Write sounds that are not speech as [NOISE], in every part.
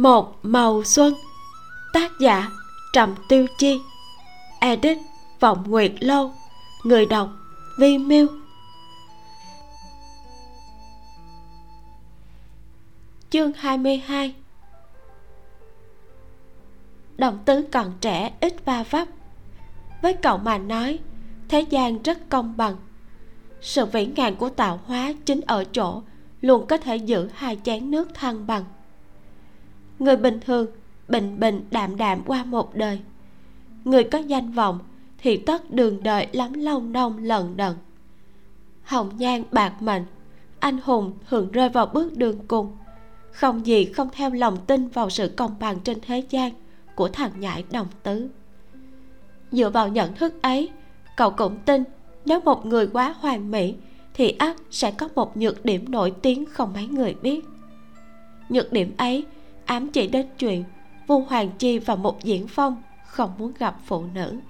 một màu xuân, tác giả trầm tiêu chi, edit vọng nguyệt lâu, người đọc vi miêu chương 22 đồng tứ còn trẻ ít va vấp. Với cậu mà nói, thế gian rất công bằng. Sự vĩ ngàn của tạo hóa chính ở chỗ luôn có thể giữ hai chén nước thăng bằng người bình thường, bình bình đạm đạm qua một đời. Người có danh vọng thì tất đường đời lắm long nông lần đận. Hồng nhan bạc mệnh, anh hùng thường rơi vào bước đường cùng. Không gì không theo lòng tin vào sự công bằng trên thế gian của thằng nhãi đồng tứ. Dựa vào nhận thức ấy, cậu cũng tin nếu một người quá hoàn mỹ thì ắt sẽ có một nhược điểm nổi tiếng không mấy người biết. Nhược điểm ấy ám chỉ đến chuyện vu hoàng chi và một diễn phong không muốn gặp phụ nữ.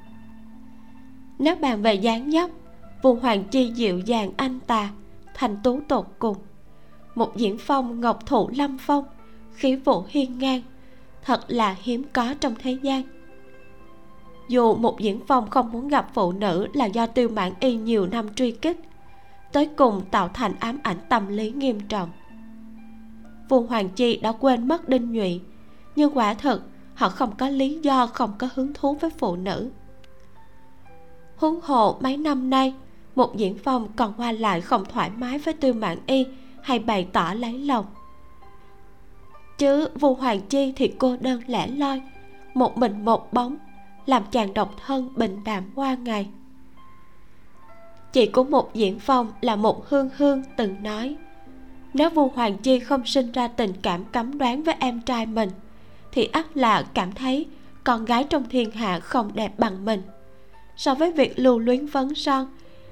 Nếu bàn về dáng dấp, vu hoàng chi dịu dàng anh ta thành tú tột cùng. Một diễn phong ngọc thụ lâm phong, khí vũ hiên ngang, thật là hiếm có trong thế gian. Dù một diễn phong không muốn gặp phụ nữ là do tiêu mãn y nhiều năm truy kích, tới cùng tạo thành ám ảnh tâm lý nghiêm trọng. Vua Hoàng Chi đã quên mất Đinh Nhụy Nhưng quả thật, họ không có lý do, không có hứng thú với phụ nữ. Huống hộ mấy năm nay, Một diễn phong còn qua lại không thoải mái với Tư Mạng Y Hay bày tỏ lấy lòng. Chứ Vu Hoàng Chi thì cô đơn lẻ loi, Một mình một bóng, Làm chàng độc thân bình đạm qua ngày. Chị của một diễn phong là một hương hương từng nói nếu vu hoàng chi không sinh ra tình cảm cấm đoán với em trai mình, thì ắt là cảm thấy con gái trong thiên hạ không đẹp bằng mình. So với việc lưu luyến vấn son,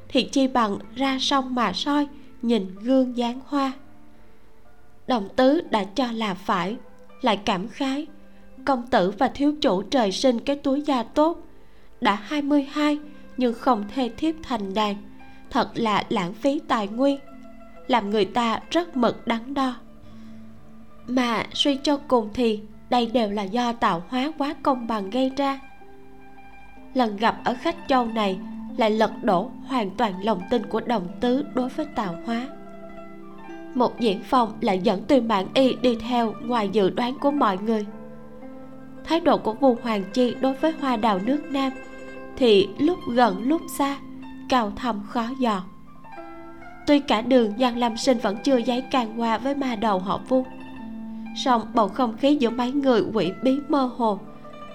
thì chi bằng ra sông mà soi, nhìn gương dáng hoa. Đồng tứ đã cho là phải lại cảm khái. Công tử và thiếu chủ trời sinh cái túi da tốt, đã 22 nhưng không thê thiếp thành đàn. Thật là lãng phí tài nguyên làm người ta rất mực đắn đo. Mà suy cho cùng thì đây đều là do tạo hóa quá công bằng gây ra. Lần gặp ở khách châu này lại lật đổ hoàn toàn lòng tin của đồng tứ đối với tạo hóa. Một diễn phong lại dẫn từ mạng y đi theo ngoài dự đoán của mọi người. Thái độ của vua hoàng chi đối với hoa đào nước nam thì lúc gần lúc xa, cao thâm khó dò tuy cả đường giang lâm sinh vẫn chưa giấy càng qua với ma đầu họ vu. Song bầu không khí giữa mấy người quỷ bí mơ hồ,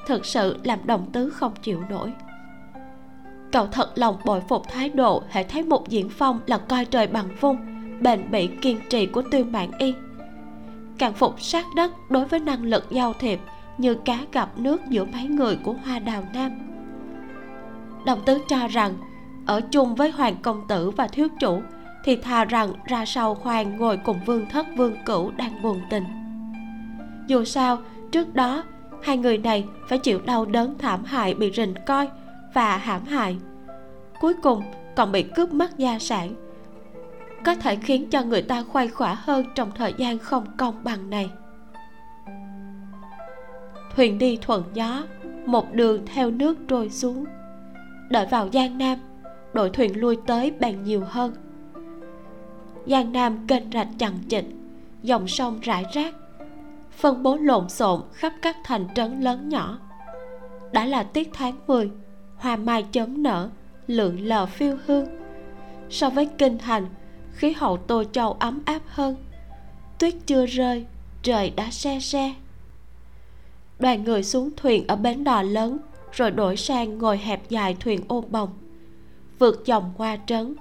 thực sự làm đồng tứ không chịu nổi. Cậu thật lòng bội phục thái độ hệ thấy một diễn phong là coi trời bằng vung, bền bỉ kiên trì của tiêu mạng y. Càng phục sát đất đối với năng lực giao thiệp như cá gặp nước giữa mấy người của hoa đào nam. Đồng tứ cho rằng, ở chung với hoàng công tử và thiếu chủ thì thà rằng ra sau khoan ngồi cùng vương thất vương cửu đang buồn tình. Dù sao, trước đó, hai người này phải chịu đau đớn thảm hại bị rình coi và hãm hại. Cuối cùng, còn bị cướp mất gia sản. Có thể khiến cho người ta khoai khỏa hơn trong thời gian không công bằng này. Thuyền đi thuận gió, một đường theo nước trôi xuống. Đợi vào giang nam, đội thuyền lui tới bèn nhiều hơn giang nam kênh rạch chằng chịt. Dòng sông rải rác. Phân bố lộn xộn khắp các thành trấn lớn nhỏ. Đã là tiết tháng 10 hoa mai chớm nở, lượn lờ phiêu hương. So với kinh thành khí hậu tô châu ấm áp hơn. Tuyết chưa rơi, trời đã se se. Đoàn người xuống thuyền ở bến đò lớn, rồi đổi sang ngồi hẹp dài thuyền ô bồng. Vượt dòng qua trấn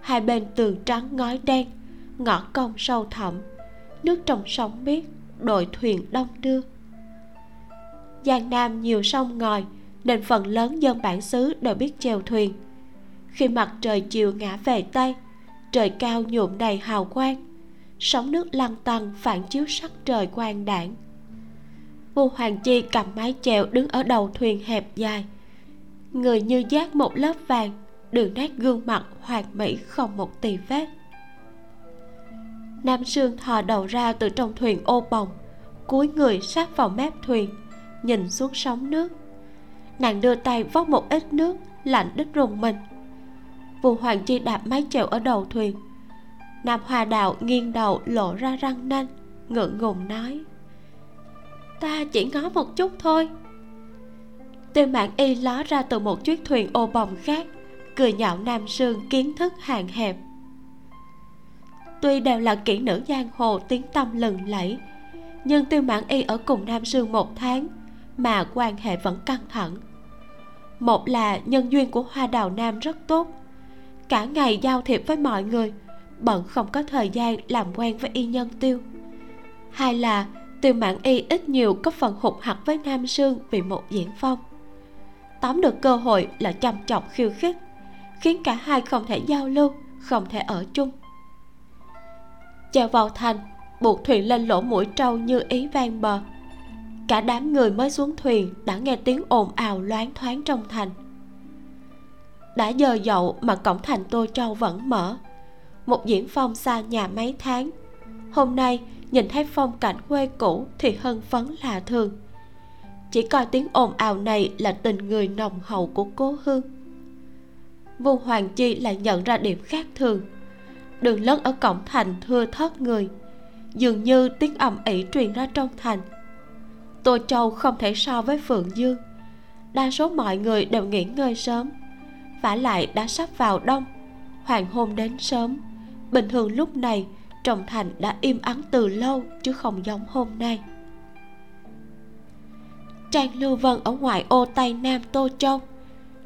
hai bên tường trắng ngói đen, ngõ cong sâu thẳm. Nước trong sông biếc đội thuyền đông đưa. Giang nam nhiều sông ngòi, nên phần lớn dân bản xứ đều biết chèo thuyền. Khi mặt trời chiều ngã về tây, trời cao nhuộm đầy hào quang. Sóng nước lăn tăn phản chiếu sắc trời quang đảng. Vua hoàng chi cầm mái chèo đứng ở đầu thuyền hẹp dài. Người như giác một lớp vàng đường nét gương mặt hoàn mỹ không một tì vết. Nam sương thò đầu ra từ trong thuyền ô bồng, cúi người sát vào mép thuyền, nhìn xuống sóng nước. Nàng đưa tay vót một ít nước, lạnh đứt rùng mình. Vu hoàng chi đạp mái chèo ở đầu thuyền. Nam hoa đạo nghiêng đầu lộ ra răng nanh, ngượng ngùng nói, ta chỉ ngó một chút thôi. Tiêu mạng y ló ra từ một chiếc thuyền ô bồng khác cười nhạo nam sương kiến thức hạn hẹp. Tuy đều là kỹ nữ giang hồ tiếng tâm lừng lẫy, nhưng tiêu mãn y ở cùng nam sương một tháng mà quan hệ vẫn căng thẳng. Một là nhân duyên của hoa đào nam rất tốt, cả ngày giao thiệp với mọi người, bận không có thời gian làm quen với y nhân tiêu. Hai là tiêu mãn y ít nhiều có phần hụt hặc với nam sương vì một diễn phong. Tóm được cơ hội là chăm chọc khiêu khích khiến cả hai không thể giao lưu, không thể ở chung. Chèo vào thành, buộc thuyền lên lỗ mũi trâu như ý vang bờ. Cả đám người mới xuống thuyền đã nghe tiếng ồn ào loáng thoáng trong thành. Đã giờ dậu mà cổng thành tô châu vẫn mở. Một diễn phong xa nhà mấy tháng. Hôm nay, nhìn thấy phong cảnh quê cũ thì hân phấn là thường. Chỉ coi tiếng ồn ào này là tình người nồng hậu của cố hương vu hoàng chi lại nhận ra điểm khác thường. Đường lớn ở cổng thành thưa thớt người, dường như tiếng ầm ĩ truyền ra trong thành. Tô châu không thể so với phượng dương. Đa số mọi người đều nghỉ ngơi sớm. Vả lại đã sắp vào đông, hoàng hôn đến sớm. Bình thường lúc này, trong thành đã im ắng từ lâu chứ không giống hôm nay. Trang lưu vân ở ngoài ô tây nam tô châu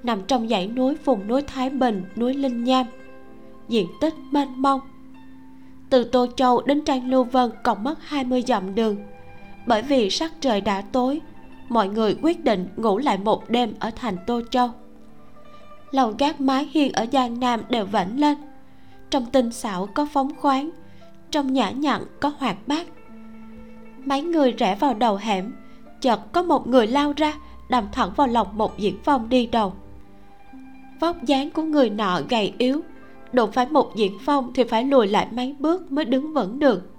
nằm trong dãy núi vùng núi thái bình, núi linh nham. Diện tích mênh mông. Từ tô châu đến trang lưu vân còn mất 20 dặm đường. Bởi vì sắc trời đã tối, mọi người quyết định ngủ lại một đêm ở thành tô châu. Lầu gác mái hiên ở giang nam đều vảnh lên. Trong tinh xảo có phóng khoáng, trong nhã nhặn có hoạt bát. Mấy người rẽ vào đầu hẻm, chợt có một người lao ra, đâm thẳng vào lòng một diễn phong đi đầu vóc dáng của người nọ gầy yếu. Đụng phải một diễn phong thì phải lùi lại mấy bước mới đứng vững được.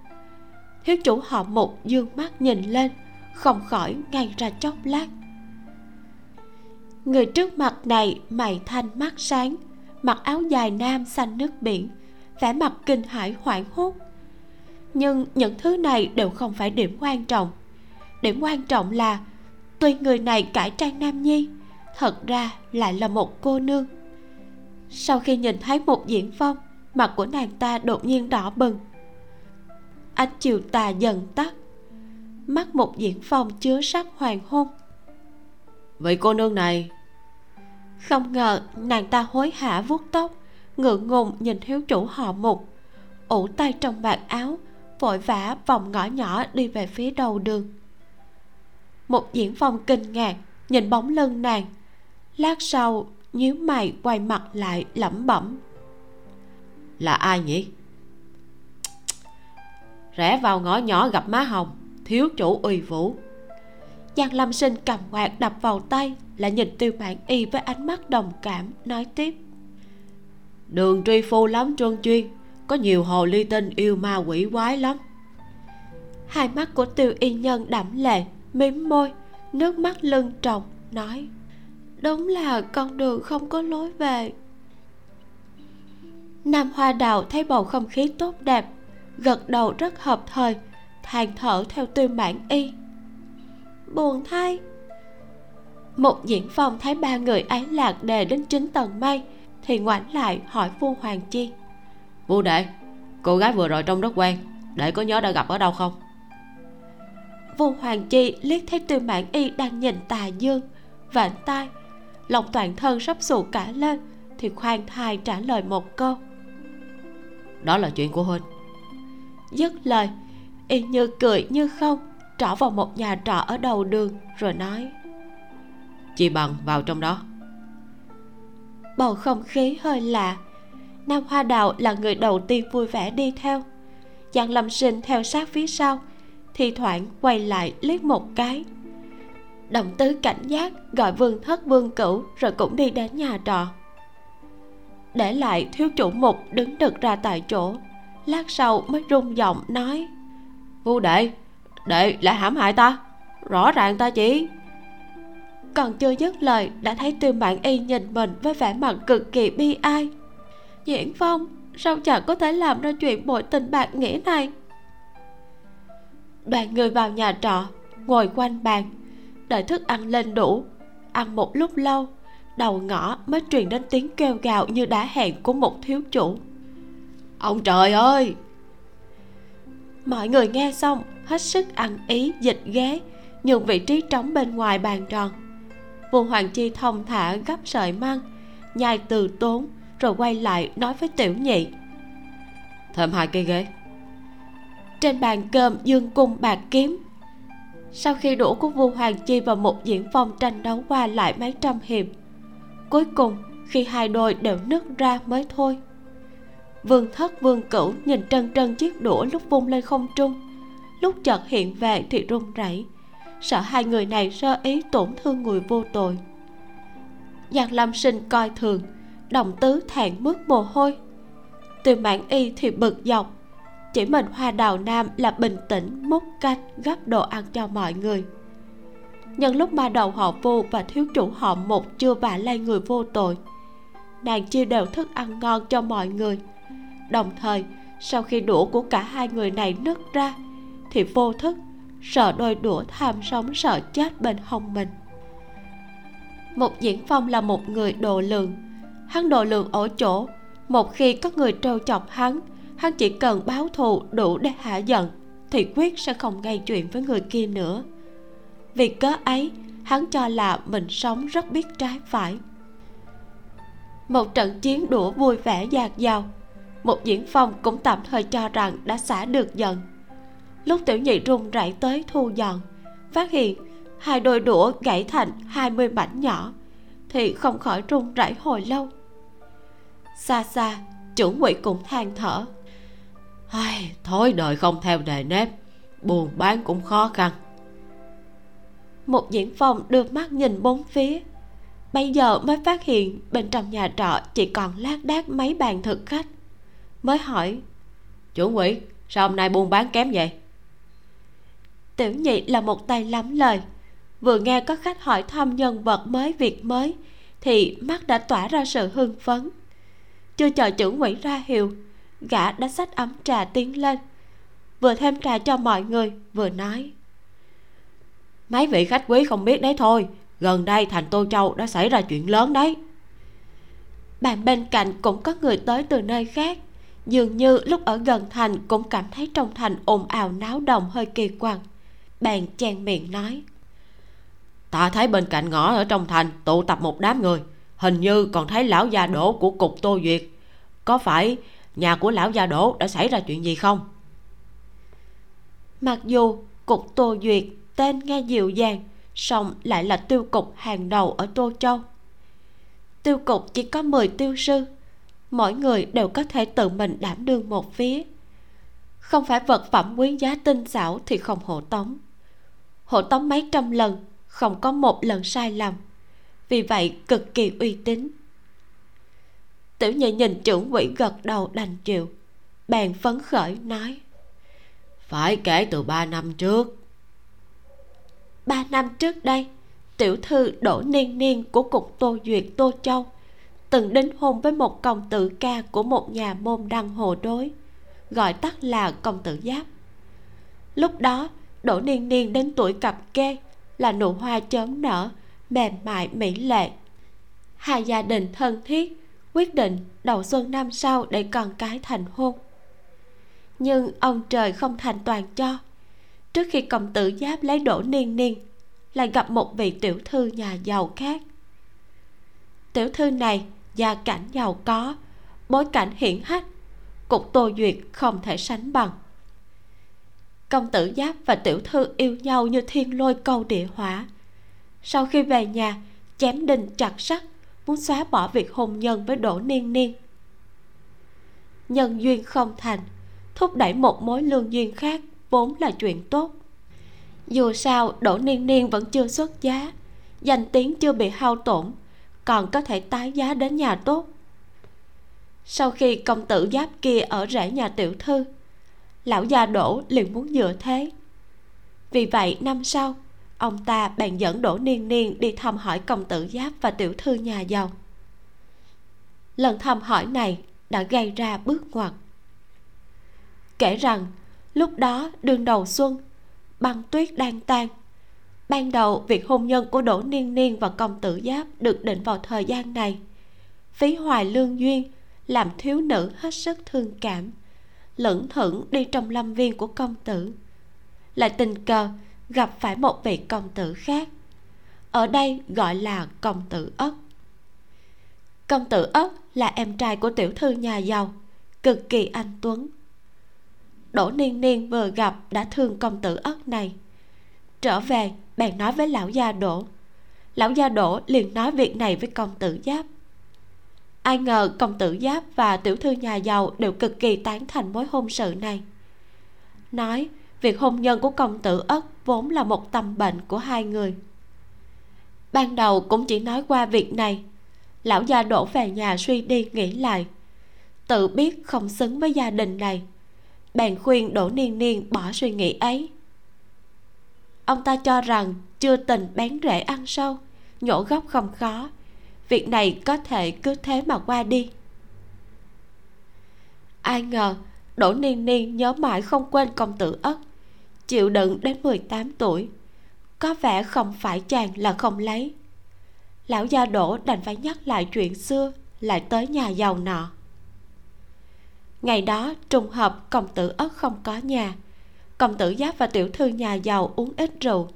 Thiếu chủ họ một dương mắt nhìn lên, không khỏi ngay ra chốc lát. Người trước mặt này mày thanh mắt sáng, mặc áo dài nam xanh nước biển, vẻ mặt kinh hãi hoảng hốt. Nhưng những thứ này đều không phải điểm quan trọng. Điểm quan trọng là, tuy người này cải trang nam nhi, thật ra lại là một cô nương sau khi nhìn thấy một diễn phong mặt của nàng ta đột nhiên đỏ bừng. Ánh chiều tà dần tắt. Mắt một diễn phong chứa sắc hoàng hôn. Vậy cô nương này? Không ngờ nàng ta hối hả vuốt tóc ngượng ngùng nhìn thiếu chủ họ mục. Ủ tay trong vạt áo vội vã vòng ngõ nhỏ đi về phía đầu đường. Một diễn phong kinh ngạc nhìn bóng lưng nàng. Lát sau nhíu mày quay mặt lại lẩm bẩm. Là ai nhỉ? Rẽ vào ngõ nhỏ gặp má hồng thiếu chủ uy vũ. Giang lâm sinh cầm quạt đập vào tay lại nhìn tiêu bản y với ánh mắt đồng cảm nói tiếp. Đường truy phu lắm trơn chuyên có nhiều hồ ly tinh yêu ma quỷ quái lắm. Hai mắt của tiêu y nhân đẫm lệ mím môi nước mắt lưng tròng nói đúng là con đường không có lối về. Nam hoa đào thấy bầu không khí tốt đẹp gật đầu rất hợp thời than thở theo tiêu mãn y. Buồn thay. Một diễn phong thấy ba người ấy lạc đề đến chín tầng mây thì ngoảnh lại hỏi vua hoàng chi. Vua đệ cô gái vừa rồi trông rất quen đệ có nhớ đã gặp ở đâu không? Vua hoàng chi liếc thấy tiêu mãn y đang nhìn tà dương vạn tai lòng toàn thân sắp sụ cả lên thì khoan thai trả lời một câu. Đó là chuyện của huynh. Dứt lời y như cười như không trỏ vào một nhà trọ ở đầu đường rồi nói. Chi bằng vào trong đó. Bầu không khí hơi lạ. Nam hoa đào là người đầu tiên vui vẻ đi theo. Giang lâm sinh theo sát phía sau thì thoảng quay lại liếc một cái đồng tứ cảnh giác, gọi vương thất vương cửu, rồi cũng đi đến nhà trọ. Để lại thiếu chủ mục đứng đực ra tại chỗ. Lát sau mới rung giọng nói, vu đệ đệ lại hãm hại ta. Rõ ràng ta chỉ còn chưa dứt lời, đã thấy tiêu bản y nhìn mình với vẻ mặt cực kỳ bi ai. Diễn phong, sao chẳng có thể làm ra chuyện bội tình bạc nghĩa này? Đoàn người vào nhà trọ, ngồi quanh bàn đợi thức ăn lên đủ. Ăn một lúc lâu đầu ngõ mới truyền đến tiếng kêu gào như đã hẹn của một thiếu chủ. Ông trời ơi! Mọi người nghe xong hết sức ăn ý dịch ghế nhường vị trí trống bên ngoài bàn tròn. Vua hoàng chi thông thả gấp sợi măng nhai từ tốn rồi quay lại nói với tiểu nhị. Thêm hai cây ghế. Trên bàn cơm dương cung bạc kiếm sau khi đũa của vua hoàng chi và một diễn phong tranh đấu qua lại mấy trăm hiệp, cuối cùng khi hai đôi đều nứt ra mới thôi. Vương thất, vương cửu nhìn trân trân chiếc đũa lúc vung lên không trung, lúc chợt hiện về thì run rẩy, sợ hai người này sơ ý tổn thương người vô tội. Giang lâm sinh coi thường, đồng tứ thẹn mướt mồ hôi. Từ mãn y thì bực dọc chỉ mình hoa đào nam là bình tĩnh múc canh, gấp đồ ăn cho mọi người. Nhân lúc ma đầu họ vô và thiếu chủ họ một chưa vả lay người vô tội, nàng chia đều thức ăn ngon cho mọi người. Đồng thời, sau khi đũa của cả hai người này nứt ra, thì vô thức, sợ đôi đũa tham sống sợ chết bên hông mình. Một diễn phong là một người độ lượng hắn độ lượng ở chỗ, một khi có người trêu chọc hắn hắn chỉ cần báo thù đủ để hạ giận, thì quyết sẽ không gây chuyện với người kia nữa. Vì cớ ấy, hắn cho là mình sống rất biết trái phải. Một trận chiến đũa vui vẻ dạt dào, một diễn phong cũng tạm thời cho rằng đã xả được giận. Lúc tiểu nhị run rẩy tới thu dọn, phát hiện hai đôi đũa gãy thành hai mươi mảnh nhỏ, thì không khỏi run rẩy hồi lâu. Xa xa, chủ quỷ cũng than thở. Ai, thói đời không theo đề nếp buồn bán cũng khó khăn. Một diễn phòng đưa mắt nhìn bốn phía. Bây giờ mới phát hiện bên trong nhà trọ chỉ còn lác đác mấy bàn thực khách. Mới hỏi chủ quỷ sao hôm nay buôn bán kém vậy? Tiểu nhị là một tay lắm lời. Vừa nghe có khách hỏi thăm nhân vật mới việc mới thì mắt đã tỏa ra sự hưng phấn. Chưa chờ trưởng quỷ ra hiệu gã đã xách ấm trà tiến lên, vừa thêm trà cho mọi người, vừa nói. Mấy vị khách quý không biết đấy thôi, gần đây thành tô châu đã xảy ra chuyện lớn đấy. Bàn bên cạnh cũng có người tới từ nơi khác, dường như lúc ở gần thành cũng cảm thấy trong thành ồn ào náo động hơi kỳ quặc. Bàn chen miệng nói, ta thấy bên cạnh ngõ ở trong thành tụ tập một đám người, hình như còn thấy lão già đổ của cục tô duyệt. Có phải nhà của lão gia đổ đã xảy ra chuyện gì không? Mặc dù cục tô duyệt tên nghe dịu dàng, song lại là tiêu cục hàng đầu ở tô châu. Tiêu cục chỉ có 10 tiêu sư, mỗi người đều có thể tự mình đảm đương một phía. Không phải vật phẩm quý giá tinh xảo thì không hộ tống. Hộ tống mấy trăm lần, không có một lần sai lầm. Vì vậy cực kỳ uy tín tiểu nhị nhìn trưởng quỹ gật đầu đành chịu. Bèn phấn khởi nói, phải kể từ ba năm trước. Ba năm trước đây, tiểu thư đỗ niên niên của cục tô duyệt tô châu từng đính hôn với một công tử ca của một nhà môn đăng hồ đối, gọi tắt là công tử giáp. Lúc đó, đỗ niên niên đến tuổi cặp kê là nụ hoa chớm nở, mềm mại mỹ lệ. Hai gia đình thân thiết quyết định đầu xuân năm sau để con cái thành hôn. Nhưng ông trời không thành toàn cho. Trước khi công tử giáp lấy đổ niên niên, lại gặp một vị tiểu thư nhà giàu khác. Tiểu thư này gia cảnh giàu có, bối cảnh hiển hách cục tô duyệt không thể sánh bằng. Công tử giáp và tiểu thư yêu nhau như thiên lôi câu địa hỏa. Sau khi về nhà, chém đinh chặt sắt muốn xóa bỏ việc hôn nhân với đỗ niên niên. Nhân duyên không thành, thúc đẩy một mối lương duyên khác vốn là chuyện tốt. Dù sao, đỗ niên niên vẫn chưa xuất giá, danh tiếng chưa bị hao tổn, còn có thể tái giá đến nhà tốt. Sau khi công tử giáp kia ở rễ nhà tiểu thư, lão gia đỗ liền muốn dựa thế. Vì vậy, năm sau ông ta bèn dẫn đỗ niên niên đi thăm hỏi công tử giáp và tiểu thư nhà giàu. Lần thăm hỏi này đã gây ra bước ngoặt. Kể rằng, lúc đó đường đầu xuân, băng tuyết đang tan. Ban đầu, việc hôn nhân của đỗ niên niên và công tử giáp được định vào thời gian này. Phí hoài lương duyên, làm thiếu nữ hết sức thương cảm lững thững đi trong lâm viên của công tử. Lại tình cờ gặp phải một vị công tử khác. Ở đây gọi là công tử ất. Công tử ất là em trai của tiểu thư nhà giàu, cực kỳ anh tuấn. Đỗ niên niên vừa gặp đã thương công tử ất này. Trở về, bèn nói với lão gia đỗ. Lão gia đỗ liền nói việc này với công tử giáp. Ai ngờ công tử giáp và tiểu thư nhà giàu đều cực kỳ tán thành mối hôn sự này. Nói, việc hôn nhân của công tử ất vốn là một tâm bệnh của hai người. Ban đầu cũng chỉ nói qua việc này. Lão gia đổ về nhà suy đi nghĩ lại. Tự biết không xứng với gia đình này. Bèn khuyên đỗ niên niên bỏ suy nghĩ ấy. Ông ta cho rằng chưa tình bén rễ ăn sâu, nhổ gốc không khó. Việc này có thể cứ thế mà qua đi. Ai ngờ đỗ niên niên nhớ mãi không quên công tử ất chịu đựng đến 18 tuổi. Có vẻ không phải chàng là không lấy. Lão gia đỗ đành phải nhắc lại chuyện xưa, lại tới nhà giàu nọ. Ngày đó, trùng hợp công tử ất không có nhà. Công tử giáp và tiểu thư nhà giàu uống ít rượu.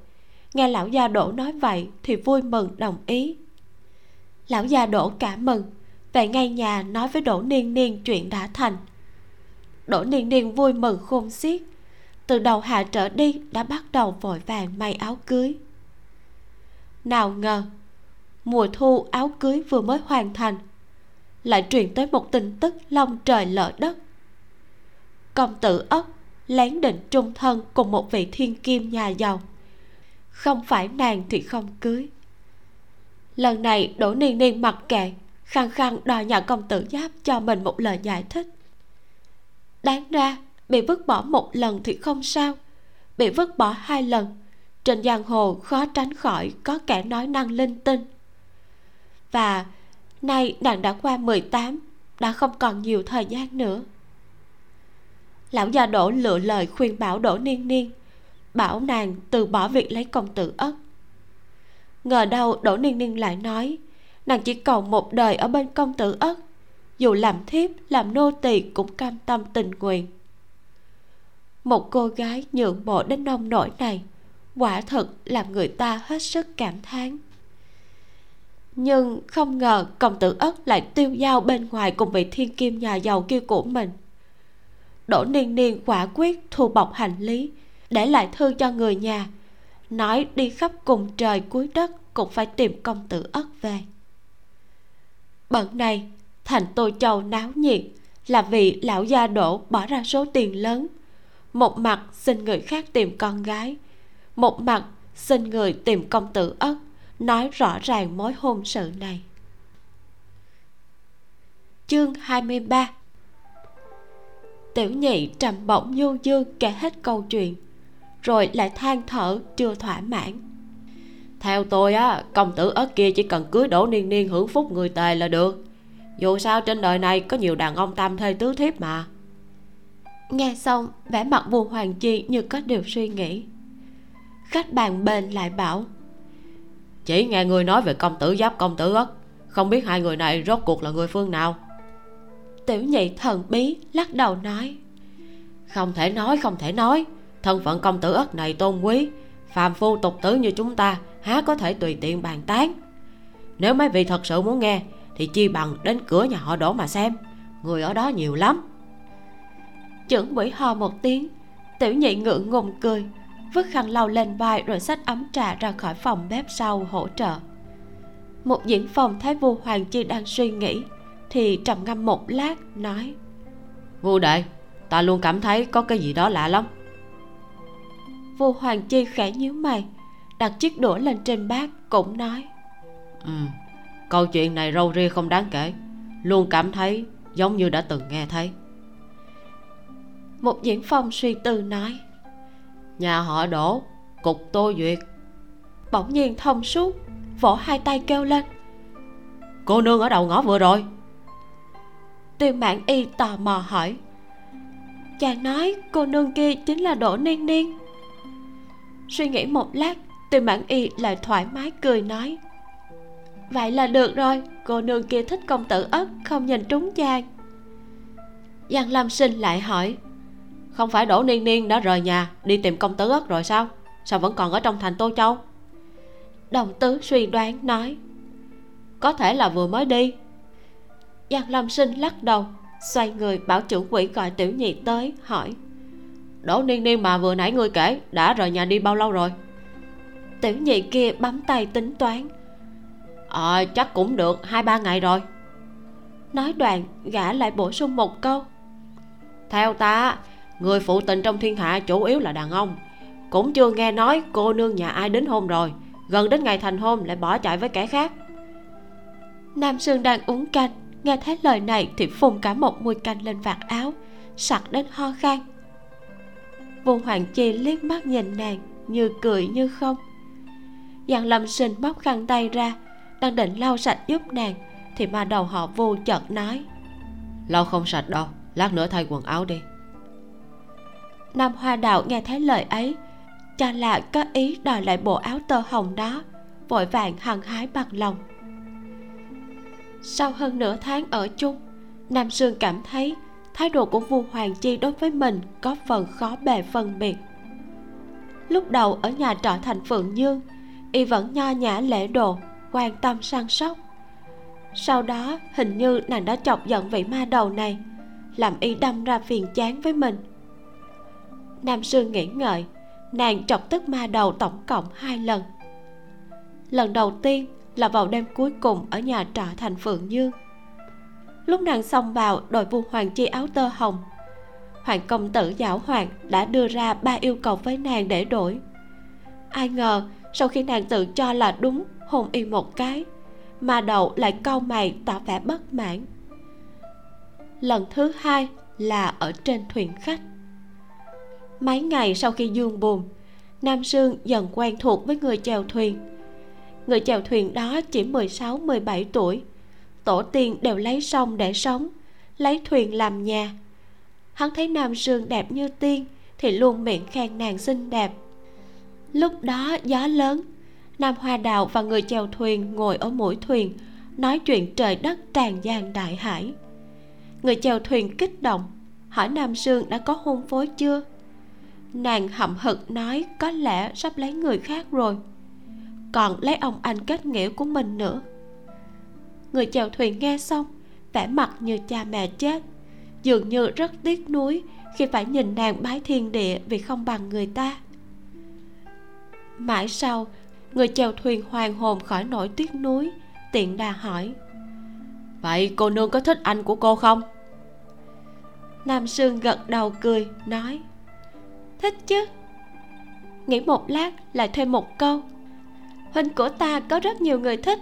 Nghe lão gia đỗ nói vậy thì vui mừng, đồng ý. Lão gia đỗ cảm mừng, về ngay nhà nói với đỗ niên niên chuyện đã thành. Đỗ niên niên vui mừng khôn xiết từ đầu hạ trở đi đã bắt đầu vội vàng may áo cưới. Nào ngờ, mùa thu áo cưới vừa mới hoàn thành, lại truyền tới một tin tức long trời lở đất. Công tử ất lén định trung thân cùng một vị thiên kim nhà giàu. Không phải nàng thì không cưới. Lần này đỗ niên niên mặc kệ, khăng khăng đòi nhà công tử giáp cho mình một lời giải thích. Đáng ra bị vứt bỏ một lần thì không sao. Bị vứt bỏ hai lần. Trên giang hồ khó tránh khỏi có kẻ nói năng linh tinh. Và nay nàng đã qua 18 đã không còn nhiều thời gian nữa. Lão già đỗ lựa lời khuyên bảo đỗ niên niên, bảo nàng từ bỏ việc lấy công tử ất. Ngờ đâu đỗ niên niên lại nói, nàng chỉ cầu một đời ở bên công tử ất, dù làm thiếp, làm nô tỳ cũng cam tâm tình nguyện một cô gái nhượng bộ đến nông nỗi này, quả thật làm người ta hết sức cảm thán. Nhưng không ngờ công tử ất lại tiêu dao bên ngoài cùng vị thiên kim nhà giàu kia của mình. Đỗ niên niên quả quyết thu bọc hành lý, để lại thư cho người nhà, nói đi khắp cùng trời cuối đất cũng phải tìm công tử ất về. Bận này, thành tô châu náo nhiệt, là vì lão gia đỗ bỏ ra số tiền lớn một mặt xin người khác tìm con gái. Một mặt xin người tìm công tử ất, nói rõ ràng mối hôn sự này. Chương 23 tiểu nhị trầm bổng du dương kể hết câu chuyện, rồi lại than thở chưa thỏa mãn. Theo tôi á, công tử ất kia chỉ cần cưới đổ niên niên hưởng phúc người tề là được. Dù sao trên đời này có nhiều đàn ông tam thê tứ thiếp mà nghe xong vẻ mặt vua hoàng chi như có điều suy nghĩ. Khách bàn bên lại bảo chỉ nghe người nói về công tử giáp công tử ất không biết hai người này rốt cuộc là người phương nào? Tiểu nhị thần bí lắc đầu nói không thể nói không thể nói. Thân phận công tử ất này tôn quý phàm phu tục tử như chúng ta há có thể tùy tiện bàn tán. Nếu mấy vị thật sự muốn nghe thì chi bằng đến cửa nhà họ đổ mà xem. Người ở đó nhiều lắm trưởng quỷ ho một tiếng. Tiểu nhị ngượng ngùng cười vứt khăn lau lên vai rồi xách ấm trà ra khỏi phòng bếp sau hỗ trợ. Một diễn phòng thấy vua hoàng chi đang suy nghĩ thì trầm ngâm một lát nói vua đệ ta luôn cảm thấy có cái gì đó lạ lắm. Vua hoàng chi khẽ nhíu mày đặt chiếc đũa lên trên bát cũng nói ừ câu chuyện này râu ria không đáng kể luôn cảm thấy giống như đã từng nghe thấy một diễn phong suy tư nói. Nhà họ đổ cục tô duyệt. Bỗng nhiên thông suốt vỗ hai tay kêu lên. Cô nương ở đầu ngõ vừa rồi. Tiêu mãn y tò mò hỏi. Chàng nói cô nương kia chính là đỗ niên niên. Suy nghĩ một lát tiêu mãn y lại thoải mái cười nói. Vậy là được rồi cô nương kia thích công tử ất không nhìn trúng chàng. Giang lâm sinh lại hỏi không phải đỗ niên niên đã rời nhà đi tìm công tử ất rồi sao? Sao vẫn còn ở trong thành tô châu? Đồng tứ suy đoán nói có thể là vừa mới đi. Giang lâm sinh lắc đầu xoay người bảo trưởng quỹ gọi tiểu nhị tới hỏi đỗ niên niên mà vừa nãy ngươi kể đã rời nhà đi bao lâu rồi? Tiểu nhị kia bấm tay tính toán ờ à, chắc cũng được hai ba ngày rồi. Nói đoạn gã lại bổ sung một câu theo ta người phụ tình trong thiên hạ chủ yếu là đàn ông. Cũng chưa nghe nói cô nương nhà ai đến hôn rồi. Gần đến ngày thành hôn lại bỏ chạy với kẻ khác. Nam sương đang uống canh. Nghe thấy lời này thì phun cả một mùi canh lên vạt áo sặc đến ho khan. Vu hoàng chi liếc mắt nhìn nàng như cười như không. Giang lâm sinh móc khăn tay ra đang định lau sạch giúp nàng thì mà đầu họ vu chợt nói. Lau không sạch đâu lát nữa thay quần áo đi nam hoa đạo nghe thấy lời ấy, cho là có ý đòi lại bộ áo tơ hồng đó, vội vàng hăng hái bằng lòng. Sau hơn nửa tháng ở chung, nam sương cảm thấy thái độ của vua hoàng chi đối với mình có phần khó bề phân biệt. Lúc đầu ở nhà trọ thành phượng dương y vẫn nho nhã lễ độ, quan tâm săn sóc. Sau đó, hình như nàng đã chọc giận vị ma đầu này, làm y đâm ra phiền chán với mình nam sương nghĩ ngợi, nàng chọc tức ma đầu tổng cộng hai lần. Lần đầu tiên là vào đêm cuối cùng ở nhà trọ thành phượng dương lúc nàng xông vào, đội vu hoàng chi áo tơ hồng. Hoàng công tử giảo hoàng đã đưa ra ba yêu cầu với nàng để đổi. Ai ngờ, sau khi nàng tự cho là đúng, hôn y một cái mà đầu lại cau mày tỏ vẻ bất mãn. Lần thứ hai là ở trên thuyền khách mấy ngày sau khi dương buồn nam sương dần quen thuộc với người chèo thuyền. Người chèo thuyền đó chỉ 16, 17 tuổi. Tổ tiên đều lấy sông để sống lấy thuyền làm nhà. Hắn thấy nam sương đẹp như tiên thì luôn miệng khen nàng xinh đẹp. Lúc đó gió lớn nam hoa đào và người chèo thuyền ngồi ở mũi thuyền nói chuyện trời đất tràn gian đại hải. Người chèo thuyền kích động hỏi nam sương đã có hôn phối chưa? Nàng hậm hực nói, có lẽ sắp lấy người khác rồi. Còn lấy ông anh kết nghĩa của mình nữa. Người chèo thuyền nghe xong, vẻ mặt như cha mẹ chết. Dường như rất tiếc nuối khi phải nhìn nàng bái thiên địa vì không bằng người ta. Mãi sau, người chèo thuyền hoàng hồn khỏi nỗi tiếc nuối, tiện đà hỏi, vậy cô nương có thích anh của cô không? Nam sương gật đầu cười, nói thích chứ? Nghĩ một lát lại thêm một câu. Huynh của ta có rất nhiều người thích.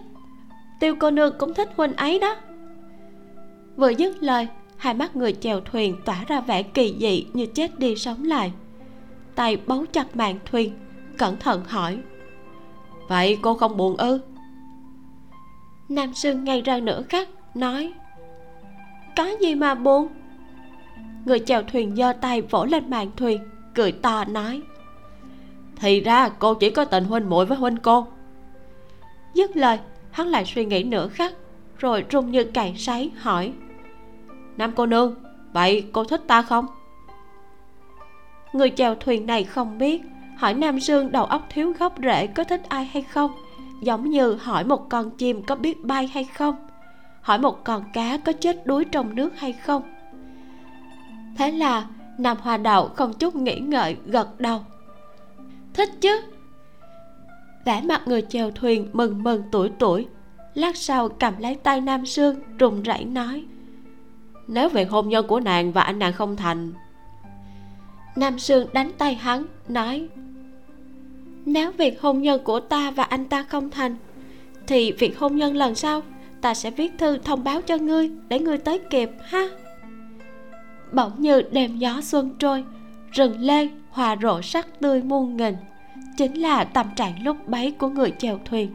Tiêu cô nương cũng thích huynh ấy đó. Vừa dứt lời, hai mắt người chèo thuyền tỏa ra vẻ kỳ dị như chết đi sống lại. Tay bấu chặt màn thuyền, cẩn thận hỏi. Vậy cô không buồn ư? Nam sương ngay ra nửa khắc, nói. Có gì mà buồn? Người chèo thuyền giơ tay vỗ lên màn thuyền cười to nói. Thì ra cô chỉ có tình huynh muội với huynh cô. Dứt lời, hắn lại suy nghĩ nửa khắc, rồi rung như cày sấy hỏi. Nam cô nương, vậy cô thích ta không? Người chèo thuyền này không biết, hỏi nam sương đầu óc thiếu gốc rễ có thích ai hay không, giống như hỏi một con chim có biết bay hay không, hỏi một con cá có chết đuối trong nước hay không. Thế là nam hoa đậu không chút nghĩ ngợi, gật đầu. Thích chứ? Vẻ mặt người chèo thuyền mừng mừng tuổi tuổi. Lát sau cầm lấy tay nam sương, rùng rẩy nói. Nếu việc hôn nhân của nàng và anh nàng không thành. Nam sương đánh tay hắn, nói. Nếu việc hôn nhân của ta và anh ta không thành, thì việc hôn nhân lần sau ta sẽ viết thư thông báo cho ngươi để ngươi tới kịp, ha? Bỗng như đêm gió xuân trôi, rừng lê hòa rộ sắc tươi muôn nghìn. Chính là tâm trạng lúc bấy của người chèo thuyền.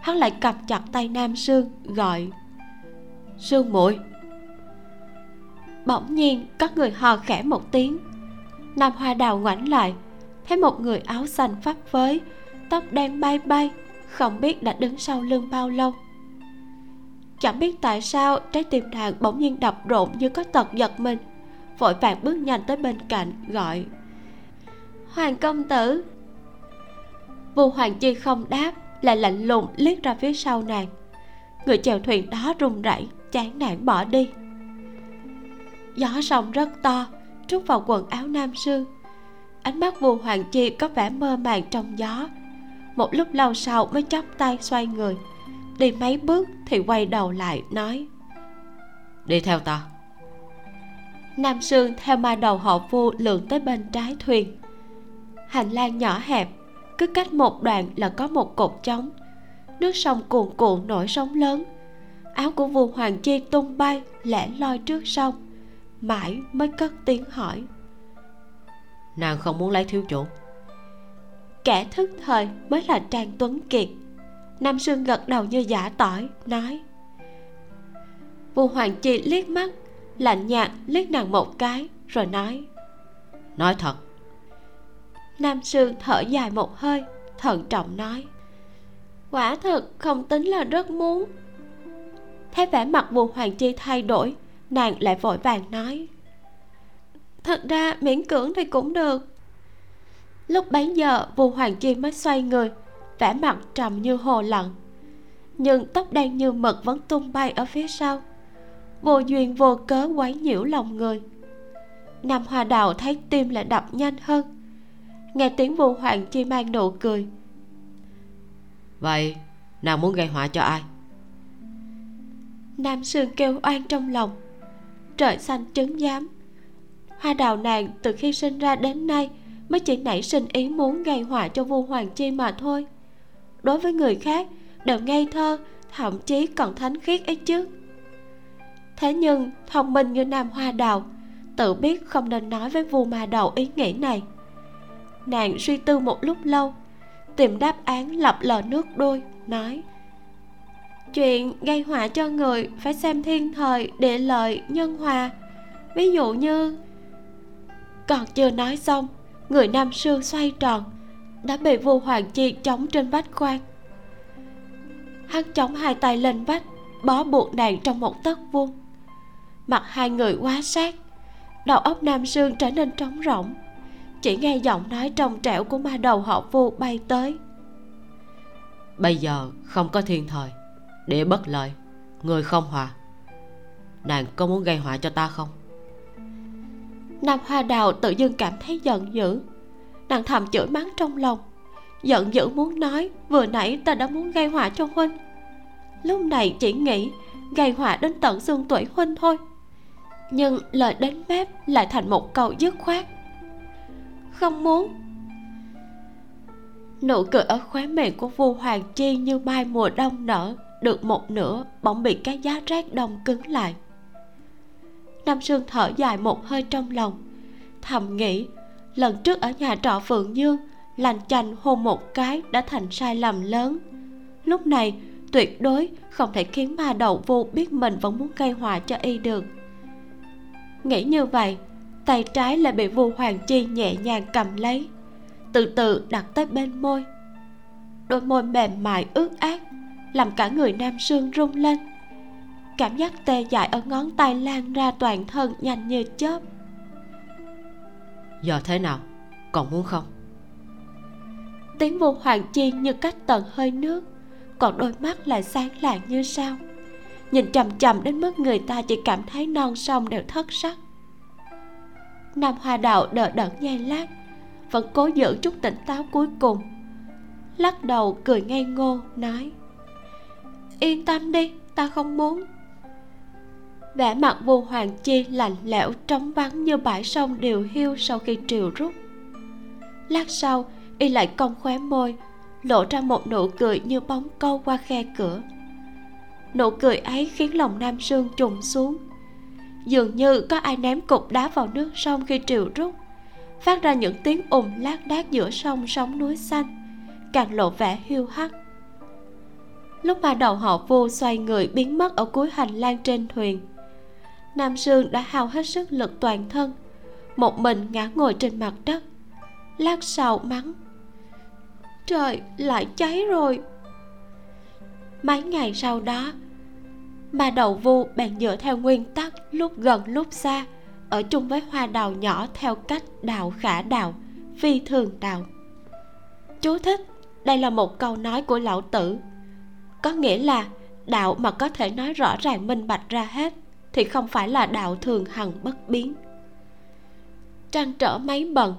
Hắn lại cầm chặt tay nam sương, gọi, sương muội. Bỗng nhiên có người hò khẽ một tiếng. Nam hoa đào ngoảnh lại, thấy một người áo xanh phấp phới, tóc đen bay bay, không biết đã đứng sau lưng bao lâu. Chẳng biết tại sao trái tim nàng bỗng nhiên đập rộn như có tật giật mình vội vàng bước nhanh tới bên cạnh, gọi. Hoàng công tử. Vu hoàng chi không đáp, lại lạnh lùng liếc ra phía sau nàng. Người chèo thuyền đó run rẩy, chán nản bỏ đi. Gió sông rất to, trút vào quần áo nam sương ánh mắt vu hoàng chi có vẻ mơ màng trong gió. Một lúc lâu sau mới chắp tay xoay người. Đi mấy bước thì quay đầu lại, nói. Đi theo ta nam sương theo ma đầu họ vu lượn tới bên trái thuyền. Hành lang nhỏ hẹp cứ cách một đoạn là có một cột trống. Nước sông cuồn cuộn nổi sóng lớn. Áo của vua hoàng chi tung bay lẻ loi trước sông. Mãi mới cất tiếng hỏi. Nàng không muốn lấy thiếu chủ. Kẻ thức thời mới là trang tuấn kiệt. Nam sương gật đầu như giả tỏi nói. Vua hoàng chi liếc mắt lạnh nhạt liếc nàng một cái rồi nói. Nói thật. Nam sương thở dài một hơi thận trọng nói. Quả thật không tính là rất muốn. Thấy vẻ mặt vua hoàng chi thay đổi nàng lại vội vàng nói. Thật ra miễn cưỡng thì cũng được. Lúc bấy giờ vua hoàng chi mới xoay người vẻ mặt trầm như hồ lận nhưng tóc đen như mực vẫn tung bay ở phía sau vô duyên vô cớ quấy nhiễu lòng người. Nam hoa đào thấy tim lại đập nhanh hơn. Nghe tiếng vua hoàng chi mang nụ cười. Vậy nàng muốn gây họa cho ai? Nam sương kêu oan trong lòng. Trời xanh trứng giám. Hoa đào nàng từ khi sinh ra đến nay mới chỉ nảy sinh ý muốn gây họa cho vua hoàng chi mà thôi. Đối với người khác đều ngây thơ thậm chí còn thánh khiết ấy chứ thế nhưng, thông minh như nam hoa đào, tự biết không nên nói với vua ma đầu ý nghĩ này. Nàng suy tư một lúc lâu, tìm đáp án lập lờ nước đôi, nói, chuyện gây họa cho người phải xem thiên thời, địa lợi, nhân hòa. Ví dụ như còn chưa nói xong, người nam sương xoay tròn, đã bị vua hoàng chi chống trên vách khoan hắn chống hai tay lên vách, bó buộc nàng trong một tấc vuông mặt hai người quá sát. Đầu óc nam sương trở nên trống rỗng. Chỉ nghe giọng nói trong trẻo của ma đầu họ vu bay tới. Bây giờ không có thiên thời. Để bất lợi. Người không hòa. Nàng có muốn gây họa cho ta không? Nam hoa đào tự dưng cảm thấy giận dữ. Nàng thầm chửi mắng trong lòng. Giận dữ muốn nói vừa nãy ta đã muốn gây họa cho huynh. Lúc này chỉ nghĩ gây họa đến tận xương tuổi huynh thôi nhưng lời đến mép lại thành một câu dứt khoát. Không muốn. Nụ cười ở khóe miệng của vua hoàng chi như mai mùa đông nở, được một nửa bỗng bị cái giá rét đông cứng lại. Nam sương thở dài một hơi trong lòng, thầm nghĩ lần trước ở nhà trọ phượng dương lành chành hôn một cái đã thành sai lầm lớn. Lúc này tuyệt đối không thể khiến ma đầu vô biết mình vẫn muốn gây họa cho y được nghĩ như vậy tay trái lại bị vua hoàng chi nhẹ nhàng cầm lấy. Từ từ đặt tới bên môi. Đôi môi mềm mại ướt át làm cả người nam sương rung lên. Cảm giác tê dại ở ngón tay lan ra toàn thân nhanh như chớp. Giờ thế nào? Còn muốn không? Tiếng vua hoàng chi như cách tận hơi nước còn đôi mắt lại sáng lạng như sao nhìn chằm chằm đến mức người ta chỉ cảm thấy non sông đều thất sắc. Nam hoa đạo đờ đẫn nhai lát, vẫn cố giữ chút tỉnh táo cuối cùng. Lắc đầu cười ngây ngô, nói, yên tâm đi, ta không muốn. Vẻ mặt vua hoàng chi lạnh lẽo trống vắng như bãi sông điều hiu sau khi triều rút. Lát sau, y lại cong khóe môi, lộ ra một nụ cười như bóng câu qua khe cửa nụ cười ấy khiến lòng nam sương trùng xuống. Dường như có ai ném cục đá vào nước sông khi triều rút. Phát ra những tiếng ùm lác đác giữa sông sóng núi xanh, càng lộ vẻ hiu hắt. Lúc mà đầu họ vô xoay người biến mất ở cuối hành lang trên thuyền, nam sương đã hao hết sức lực toàn thân, một mình ngã ngồi trên mặt đất, lát sau mắng, trời, lại cháy rồi mấy ngày sau đó, mà đầu vu bèn dựa theo nguyên tắc lúc gần lúc xa, ở chung với hoa đào nhỏ theo cách đào khả đào, phi thường đào. Chú thích, đây là một câu nói của lão tử. Có nghĩa là đạo mà có thể nói rõ ràng minh bạch ra hết thì không phải là đạo thường hằng bất biến. Trăn trở mấy bận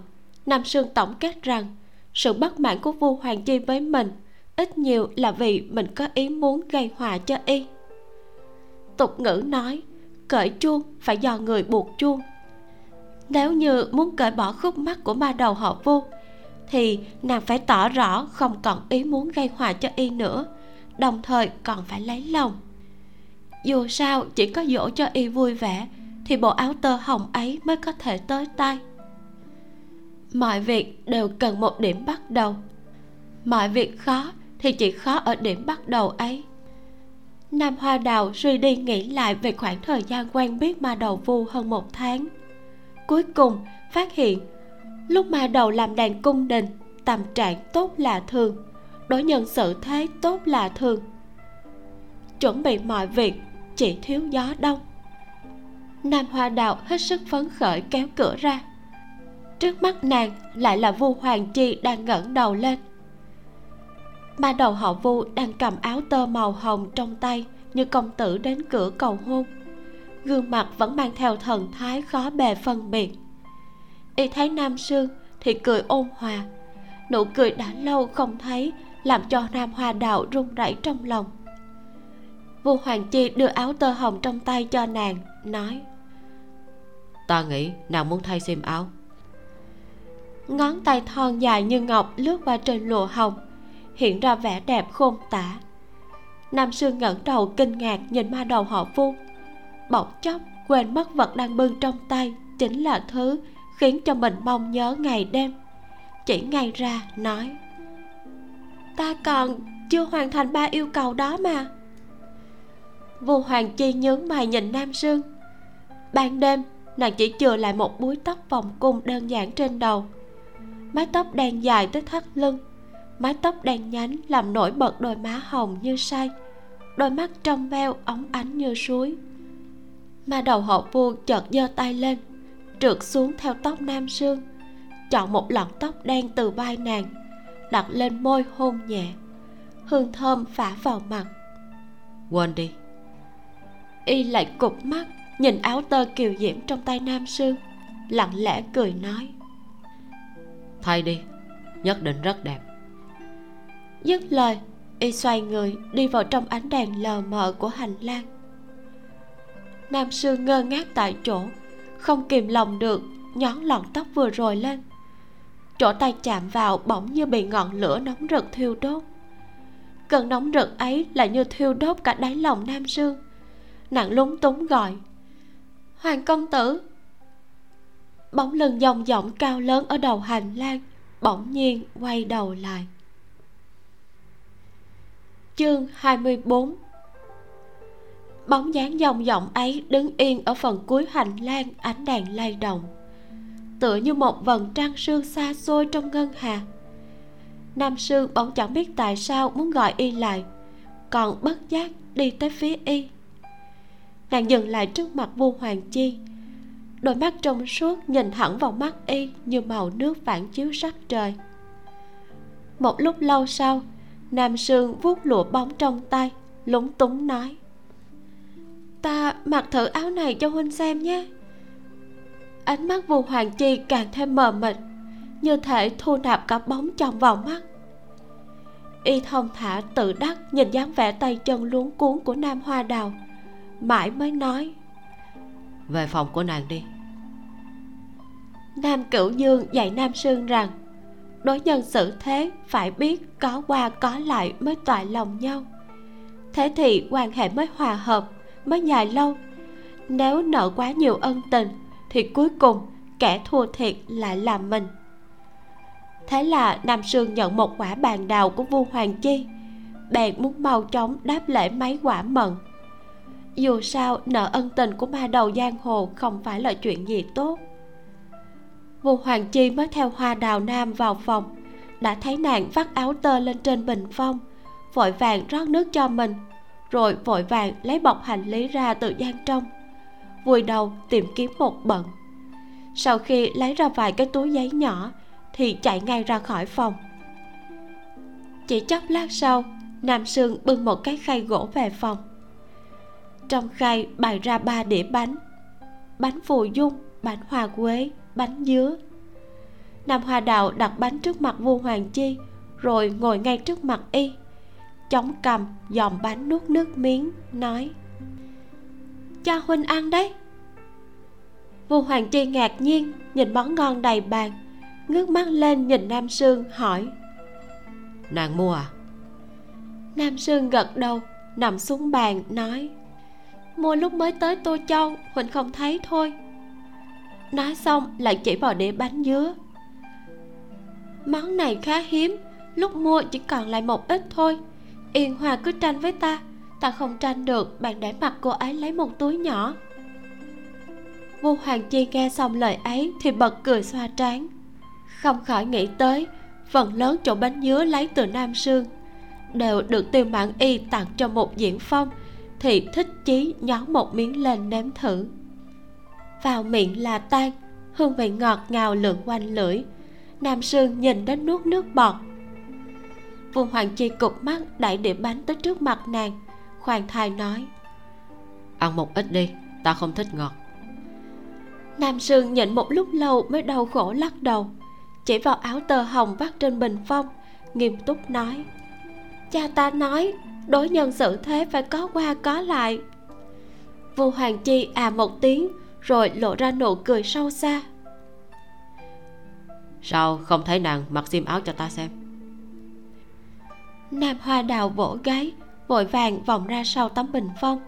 nam sương tổng kết rằng sự bất mãn của vua hoàng chi với mình ít nhiều là vì mình có ý muốn gây hòa cho y. Tục ngữ nói, cởi chuông phải do người buộc chuông. Nếu như muốn cởi bỏ khúc mắc của ma đầu họ vu thì nàng phải tỏ rõ không còn ý muốn gây hòa cho y nữa, đồng thời còn phải lấy lòng. Dù sao, chỉ có dỗ cho y vui vẻ, thì bộ áo tơ hồng ấy mới có thể tới tay. Mọi việc đều cần một điểm bắt đầu. Mọi việc khó thì chỉ khó ở điểm bắt đầu ấy. Nam hoa đào suy đi nghĩ lại về khoảng thời gian quen biết ma đầu vu hơn một tháng. Cuối cùng phát hiện, lúc ma đầu làm đàn cung đình, tâm trạng tốt là thường, đối nhân xử thế tốt là thường. Chuẩn bị mọi việc, chỉ thiếu gió đông. Nam hoa đào hết sức phấn khởi kéo cửa ra. Trước mắt nàng lại là vu hoàng chi đang ngẩng đầu lên ma đầu họ vu đang cầm áo tơ màu hồng trong tay như công tử đến cửa cầu hôn. Gương mặt vẫn mang theo thần thái khó bề phân biệt. Y thấy nam sương thì cười ôn hòa. Nụ cười đã lâu không thấy làm cho nam hoa đào run rẩy trong lòng. Vua hoàng chi đưa áo tơ hồng trong tay cho nàng nói ta nghĩ nàng muốn thay xiêm áo. Ngón tay thon dài như ngọc lướt qua trên lụa hồng hiện ra vẻ đẹp khôn tả. Nam sương ngẩng đầu kinh ngạc nhìn ma đầu họ vu. Bỗng chốc, quên mất vật đang bưng trong tay chính là thứ khiến cho mình mong nhớ ngày đêm. Chỉ ngay ra, nói, ta còn chưa hoàn thành ba yêu cầu đó mà. Vua hoàng chi nhướng mày nhìn nam sương ban đêm, nàng chỉ chừa lại một búi tóc vòng cung đơn giản trên đầu. Mái tóc đen dài tới thắt lưng mái tóc đen nhánh làm nổi bật đôi má hồng như say. Đôi mắt trong veo óng ánh như suối. Mà đầu họ vua chợt giơ tay lên trượt xuống theo tóc nam sương chọn một lọn tóc đen từ vai nàng đặt lên môi hôn nhẹ. Hương thơm phả vào mặt. Quên đi. Y lại cụp mắt nhìn áo tơ kiều diễm trong tay nam sương lặng lẽ cười nói. Thay đi nhất định rất đẹp dứt lời, y xoay người đi vào trong ánh đèn lờ mờ của hành lang. Nam sư ngơ ngác tại chỗ, không kìm lòng được, nhón lọn tóc vừa rồi lên. Chỗ tay chạm vào bỗng như bị ngọn lửa nóng rực thiêu đốt. Cơn nóng rực ấy lại như thiêu đốt cả đáy lòng nam sương nàng lúng túng gọi, hoàng công tử! Bóng lưng dòng dọng cao lớn ở đầu hành lang bỗng nhiên quay đầu lại chương 24 bóng dáng dòng dỏng ấy đứng yên ở phần cuối hành lang ánh đèn lay động, tựa như một vầng trăng sương xa xôi trong ngân hà. Nam sư bỗng chẳng biết tại sao muốn gọi y lại, còn bất giác đi tới phía y. Nàng dừng lại trước mặt vua hoàng chi, đôi mắt trong suốt nhìn thẳng vào mắt y như màu nước phản chiếu sắc trời. Một lúc lâu sau nam sương vuốt lụa bóng trong tay lúng túng nói. Ta mặc thử áo này cho huynh xem nhé. Ánh mắt vua hoàng chi càng thêm mờ mịt như thể thu nạp cả bóng chồng vào mắt. Y thông thả tự đắc nhìn dáng vẻ tay chân luống cuốn của nam hoa đào mãi mới nói. Về phòng của nàng đi. Nam cửu dương dạy nam sương rằng đối nhân xử thế, phải biết có qua có lại mới toại lòng nhau. Thế thì quan hệ mới hòa hợp, mới dài lâu. Nếu nợ quá nhiều ân tình, thì cuối cùng kẻ thua thiệt lại là mình. Thế là nam sương nhận một quả bàn đào của vua hoàng chi. Bèn muốn mau chóng đáp lễ mấy quả mận. Dù sao, nợ ân tình của ma đầu giang hồ không phải là chuyện gì tốt vua hoàng chi mới theo hoa đào nam vào phòng. Đã thấy nàng vắt áo tơ lên trên bình phong, vội vàng rót nước cho mình, rồi vội vàng lấy bọc hành lý ra từ gian trong. Vùi đầu tìm kiếm một bận. Sau khi lấy ra vài cái túi giấy nhỏ, thì chạy ngay ra khỏi phòng. Chỉ chốc lát sau, nam sương bưng một cái khay gỗ về phòng. Trong khay bày ra ba đĩa bánh. Bánh phù dung bánh hoa quế bánh dứa. Nam hoa đạo đặt bánh trước mặt vua hoàng chi rồi ngồi ngay trước mặt y chống cầm dòm bánh nuốt nước miếng nói cho huynh ăn đấy. Vua hoàng chi ngạc nhiên nhìn món ngon đầy bàn ngước mắt lên nhìn nam sương hỏi nàng mua à? Nam sương gật đầu nằm xuống bàn nói mua lúc mới tới tô châu huỳnh không thấy thôi nói xong lại chỉ vào đĩa bánh dứa. Món này khá hiếm, lúc mua chỉ còn lại một ít thôi. Yên hòa cứ tranh với ta ta không tranh được, bạn để mặt cô ấy lấy một túi nhỏ. Vua hoàng chi nghe xong lời ấy thì bật cười xoa trán. Không khỏi nghĩ tới, phần lớn chỗ bánh dứa lấy từ nam sương đều được tiêu mãn y tặng cho một diễn phong thì thích chí nhón một miếng lên nếm thử vào miệng là tan hương vị ngọt ngào lượn quanh lưỡi. Nam sương nhìn đến nuốt nước bọt. Vương hoàng chi cụp mắt đẩy đĩa bánh tới trước mặt nàng khoan thai nói ăn một ít đi ta không thích ngọt. Nam sương nhịn một lúc lâu mới đau khổ lắc đầu chỉ vào áo tơ hồng vắt trên bình phong nghiêm túc nói cha ta nói đối nhân xử thế phải có qua có lại. Vua hoàng chi à một tiếng rồi lộ ra nụ cười sâu xa. Sao không thấy nàng mặc xiêm áo cho ta xem? Nam hoa đào vỗ gáy vội vàng vòng ra sau tấm bình phong.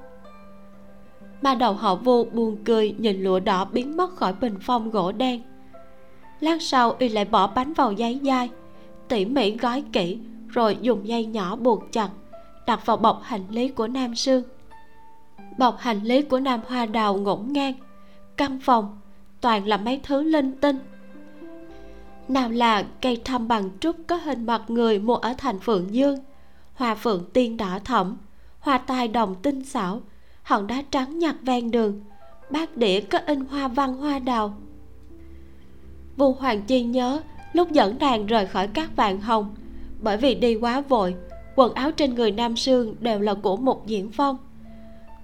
Mà đầu họ vu buồn cười nhìn lụa đỏ biến mất khỏi bình phong gỗ đen. Lát sau y lại bỏ bánh vào giấy dai tỉ mỉ gói kỹ rồi dùng dây nhỏ buộc chặt đặt vào bọc hành lý của nam sương. Bọc hành lý của nam hoa đào ngổn ngang căn phòng, toàn là mấy thứ linh tinh. Nào là cây thăm bằng trúc có hình mặt người mua ở thành phượng dương, hoa phượng tiên đỏ thẫm, hoa tai đồng tinh xảo, hòn đá trắng nhặt ven đường, bát đĩa có in hoa văn hoa đào. Vu hoàng chi nhớ, lúc dẫn đàn rời khỏi các vạn hồng, bởi vì đi quá vội, quần áo trên người nam sương đều là của một diễn phong.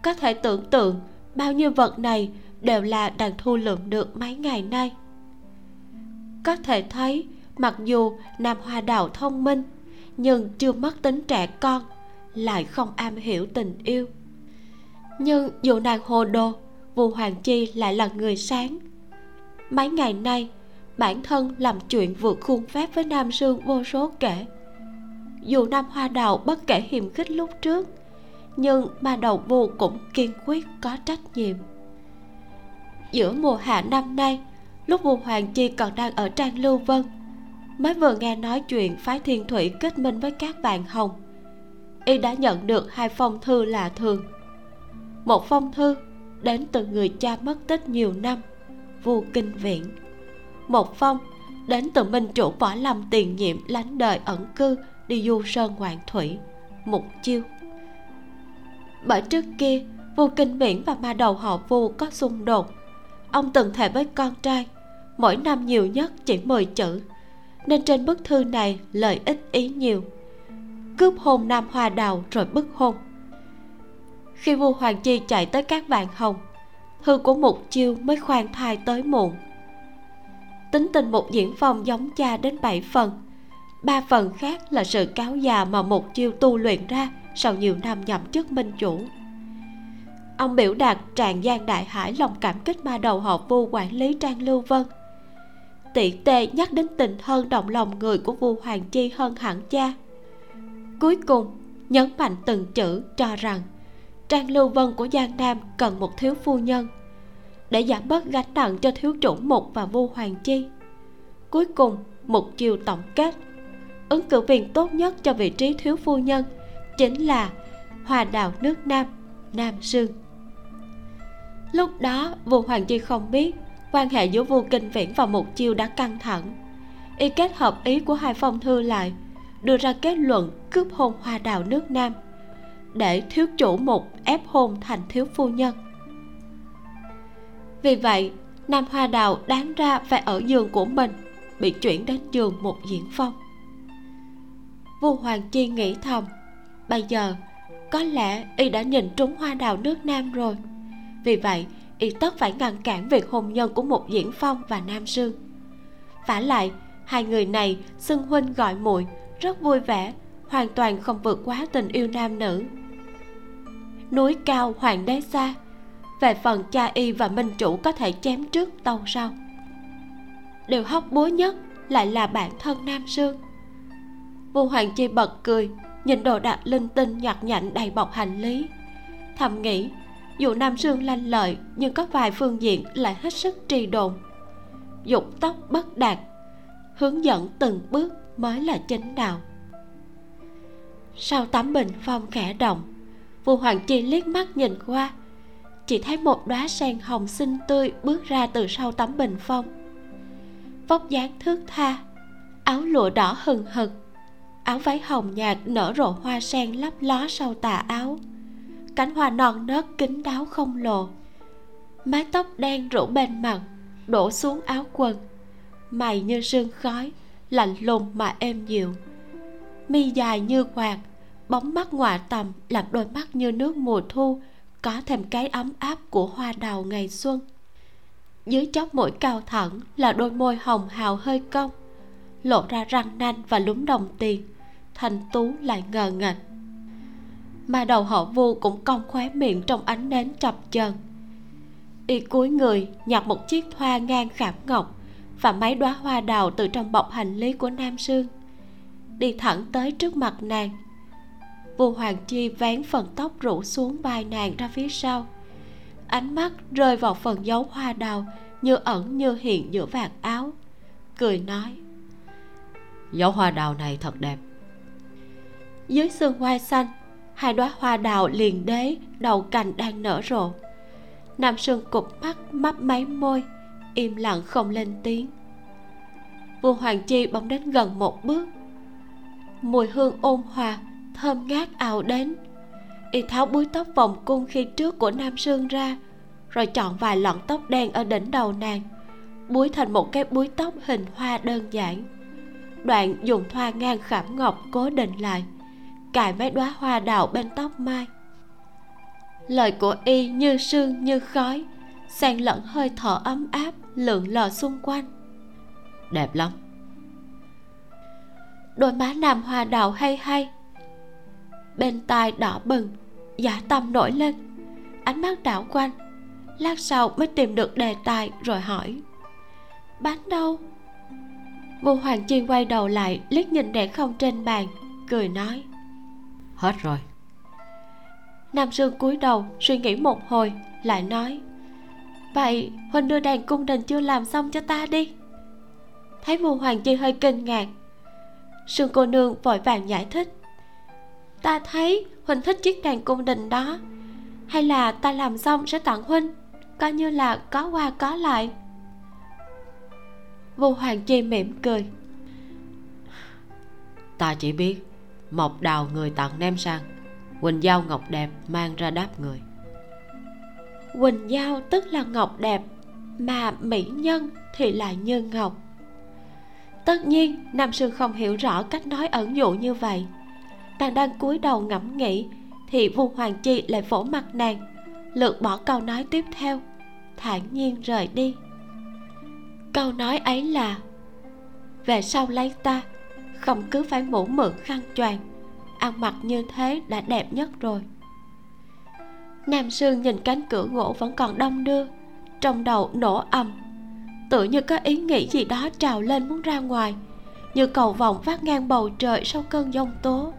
Có thể tưởng tượng, bao nhiêu vật này đều là đàn thu lượm được mấy ngày nay. Có thể thấy, mặc dù nam hoa đào thông minh, nhưng chưa mất tính trẻ con, lại không am hiểu tình yêu. Nhưng dù nàng hồ đồ vua hoàng chi lại là người sáng. Mấy ngày nay, bản thân làm chuyện vượt khuôn phép với nam sương vô số kể. Dù nam hoa đào bất kể hiềm khích lúc trước, nhưng ma đầu vô cũng kiên quyết có trách nhiệm giữa mùa hạ năm nay, lúc vua hoàng chi còn đang ở trang lưu vân. Mới vừa nghe nói chuyện phái thiên thủy kết minh với các bạn hồng, y đã nhận được hai phong thư lạ thường. Một phong thư đến từ người cha mất tích nhiều năm vua kinh viện một phong đến từ minh chủ võ lâm tiền nhiệm lánh đời ẩn cư đi du sơn hoàng thủy, mục chiêu. Bởi trước kia vua kinh viễn và ma đầu họ vua có xung đột ông từng thề với con trai, mỗi năm nhiều nhất chỉ 10 chữ. Nên trên bức thư này lời ít ý nhiều. Cướp hôn nam hoa đào rồi bức hôn. Khi vua hoàng chi chạy tới các vạn hồng, thư của mục chiêu mới khoan thai tới muộn. Tính tình một diễn phong giống cha đến bảy phần. Ba phần khác là sự cáo già mà mục chiêu tu luyện ra sau nhiều năm nhậm chức minh chủ ông biểu đạt tràn gian đại hải lòng cảm kích ma đầu họ vu quản lý trang lưu vân. Tỷ tê nhắc đến tình hơn động lòng người của vua hoàng chi hơn hẳn cha. Cuối cùng, nhấn mạnh từng chữ cho rằng trang lưu vân của giang nam cần một thiếu phu nhân để giảm bớt gánh nặng cho thiếu chủ mục và vua hoàng chi. Cuối cùng, một chiều tổng kết. Ứng cử viên tốt nhất cho vị trí thiếu phu nhân chính là hòa đạo nước nam nam sương lúc đó, vu hoàng chi không biết, quan hệ giữa vu kinh viễn và mục chiêu đã căng thẳng. Y kết hợp ý của hai phong thư lại, đưa ra kết luận cướp hôn hoa đào nước nam, để thiếu chủ mục ép hôn thành thiếu phu nhân. Vì vậy, nam hoa đào đáng ra phải ở giường của mình, bị chuyển đến giường một diễn phong. Vua hoàng chi nghĩ thầm, bây giờ, có lẽ y đã nhìn trúng hoa đào nước nam rồi vì vậy, y tất phải ngăn cản việc hôn nhân của một diễn phong và nam sương vả lại, hai người này xưng huynh gọi muội, rất vui vẻ, hoàn toàn không vượt quá tình yêu nam nữ. Núi cao hoàng đế xa, về phần cha y và minh chủ có thể chém trước tâu sau. Điều hóc búa nhất lại là bản thân nam sương vua hoàng chi bật cười, nhìn đồ đạc linh tinh nhặt nhạnh đầy bọc hành lý, thầm nghĩ dù nam sương lanh lợi, nhưng có vài phương diện lại hết sức trì độn dục tóc bất đạt, hướng dẫn từng bước mới là chính đạo. Sau tấm bình phong khẽ động, vua hoàng chi liếc mắt nhìn qua, chỉ thấy một đóa sen hồng xinh tươi bước ra từ sau tấm bình phong. Vóc dáng thước tha, áo lụa đỏ hừng hực, áo váy hồng nhạt nở rộ hoa sen lấp ló sau tà áo cánh hoa non nớt kín đáo không lộ. Mái tóc đen rủ bên mặt, đổ xuống áo quần. Mày như sương khói, lạnh lùng mà êm dịu. Mi dài như quạt, bóng mắt ngoạ tầm, làm đôi mắt như nước mùa thu, có thêm cái ấm áp của hoa đào ngày xuân. Dưới chóp mũi cao thẳng là đôi môi hồng hào hơi cong, lộ ra răng nanh và lúng đồng tiền. Thành tú lại ngờ nghệch mà đầu họ vu cũng cong khóe miệng trong ánh nến chập chờn. Y cúi người nhặt một chiếc thoa ngang khảm ngọc và mấy đóa hoa đào từ trong bọc hành lý của nam sương, đi thẳng tới trước mặt nàng. Vua hoàng chi vén phần tóc rủ xuống vai nàng ra phía sau. Ánh mắt rơi vào phần dấu hoa đào như ẩn như hiện giữa vạt áo, cười nói, dấu hoa đào này thật đẹp. Dưới sương hoa xanh hai đóa hoa đào liền đế, đầu cành đang nở rộ. Nam sương cụp mắt, mấp máy môi, im lặng không lên tiếng. Vua hoàng chi bỗng đến gần một bước. Mùi hương ôn hòa, thơm ngát ào đến. Y tháo búi tóc vòng cung khi trước của nam sương ra, rồi chọn vài lọn tóc đen ở đỉnh đầu nàng, búi thành một cái búi tóc hình hoa đơn giản. Đoạn dùng thoa ngang khảm ngọc cố định lại cài mấy đóa hoa đào bên tóc mai. Lời của y như sương như khói, xen lẫn hơi thở ấm áp lượn lờ xung quanh. Đẹp lắm. Đôi má nam hoa đào hay hay. Bên tai đỏ bừng, giả tâm nổi lên. Ánh mắt đảo quanh, lát sau mới tìm được đề tài rồi hỏi. Bánh đâu? Ngô Hoàng Chi quay đầu lại liếc nhìn đèn không trên bàn, Cười nói. Hết rồi. Nam Sương cúi đầu suy nghĩ một hồi Lại nói Vậy Huynh đưa đèn cung đình chưa làm xong cho ta đi. Thấy Ngô Hoàng Chi hơi kinh ngạc. Sương cô nương vội vàng giải thích Ta thấy Huynh thích chiếc đèn cung đình đó. Hay là ta làm xong sẽ tặng Huynh Coi như là có qua có lại. Vô Hoàng Chi mỉm cười Ta chỉ biết Mộc đào người tặng đem sang. Quỳnh Giao ngọc đẹp mang ra đáp người. Quỳnh Giao tức là ngọc đẹp, Mà mỹ nhân thì là như ngọc. Tất nhiên, Nam sư không hiểu rõ cách nói ẩn dụ như vậy. Nàng đang cúi đầu ngẫm nghĩ, Thì Vu Hoàng Chi lại vỗ mặt nàng Lượt bỏ câu nói tiếp theo, thản nhiên rời đi. Câu nói ấy là, về sau lấy ta không cứ phải mũ mượn khăn choàng, ăn mặc như thế đã đẹp nhất rồi. Nam sương nhìn cánh cửa gỗ vẫn còn đông đưa, trong đầu nổ ầm. Tự như có ý nghĩ gì đó trào lên muốn ra ngoài, như cầu vòng vắt ngang bầu trời sau cơn giông tố.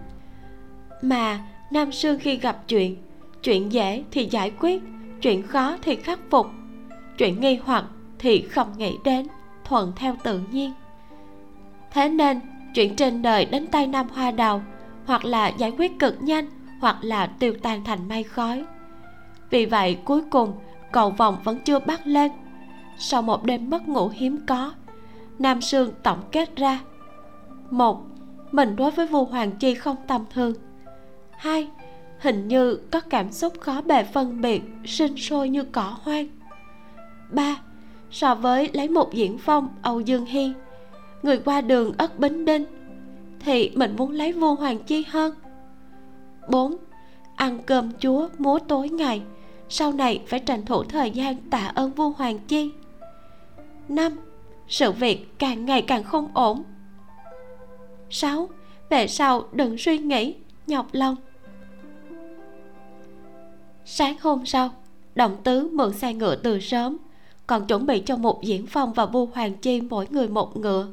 Mà nam sương khi gặp chuyện chuyện dễ thì giải quyết, chuyện khó thì khắc phục, chuyện nghi hoặc thì không nghĩ đến, thuận theo tự nhiên. Thế nên chuyện trên đời đến tay nam hoa đào, hoặc là giải quyết cực nhanh, hoặc là tiêu tan thành mây khói. Vì vậy, cuối cùng, cầu vòng vẫn chưa bắt lên. Sau một đêm mất ngủ hiếm có, nam sương tổng kết ra. Một, mình đối với vua hoàng chi không tầm thường. Hai, hình như có cảm xúc khó bề phân biệt, sinh sôi như cỏ hoang. Ba, so với lấy một diễn phong âu dương hy người qua đường ất bính đinh, thì mình muốn lấy vua hoàng chi hơn. Bốn, ăn cơm chúa múa tối ngày, sau này phải tranh thủ thời gian tạ ơn vua hoàng chi. Năm, sự việc càng ngày càng không ổn. Sáu, về sau đừng suy nghĩ, nhọc lòng. Sáng hôm sau, đồng tứ mượn xe ngựa từ sớm, còn chuẩn bị cho một diễn phong và vua hoàng chi mỗi người một ngựa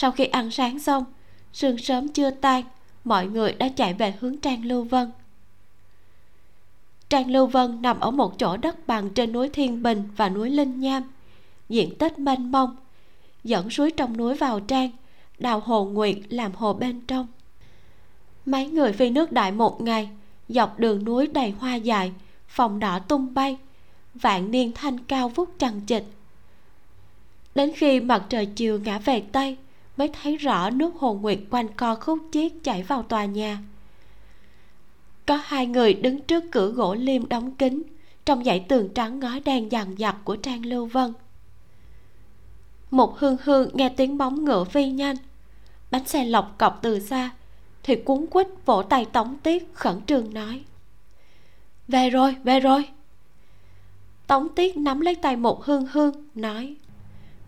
sau khi ăn sáng xong, sương sớm chưa tan, mọi người đã chạy về hướng trang lưu vân. Trang lưu vân nằm ở một chỗ đất bằng trên núi thiên bình và núi linh nham, diện tích mênh mông, dẫn suối trong núi vào trang, đào hồ nguyệt làm hồ bên trong. Mấy người phi nước đại một ngày, dọc đường núi đầy hoa dài phòng đỏ tung bay, vạn niên thanh cao vút chằng chịt. Đến khi mặt trời chiều ngã về tây mới thấy rõ nước hồ nguyệt quanh co khúc chiết chảy vào tòa nhà. Có hai người đứng trước cửa gỗ liêm đóng kín, trong dãy tường trắng ngói đen dằn dặt của trang lưu vân. Một hương hương nghe tiếng bóng ngựa phi nhanh. Bánh xe lọc cọc từ xa, thì cuốn quýt vỗ tay tống tiết, khẩn trương nói. Về rồi về rồi. Tống tiết nắm lấy tay một hương hương, nói.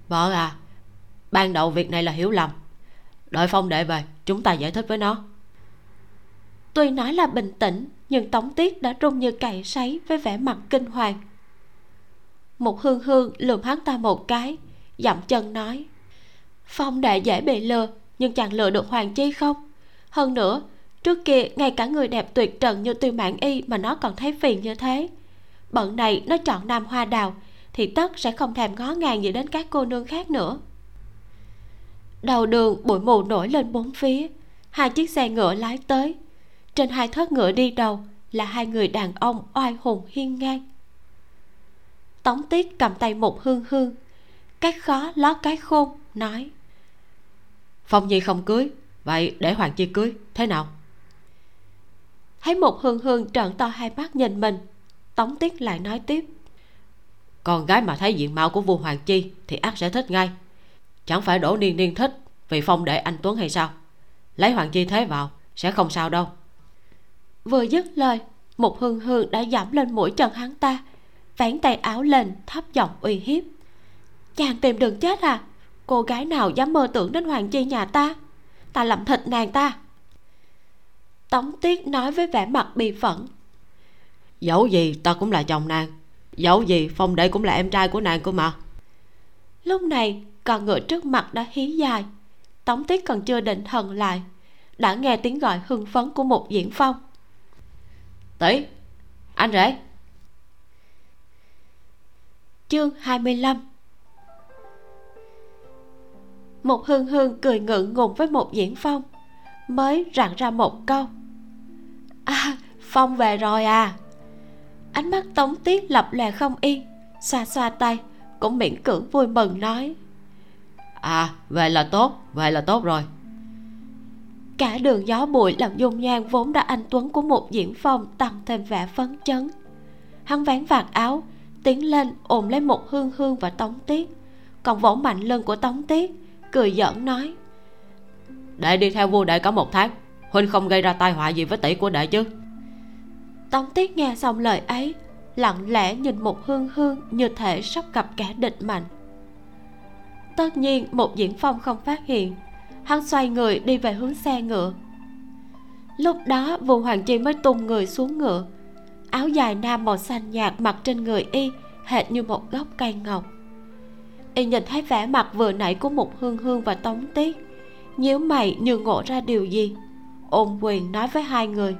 Vợ à ban đầu việc này là hiểu lầm. Đợi phong đệ về, chúng ta giải thích với nó. Tuy nói là bình tĩnh, nhưng tống tiết đã rung như cày sấy với vẻ mặt kinh hoàng. Một hương hương lườm hắn ta một cái dậm chân nói. Phong đệ dễ bị lừa, nhưng chàng lừa được hoàng chi không? Hơn nữa, trước kia ngay cả người đẹp tuyệt trần như tư mãn y mà nó còn thấy phiền như thế. Bận này nó chọn nam hoa đào, thì tất sẽ không thèm ngó ngàng gì đến các cô nương khác nữa đầu đường bụi mù nổi lên bốn phía. Hai chiếc xe ngựa lái tới. Trên hai thớt ngựa đi đầu là hai người đàn ông oai hùng hiên ngang. Tống tiết cầm tay một hương hương. Cái khó lót cái khôn, nói. Phong nhi không cưới, vậy để hoàng chi cưới, thế nào? Thấy một hương hương trợn to hai mắt nhìn mình, tống tiết lại nói tiếp. Con gái mà thấy diện mạo của vua hoàng chi thì ác sẽ thích ngay chẳng phải đổ niên niên thích vì phong đệ anh tuấn hay sao? Lấy hoàng chi thế vào sẽ không sao đâu. Vừa dứt lời một hương hương đã giảm lên mũi chân hắn ta vén tay áo lên thấp giọng uy hiếp. Chàng tìm đường chết à? Cô gái nào dám mơ tưởng đến hoàng chi nhà ta? Ta làm thịt nàng ta. Tống tiết nói với vẻ mặt bị phẫn. Dẫu gì ta cũng là chồng nàng dẫu gì phong đệ cũng là em trai của nàng cơ mà. Lúc này con ngựa trước mặt đã hí dài. Tống tiết còn chưa định thần lại, đã nghe tiếng gọi hưng phấn của một diễn phong. Tỷ, anh rể. Chương 25 một hương hương cười ngượng ngùng với một diễn phong, mới rặn ra một câu. À phong về rồi à. Ánh mắt tống tiết lập lè không yên, xoa xoa tay, cũng miễn cưỡng vui mừng nói à vậy là tốt vậy là tốt rồi. Cả đường gió bụi làm dung nhan vốn đã anh tuấn của một diễn phong tăng thêm vẻ phấn chấn. Hắn vén vạt áo tiến lên ôm lấy một hương hương và tống tiết. Còn vỗ mạnh lưng của tống tiết cười giỡn nói đệ đi theo vua đệ có một tháng huynh không gây ra tai họa gì với tỷ của đệ chứ? Tống tiết nghe xong lời ấy lặng lẽ nhìn một hương hương như thể sắp gặp kẻ địch mạnh tất nhiên một diễn phong không phát hiện. Hắn xoay người đi về hướng xe ngựa. Lúc đó vua hoàng chi mới tung người xuống ngựa. Áo dài nam màu xanh nhạt mặc trên người y hệt như một gốc cây ngọc. Y nhìn thấy vẻ mặt vừa nãy của một hương hương và tống tiết nhíu mày như ngộ ra điều gì. Ôn quyền nói với hai người.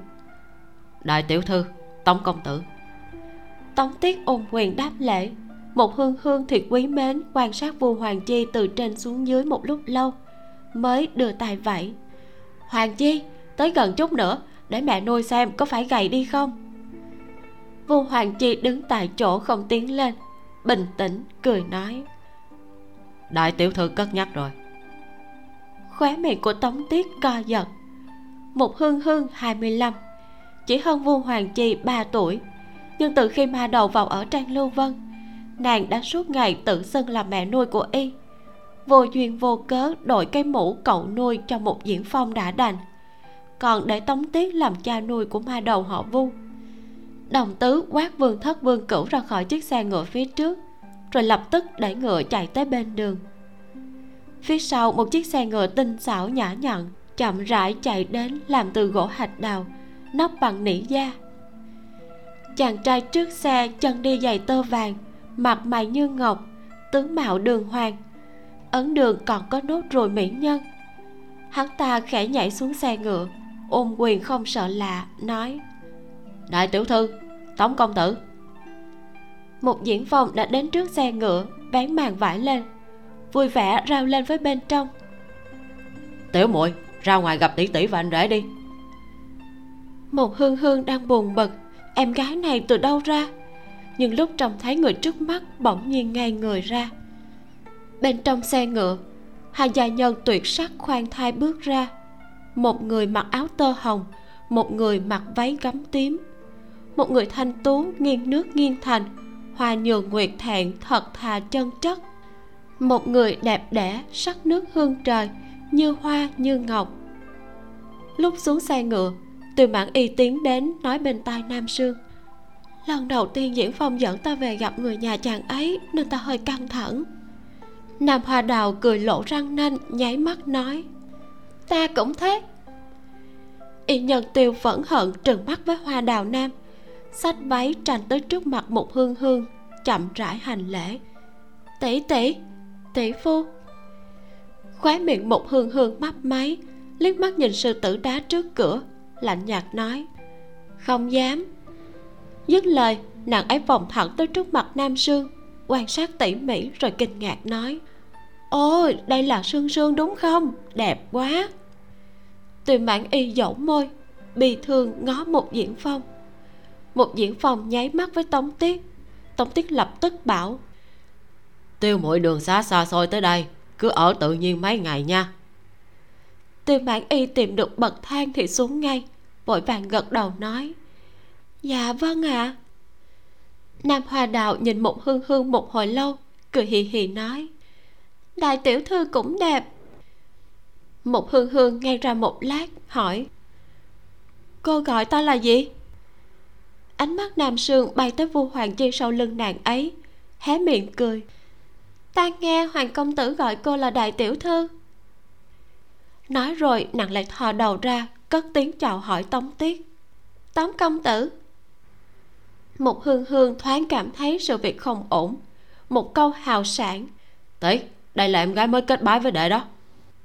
Đại tiểu thư tống công tử. Tống tiết ôn quyền đáp lễ một hương hương thiệt quý mến quan sát vu hoàng chi từ trên xuống dưới một lúc lâu mới đưa tay vẫy. Hoàng chi tới gần chút nữa để mẹ nuôi xem có phải gầy đi không? Vu hoàng chi đứng tại chỗ không tiến lên bình tĩnh cười nói. Đại tiểu thư cất nhắc rồi. Khóe miệng của tống tiết co giật. Một hương hương 25 chỉ hơn vu hoàng chi 3 tuổi nhưng từ khi ma đầu vào ở trang lưu vân nàng đã suốt ngày tự xưng là mẹ nuôi của y. Vô duyên vô cớ đổi cái mũ cậu nuôi cho một diễn phong đã đành. Còn để tống tiết làm cha nuôi của ma đầu họ vu. Đồng tứ quát vương thất vương cửu ra khỏi chiếc xe ngựa phía trước, rồi lập tức để ngựa chạy tới bên đường. Phía sau một chiếc xe ngựa tinh xảo nhã nhặn, chậm rãi chạy đến làm từ gỗ hạch đào, nóc bằng nỉ da. Chàng trai trước xe chân đi giày tơ vàng mặt mày như ngọc tướng mạo đường hoàng. Ấn đường còn có nốt ruồi mỹ nhân. Hắn ta khẽ nhảy xuống xe ngựa ôm quyền không sợ lạ nói đại tiểu thư tống công tử. Một diễn phòng đã đến trước xe ngựa vén màn vải lên vui vẻ rao lên với bên trong. Tiểu muội ra ngoài gặp tỷ tỷ và anh rể đi. Một hương hương đang buồn bực em gái này từ đâu ra nhưng lúc trông thấy người trước mắt bỗng nhiên ngay người ra. Bên trong xe ngựa, hai gia nhân tuyệt sắc khoan thai bước ra. Một người mặc áo tơ hồng, một người mặc váy gấm tím. Một người thanh tú nghiêng nước nghiêng thành, hoa nhường nguyệt thẹn thật thà chân chất. Một người đẹp đẽ, sắc nước hương trời, như hoa, như ngọc. Lúc xuống xe ngựa, từ mãn y tiến đến nói bên tai nam sương lần đầu tiên diễn phong dẫn ta về gặp người nhà chàng ấy nên ta hơi căng thẳng. Nam hoa đào cười lộ răng nanh, nháy mắt nói, ta cũng thế. Y nhân tiêu phẫn hận trừng mắt với hoa đào nam sách váy tranh tới trước mặt một hương hương, chậm rãi hành lễ, tỷ tỷ tỷ phu. Khóe miệng một hương hương mấp máy, liếc mắt nhìn sư tử đá trước cửa, lạnh nhạt nói, không dám dứt lời nàng ấy vòng thẳng tới trước mặt nam sương quan sát tỉ mỉ rồi kinh ngạc nói ôi đây là sương sương đúng không? Đẹp quá. Tùy mãn y dẫu môi bi thương ngó một diễn phong. Một diễn phong nháy mắt với tống tiết. Tống tiết lập tức bảo tiêu mỗi đường xa xa xôi tới đây cứ ở tự nhiên mấy ngày nha. Tiêu mãn y tìm được bậc thang thì xuống ngay vội vàng gật đầu nói dạ vâng ạ. À. nam hoa đạo nhìn một hương hương một hồi lâu, cười hì hì nói, đại tiểu thư cũng đẹp. Một hương hương ngay ra một lát, hỏi, cô gọi ta là gì? Ánh mắt nam sương bay tới vu hoàng chi sau lưng nàng ấy, hé miệng cười, ta nghe hoàng công tử gọi cô là đại tiểu thư. Nói rồi, nàng lại thò đầu ra, cất tiếng chào hỏi tống tiết, tống công tử một hương hương thoáng cảm thấy sự việc không ổn. Một câu hào sản tỷ, đây là em gái mới kết bái với đệ đó.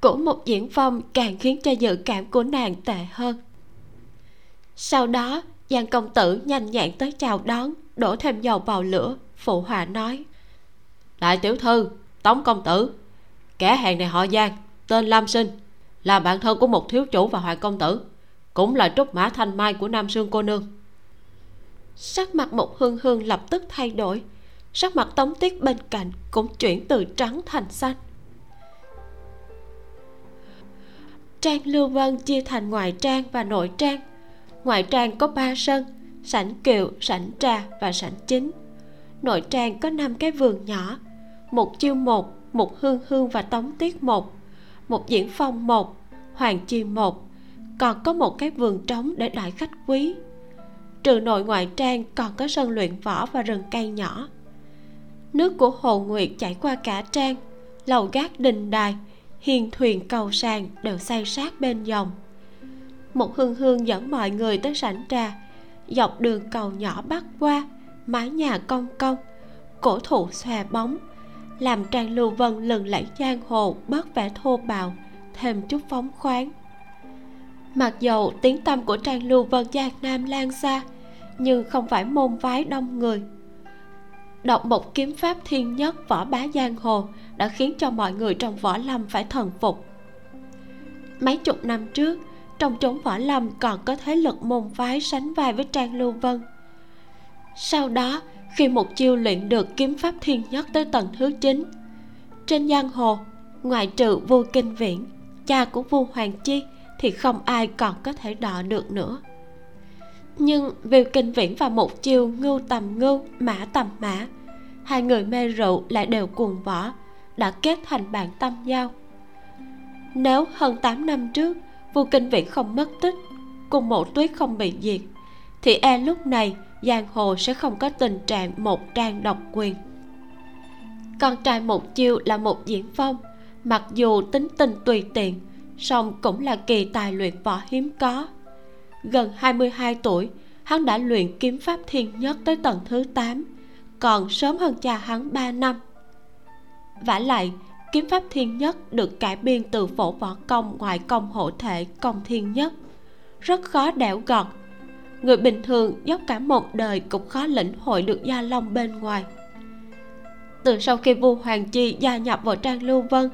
Của một diễn phong càng khiến cho dự cảm của nàng tệ hơn. Sau đó, giang công tử nhanh nhẹn tới chào đón, đổ thêm dầu vào lửa, phụ họa nói, đại tiểu thư, tống công tử, kẻ hèn này họ giang, tên lam sinh, là bạn thân của một thiếu chủ và hoàng công tử, cũng là trúc mã thanh mai của nam sương cô nương sắc mặt mộc hương hương lập tức thay đổi. Sắc mặt tống tiết bên cạnh cũng chuyển từ trắng thành xanh. Trang lưu vân chia thành ngoại trang và nội trang. Ngoại trang có ba sân, sảnh kiệu, sảnh trà và sảnh chính. Nội trang có năm cái vườn nhỏ, một chiêu một một hương hương và tống tiết một một diễn phong một, hoàng chi một. Còn có một cái vườn trống để đãi khách quý trừ nội ngoại trang còn có sân luyện võ và rừng cây nhỏ. Nước của hồ nguyệt chảy qua cả trang, lầu gác đình đài, hiền thuyền cầu sàn đều xây sát bên dòng. Một hương hương dẫn mọi người tới sảnh trà, dọc đường cầu nhỏ bắc qua, mái nhà cong cong, cổ thụ xòe bóng, làm trang lưu vân lừng lẫy giang hồ bớt vẻ thô bạo, thêm chút phóng khoáng. Mặc dầu tiếng tâm của trang lưu vân giang nam lan xa nhưng không phải môn phái đông người. Đọc một kiếm pháp thiên nhất võ bá giang hồ đã khiến cho mọi người trong võ lâm phải thần phục. Mấy chục năm trước, trong chốn võ lâm còn có thế lực môn phái sánh vai với trang lưu vân. Sau đó, khi một chiêu luyện được kiếm pháp thiên nhất tới tầng thứ 9 trên giang hồ, ngoại trừ vua kinh viễn, cha của vua hoàng chi thì không ai còn có thể đọ được nữa nhưng vì kinh viễn và một chiêu, ngưu tầm ngưu, mã tầm mã, hai người mê rượu lại đều cuồng võ, đã kết thành bạn tâm giao nếu hơn 8 năm trước vua kinh viễn không mất tích, cùng mộ tuyết không bị diệt, thì e lúc này giang hồ sẽ không có tình trạng một trang độc quyền. Con trai một chiêu là một diễn phong, mặc dù tính tình tùy tiện, song cũng là kỳ tài luyện võ hiếm có gần 22 tuổi. Hắn đã luyện kiếm pháp thiên nhất tới tầng thứ 8 còn sớm hơn cha hắn 3 năm. Vả lại, kiếm pháp thiên nhất được cải biên từ phổ võ công, ngoại công hộ thể, công thiên nhất rất khó đẽo gọt. Người bình thường dốc cả một đời cũng khó lĩnh hội được gia long bên ngoài. Từ sau khi vua hoàng chi gia nhập vào trang lưu vân,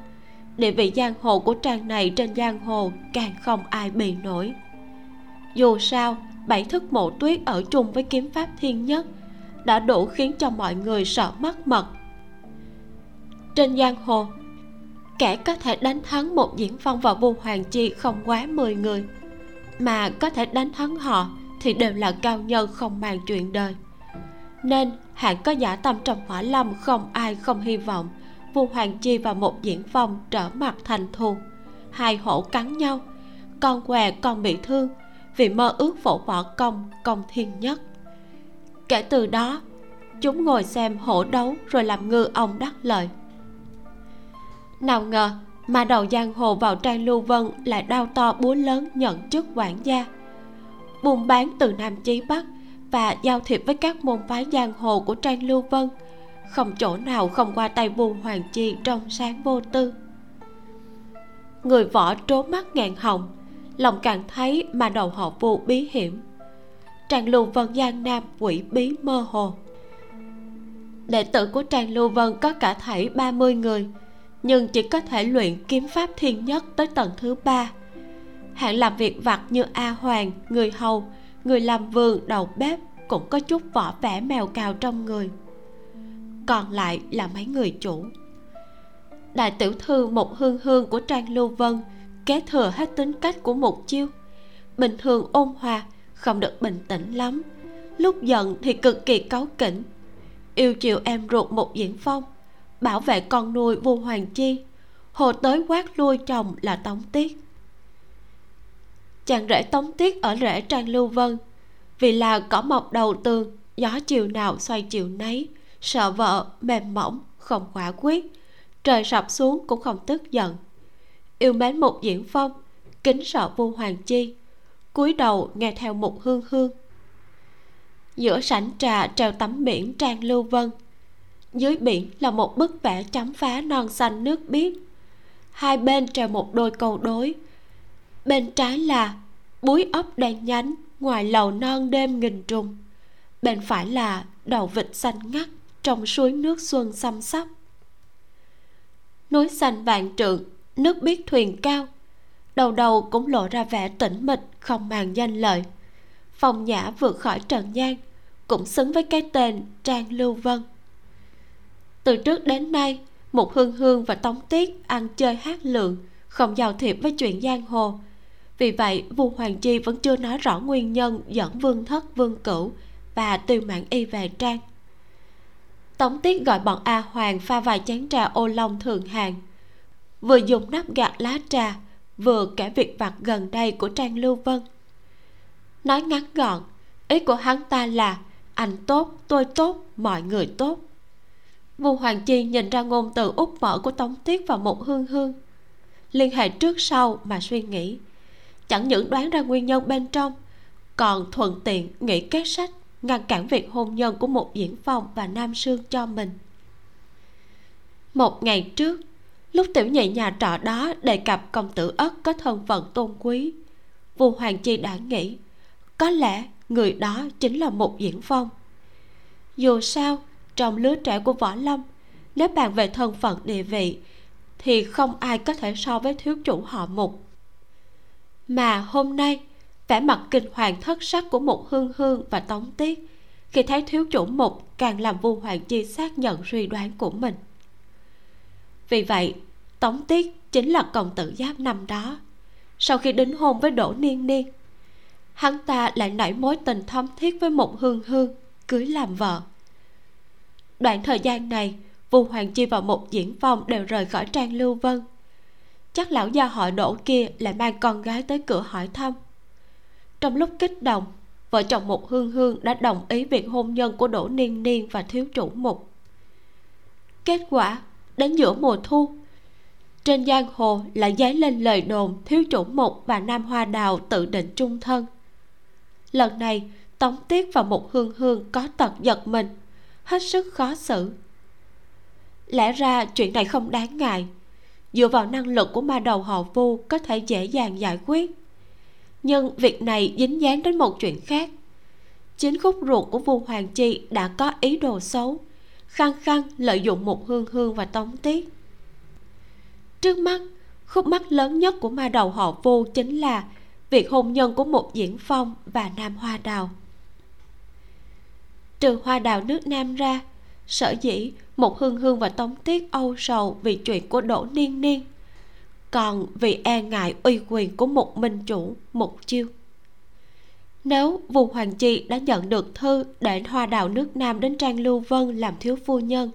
địa vị giang hồ của trang này trên giang hồ càng không ai bì nổi dù sao, bảy thức mộ tuyết ở chung với kiếm pháp thiên nhất đã đủ khiến cho mọi người sợ mất mật. Trên giang hồ, kẻ có thể đánh thắng một diễn phong và vua hoàng chi không quá 10 người, mà có thể đánh thắng họ thì đều là cao nhân không màng chuyện đời. Nên, hạng có giả tâm trong hỏa lâm không ai không hy vọng vua hoàng chi và một diễn phong trở mặt thành thù. Hai hổ cắn nhau, con què còn bị thương vì mơ ước phổ võ công công thiên nhất. Kể từ đó, chúng ngồi xem hổ đấu rồi làm ngư ông đắc lợi. Nào ngờ, mà đầu giang hồ vào trang lưu vân lại đau to búa lớn nhận chức quản gia. Buôn bán từ nam chí bắc và giao thiệp với các môn phái giang hồ của trang lưu vân, không chỗ nào không qua tay vua hoàng chi trong sáng vô tư. Người võ trố mắt ngàn hồng lòng càng thấy mà đầu họ vô bí hiểm. Trang lưu vân giang nam quỷ bí mơ hồ. Đệ tử của trang lưu vân có cả thảy 30 người, nhưng chỉ có thể luyện kiếm pháp thiên nhất tới tầng thứ ba. Hạng làm việc vặt như a hoàng, người hầu, người làm vườn, đầu bếp cũng có chút vỏ vẻ mèo cào trong người. Còn lại là mấy người chủ. Đại tiểu thư một hương hương của trang lưu vân kế thừa hết tính cách của một chiêu. Bình thường ôn hòa, không được bình tĩnh lắm. Lúc giận thì cực kỳ cáu kỉnh. Yêu chiều em ruột một diễn phong, bảo vệ con nuôi vua hoàng chi. Hồ tới quát lui chồng là tống tiết. Chàng rể tống tiết ở rễ trang lưu vân, vì là cỏ mọc đầu tường, gió chiều nào xoay chiều nấy, sợ vợ mềm mỏng, không quả quyết. Trời sập xuống cũng không tức giận yêu mến một diễn phong, kính sợ vua hoàng chi, cúi đầu nghe theo một hương hương. Giữa sảnh trà treo tấm biển trang lưu vân, dưới biển là một bức vẽ chấm phá non xanh nước biếc. Hai bên treo một đôi câu đối, bên trái là búi ốc đen nhánh ngoài lầu non đêm nghìn trùng, bên phải là đầu vịt xanh ngắt trong suối nước xuân xăm xắp núi xanh vạn trượng nước biết thuyền cao. Đầu đầu cũng lộ ra vẻ tĩnh mịch, không màng danh lợi. Phong nhã vượt khỏi trần gian, cũng xứng với cái tên trang lưu vân. Từ trước đến nay, một hương hương và tống tiết ăn chơi hát lượng, không giao thiệp với chuyện giang hồ. Vì vậy, vua hoàng chi vẫn chưa nói rõ nguyên nhân dẫn vương thất, vương cửu và tiêu mạng y về trang. Tống tiết gọi bọn a hoàng pha vài chén trà ô long thường hàng vừa dùng nắp gạt lá trà, vừa kể việc vặt gần đây của trang lưu vân. Nói ngắn gọn, ý của hắn ta là, anh tốt, tôi tốt, mọi người tốt. Vu hoàng chi nhìn ra ngôn từ út mở của tống tiết và một hương hương. Liên hệ trước sau mà suy nghĩ. Chẳng những đoán ra nguyên nhân bên trong, còn thuận tiện nghĩ kế sách, ngăn cản việc hôn nhân của một diễn phòng và nam sương cho mình. Một ngày trước lúc tiểu nhị nhà trọ đó đề cập công tử ất có thân phận tôn quý, vua hoàng chi đã nghĩ, có lẽ người đó chính là một diễn phong. Dù sao, trong lứa trẻ của võ lâm, nếu bàn về thân phận địa vị, thì không ai có thể so với thiếu chủ họ mục. Mà hôm nay, vẻ mặt kinh hoàng thất sắc của một hương hương và tống tiết, khi thấy thiếu chủ mục càng làm vua hoàng chi xác nhận suy đoán của mình vì vậy, tống tiết chính là công tử giáp năm đó. Sau khi đính hôn với đỗ niên niên, hắn ta lại nảy mối tình thâm thiết với một hương hương cưới làm vợ. Đoạn thời gian này, vu hoàng chi và một diễn phong đều rời khỏi trang lưu vân. Chắc lão gia họ đỗ kia lại mang con gái tới cửa hỏi thăm. Trong lúc kích động, vợ chồng một hương hương đã đồng ý việc hôn nhân của đỗ niên niên và thiếu chủ mục. Kết quả đến giữa mùa thu. Trên giang hồ lại dấy lên lời đồn thiếu chủ mục và nam hoa đào tự định chung thân. Lần này, tống tiết và một hương hương có tật giật mình, hết sức khó xử. Lẽ ra chuyện này không đáng ngại. Dựa vào năng lực của ma đầu họ vu có thể dễ dàng giải quyết. Nhưng việc này dính dáng đến một chuyện khác. Chính khúc ruột của vu hoàng chi đã có ý đồ xấu khăng khăng lợi dụng một hương hương và tống tiết. Trước mắt, khúc mắc lớn nhất của ma đầu họ vô chính là việc hôn nhân của một diễn phong và nam hoa đào. Trừ hoa đào nước nam ra, sở dĩ một hương hương và tống tiết âu sầu vì chuyện của đỗ niên niên, còn vì e ngại uy quyền của một minh chủ, một chiêu nếu vu hoàng chi đã nhận được thư để hoa đào nước nam đến trang lưu vân làm thiếu phu nhân,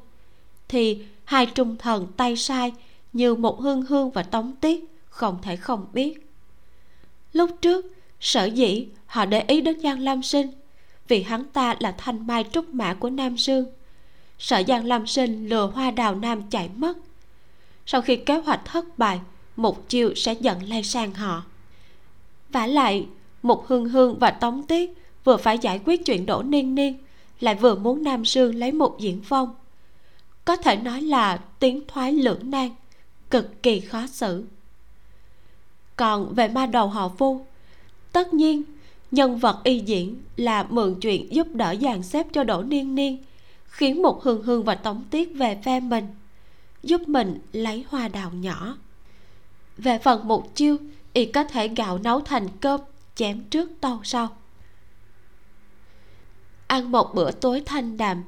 thì hai trung thần tay sai như một hương hương và tống tiết, không thể không biết. Lúc trước, sở dĩ họ để ý đến giang lam sinh, vì hắn ta là thanh mai trúc mã của nam sương sợ giang lam sinh lừa hoa đào nam chạy mất. Sau khi kế hoạch thất bại, một chiêu sẽ dẫn lây sang họ. Vả lại một hương hương và tống tiết, vừa phải giải quyết chuyện đổ niên niên, lại vừa muốn nam sương lấy một diễn phong. Có thể nói là tiến thoái lưỡng nan, cực kỳ khó xử. Còn về ma đầu họ vu, tất nhiên, nhân vật y diễn là mượn chuyện giúp đỡ dàn xếp cho đỗ niên niên, khiến một hương hương và tống tiết về phe mình, giúp mình lấy hoa đào nhỏ. Về phần một chiêu, y có thể gạo nấu thành cơm chém trước tâu sau. Ăn một bữa tối thanh đạm,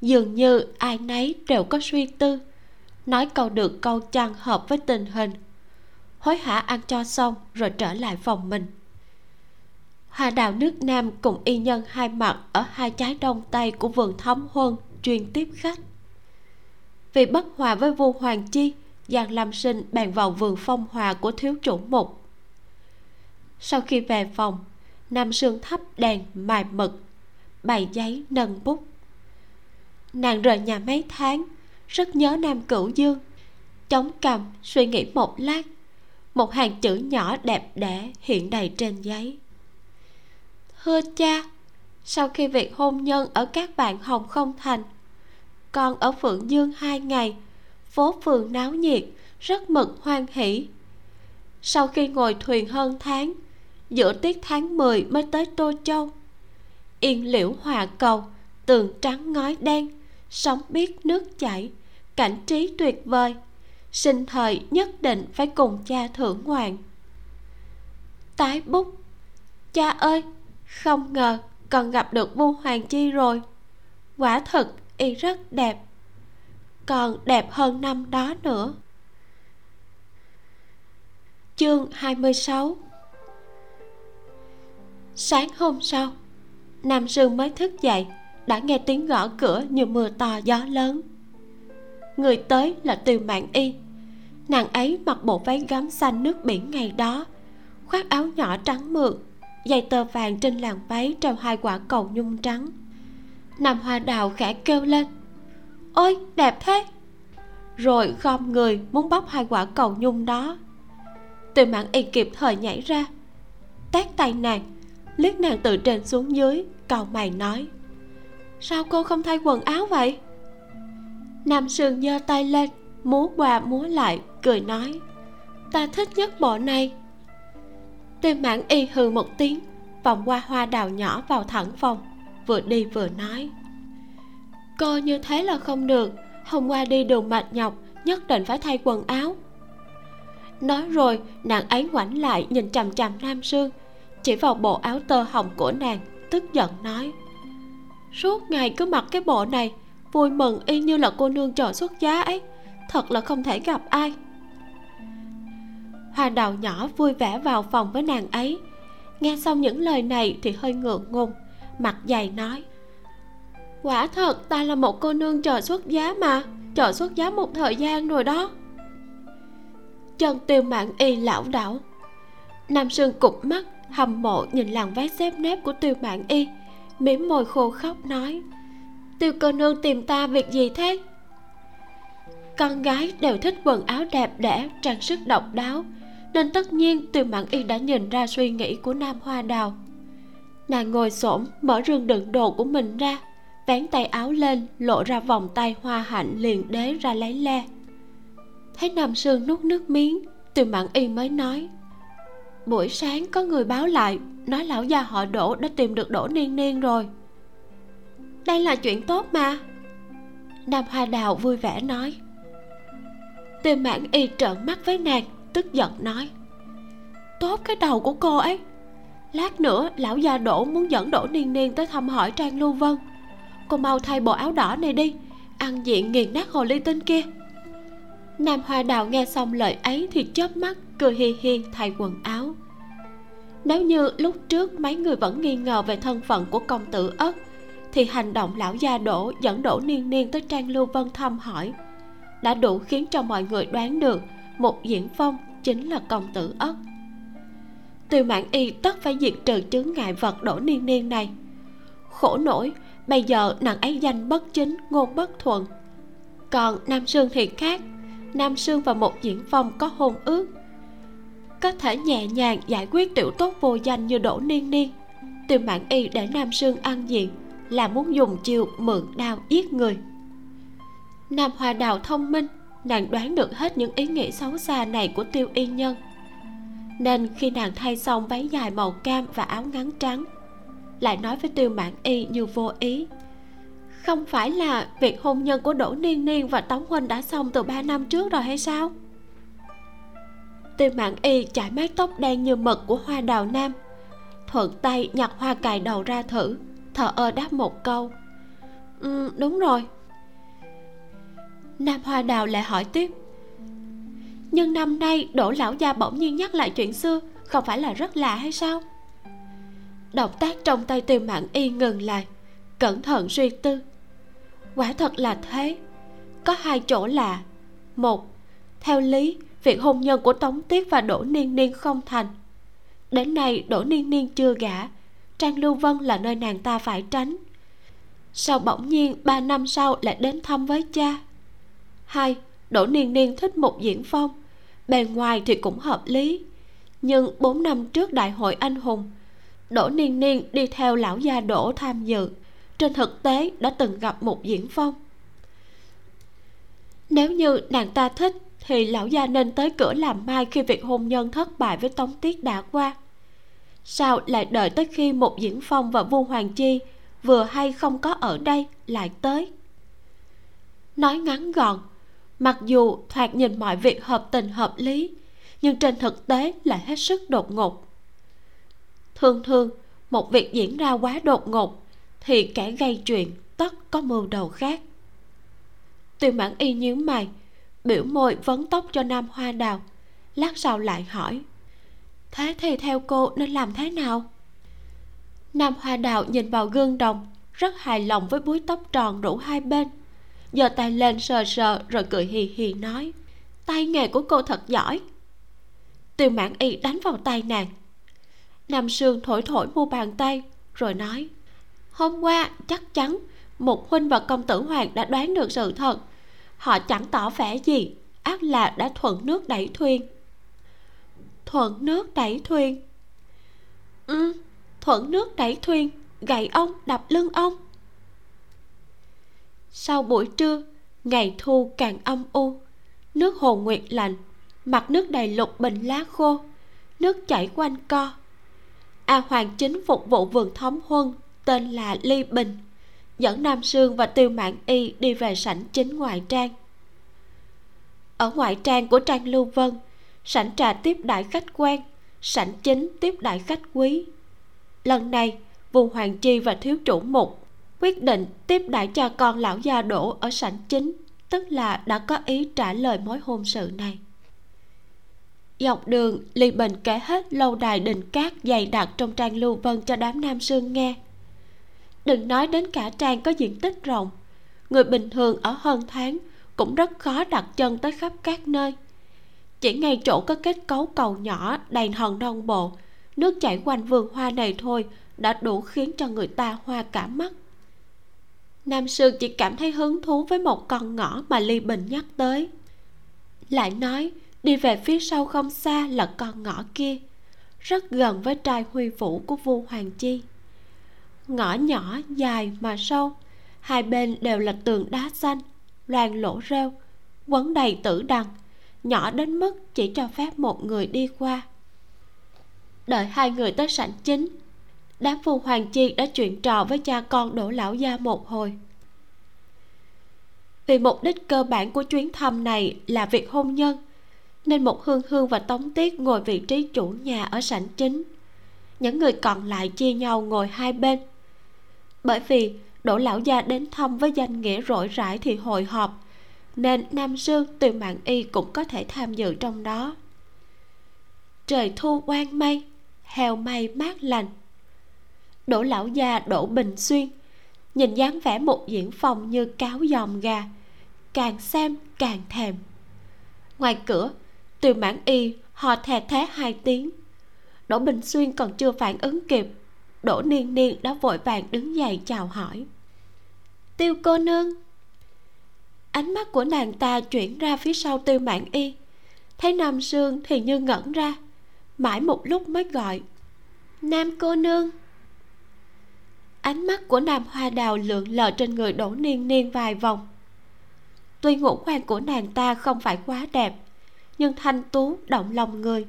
dường như ai nấy đều có suy tư, nói câu được câu chăng hợp với tình hình. Hối hả ăn cho xong rồi trở lại phòng mình. Hoa đào nước nam cùng y nhân hai mặt ở hai trái đông tây của vườn thấm huân chuyên tiếp khách. Vì bất hòa với vua hoàng chi, giang lam sinh bèn vào vườn phong hòa của thiếu chủ mục sau khi về phòng, nam sương thắp đèn mài mực, bày giấy nâng bút. Nàng rời nhà mấy tháng, rất nhớ nam cửu dương. Chống cằm suy nghĩ một lát, một hàng chữ nhỏ đẹp đẽ hiện đầy trên giấy. Thưa cha, sau khi việc hôn nhân ở các bạn hồng không thành, con ở phượng dương hai ngày, phố phường náo nhiệt, rất mực hoan hỷ. Sau khi ngồi thuyền hơn tháng giữa tiết tháng 10 mới tới tô châu. Yên liễu hòa cầu, tường trắng ngói đen, sóng biết nước chảy, cảnh trí tuyệt vời, sinh thời nhất định phải cùng cha thưởng ngoạn. Tái bút, cha ơi, không ngờ còn gặp được vu hoàng chi rồi. Quả thật y rất đẹp, còn đẹp hơn năm đó nữa. Chương 26 sáng hôm sau, nam sương mới thức dậy, đã nghe tiếng gõ cửa như mưa to gió lớn. Người tới là từ mạng y. Nàng ấy mặc bộ váy gấm xanh nước biển ngày đó, khoác áo nhỏ trắng mượt dây tơ vàng trên làn váy treo hai quả cầu nhung trắng. Nam hoa đào khẽ kêu lên, ôi, đẹp thế! Rồi gom người muốn bóc hai quả cầu nhung đó. Từ mạng y kịp thời nhảy ra, tát tay nàng liếc nàng từ trên xuống dưới, cầu mày nói, sao cô không thay quần áo vậy? Nam sương giơ tay lên, múa qua múa lại, cười nói, ta thích nhất bộ này. Tên mãn y hừ một tiếng, vòng qua hoa đào nhỏ vào thẳng phòng, vừa đi vừa nói, cô như thế là không được, hôm qua đi đường mệt nhọc, nhất định phải thay quần áo. Nói rồi, nàng ấy ngoảnh lại nhìn chằm chằm nam sương chỉ vào bộ áo tơ hồng của nàng, tức giận nói, suốt ngày cứ mặc cái bộ này, vui mừng y như là cô nương trò xuất giá ấy, thật là không thể gặp ai. Hoa đào nhỏ vui vẻ vào phòng với nàng ấy. Nghe xong những lời này thì hơi ngượng ngùng, mặt dày nói, quả thật ta là một cô nương trò xuất giá mà trò xuất giá một thời gian rồi đó. Chân tiêu mạng y lão đảo. Nam sương cụp mắt hầm mộ nhìn làn váy xếp nếp của tiêu mạng y, mỉm môi khô khóc nói, tiêu cô nương tìm ta việc gì thế? Con gái đều thích quần áo đẹp đẽ, trang sức độc đáo, nên tất nhiên tiêu mạng y đã nhìn ra suy nghĩ của nam hoa đào. Nàng ngồi xổm, mở rương đựng đồ của mình ra, vén tay áo lên, lộ ra vòng tay hoa hạnh liền đế ra lấy le. Thấy nam sương nuốt nước miếng, tiêu mạng y mới nói buổi sáng có người báo lại, nói lão gia họ đỗ đã tìm được đỗ niên niên rồi. Đây là chuyện tốt mà. Nam hoa đào vui vẻ nói. Tiêu mãn y trợn mắt với nàng, tức giận nói. Tốt cái đầu của cô ấy. Lát nữa, lão gia đỗ muốn dẫn đỗ niên niên tới thăm hỏi trang lưu vân. Cô mau thay bộ áo đỏ này đi, ăn diện nghiền nát hồ ly tinh kia nam hoa đào nghe xong lời ấy thì chớp mắt, cười hi hi, thay quần áo. Nếu như lúc trước mấy người vẫn nghi ngờ về thân phận của công tử ất, thì hành động lão gia đổ dẫn đổ niên niên tới trang lưu vân thăm hỏi. Đã đủ khiến cho mọi người đoán được một diễn phong chính là công tử ất. Tiêu mãn y tất phải diệt trừ chứng ngại vật đổ niên niên này. Khổ nổi, bây giờ nàng ấy danh bất chính, ngôn bất thuận. Còn nam sương thì khác nam sương và một diễn phong có hôn ước. Có thể nhẹ nhàng giải quyết tiểu tốt vô danh như đỗ niên niên tiêu mạng y để nam sương ăn diện là muốn dùng chiêu mượn đao giết người. Nam hoa đào thông minh, nàng đoán được hết những ý nghĩ xấu xa này của tiêu y nhân. Nên khi nàng thay xong váy dài màu cam và áo ngắn trắng, lại nói với tiêu mãn y như vô ý không phải là việc hôn nhân của đỗ niên niên và tống huynh đã xong từ ba năm trước rồi hay sao? Tiêu mạng y chải mái tóc đen như mực của hoa đào nam thuận tay nhặt hoa cài đầu ra thử thờ ơ đáp một câu. Ừ, đúng rồi. Nam hoa đào lại hỏi tiếp. Nhưng năm nay đỗ lão gia bỗng nhiên nhắc lại chuyện xưa không phải là rất lạ hay sao? Động tác trong tay tiêu mạng y ngừng lại cẩn thận suy tư quả thật là thế. Có hai chỗ lạ một, theo lý, việc hôn nhân của tống tiết và đỗ niên niên không thành. Đến nay, đỗ niên niên chưa gả. Trang lưu vân là nơi nàng ta phải tránh. Sao bỗng nhiên ba năm sau lại đến thăm với cha? Hai, đỗ niên niên thích một diễn phong. Bề ngoài thì cũng hợp lý. Nhưng bốn năm trước đại hội anh hùng, đỗ niên niên đi theo lão gia đỗ tham dự trên thực tế, đã từng gặp một diễn phong. Nếu như nàng ta thích, thì lão gia nên tới cửa làm mai khi việc hôn nhân thất bại với tống tiết đã qua. Sao lại đợi tới khi một diễn phong và vua hoàng chi vừa hay không có ở đây lại tới? Nói ngắn gọn, mặc dù thoạt nhìn mọi việc hợp tình hợp lý, nhưng trên thực tế là hết sức đột ngột. Thường thường, một việc diễn ra quá đột ngột thì kẻ gây chuyện tất có mưu đầu khác. Tiêu mãn y nhíu mày, biểu môi vấn tóc cho nam hoa đào, lát sau lại hỏi, thế thì theo cô nên làm thế nào? Nam hoa đào nhìn vào gương đồng, rất hài lòng với búi tóc tròn rủ hai bên, giơ tay lên sờ sờ rồi cười hì hì nói, tay nghề của cô thật giỏi. Tiêu mãn y đánh vào tay nàng, nam sương thổi thổi mu bàn tay rồi nói hôm qua, chắc chắn, một huynh và công tử hoàng đã đoán được sự thật. Họ chẳng tỏ vẻ gì, ác là đã thuận nước đẩy thuyền. Thuận nước đẩy thuyền? Ừ thuận nước đẩy thuyền, gậy ông đập lưng ông. Sau buổi trưa, ngày thu càng âm u. Nước hồ nguyệt lạnh mặt nước đầy lục bình lá khô, nước chảy quanh co. A hoàng chính phục vụ vườn thống huân tên là ly bình, dẫn nam sương và tiêu mạn y đi về sảnh chính ngoại trang. Ở ngoại trang của trang lưu vân, sảnh trà tiếp đại khách quan, sảnh chính tiếp đại khách quý. Lần này vùng hoàng chi và thiếu chủ mục quyết định tiếp đại cha con lão gia đổ ở sảnh chính, tức là đã có ý trả lời mối hôn sự này. Dọc đường ly bình kể hết lâu đài đình cát dày đặc trong trang lưu vân cho đám nam sương nghe đừng nói đến cả trang có diện tích rộng. Người bình thường ở hơn tháng cũng rất khó đặt chân tới khắp các nơi. Chỉ ngay chỗ có kết cấu cầu nhỏ đầy hòn non bộ, nước chảy quanh vườn hoa này thôi đã đủ khiến cho người ta hoa cả mắt. Nam sư chỉ cảm thấy hứng thú với một con ngõ mà ly bình nhắc tới. Lại nói, đi về phía sau không xa là con ngõ kia, rất gần với trai huy vũ của vua hoàng chi ngõ nhỏ dài mà sâu. Hai bên đều là tường đá xanh loàn lỗ rêu, quấn đầy tử đằng, nhỏ đến mức chỉ cho phép một người đi qua. Đợi hai người tới sảnh chính, đám phu hoàng chi đã chuyện trò với cha con đỗ lão gia một hồi. Vì mục đích cơ bản của chuyến thăm này là việc hôn nhân, nên một hương hương và tống tiết ngồi vị trí chủ nhà ở sảnh chính. Những người còn lại chia nhau ngồi hai bên bởi vì đỗ lão gia đến thăm với danh nghĩa rỗi rãi thì hội họp, nên nam sương từ mạng y cũng có thể tham dự trong đó. Trời thu quang mây, heo mây mát lành. Đỗ lão gia đỗ bình xuyên, nhìn dáng vẻ một diễn phòng như cáo dòm gà, càng xem càng thèm. Ngoài cửa, từ mãn y họ thè thé hai tiếng. Đỗ bình xuyên còn chưa phản ứng kịp đỗ niên niên đã vội vàng đứng dậy chào hỏi. Tiêu cô nương. Ánh mắt của nàng ta chuyển ra phía sau tiêu mạng y. Thấy nam sương thì như ngẩn ra, mãi một lúc mới gọi, nam cô nương. Ánh mắt của nam hoa đào lượn lờ trên người đỗ niên niên vài vòng. Tuy ngũ quan của nàng ta không phải quá đẹp, nhưng thanh tú, động lòng người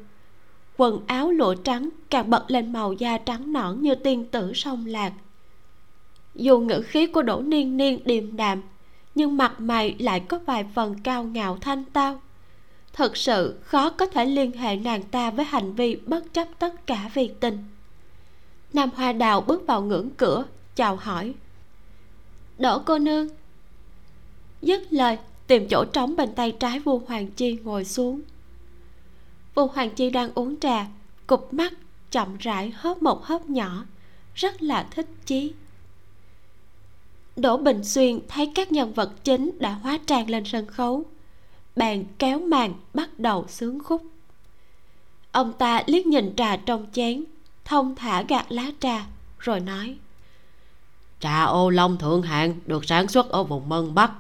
quần áo lụa trắng, càng bật lên màu da trắng nõn như tiên tử sông lạc. Dù ngữ khí của đỗ niên niên điềm đạm, nhưng mặt mày lại có vài phần cao ngạo thanh tao. Thật sự, khó có thể liên hệ nàng ta với hành vi bất chấp tất cả vì tình. Nam hoa đào bước vào ngưỡng cửa, chào hỏi. Đỗ cô nương. Dứt lời, tìm chỗ trống bên tay trái vua hoàng chi ngồi xuống vu hoàng chi đang uống trà, cụp mắt, chậm rãi hớp một hớp nhỏ, rất là thích chí. Đỗ bình xuyên thấy các nhân vật chính đã hóa trang lên sân khấu bàn kéo màn bắt đầu sướng khúc. Ông ta liếc nhìn trà trong chén, thông thả gạt lá trà, rồi nói, trà ô long thượng hạng được sản xuất ở vùng mân bắc.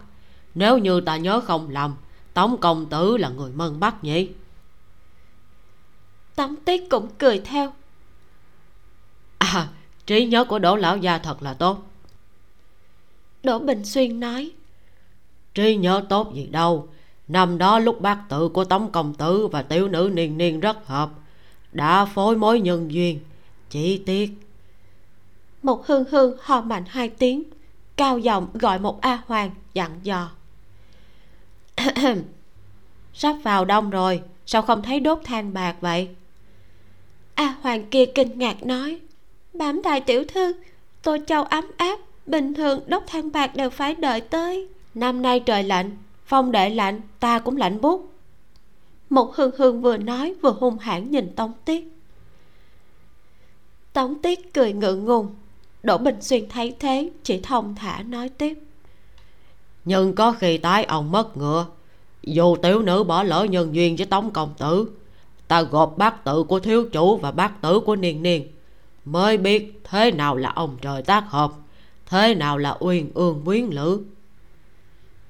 Nếu như ta nhớ không lầm tống công tử là người mân bắc nhỉ? Tống tiết cũng cười theo. À trí nhớ của đỗ lão gia thật là tốt. Đỗ bình xuyên nói. Trí nhớ tốt gì đâu. Năm đó lúc bác tự của tống công tử và tiểu nữ niên niên rất hợp. Đã phối mối nhân duyên. Chỉ tiếc. Một hương hương ho mạnh hai tiếng. Cao giọng gọi một a hoàng dặn dò. [COUGHS] Sắp vào đông rồi. Sao không thấy đốt than bạc vậy a hoàng kia kinh ngạc nói, bám đại tiểu thư tôi châu ấm áp, bình thường đốt than bạc đều phải đợi tới. Năm nay trời lạnh, phong đệ lạnh, ta cũng lạnh bút một hương hương vừa nói vừa hung hãn nhìn tống tiết. Tống tiết cười ngượng ngùng. Đỗ bình xuyên thấy thế, chỉ thông thả nói tiếp. Nhưng có khi tái ông mất ngựa, dù tiểu nữ bỏ lỡ nhân duyên với tống công tử ta gộp bát tự của thiếu chủ và bát tử của niên niên. Mới biết thế nào là ông trời tác hợp, thế nào là uyên ương quyến lữ.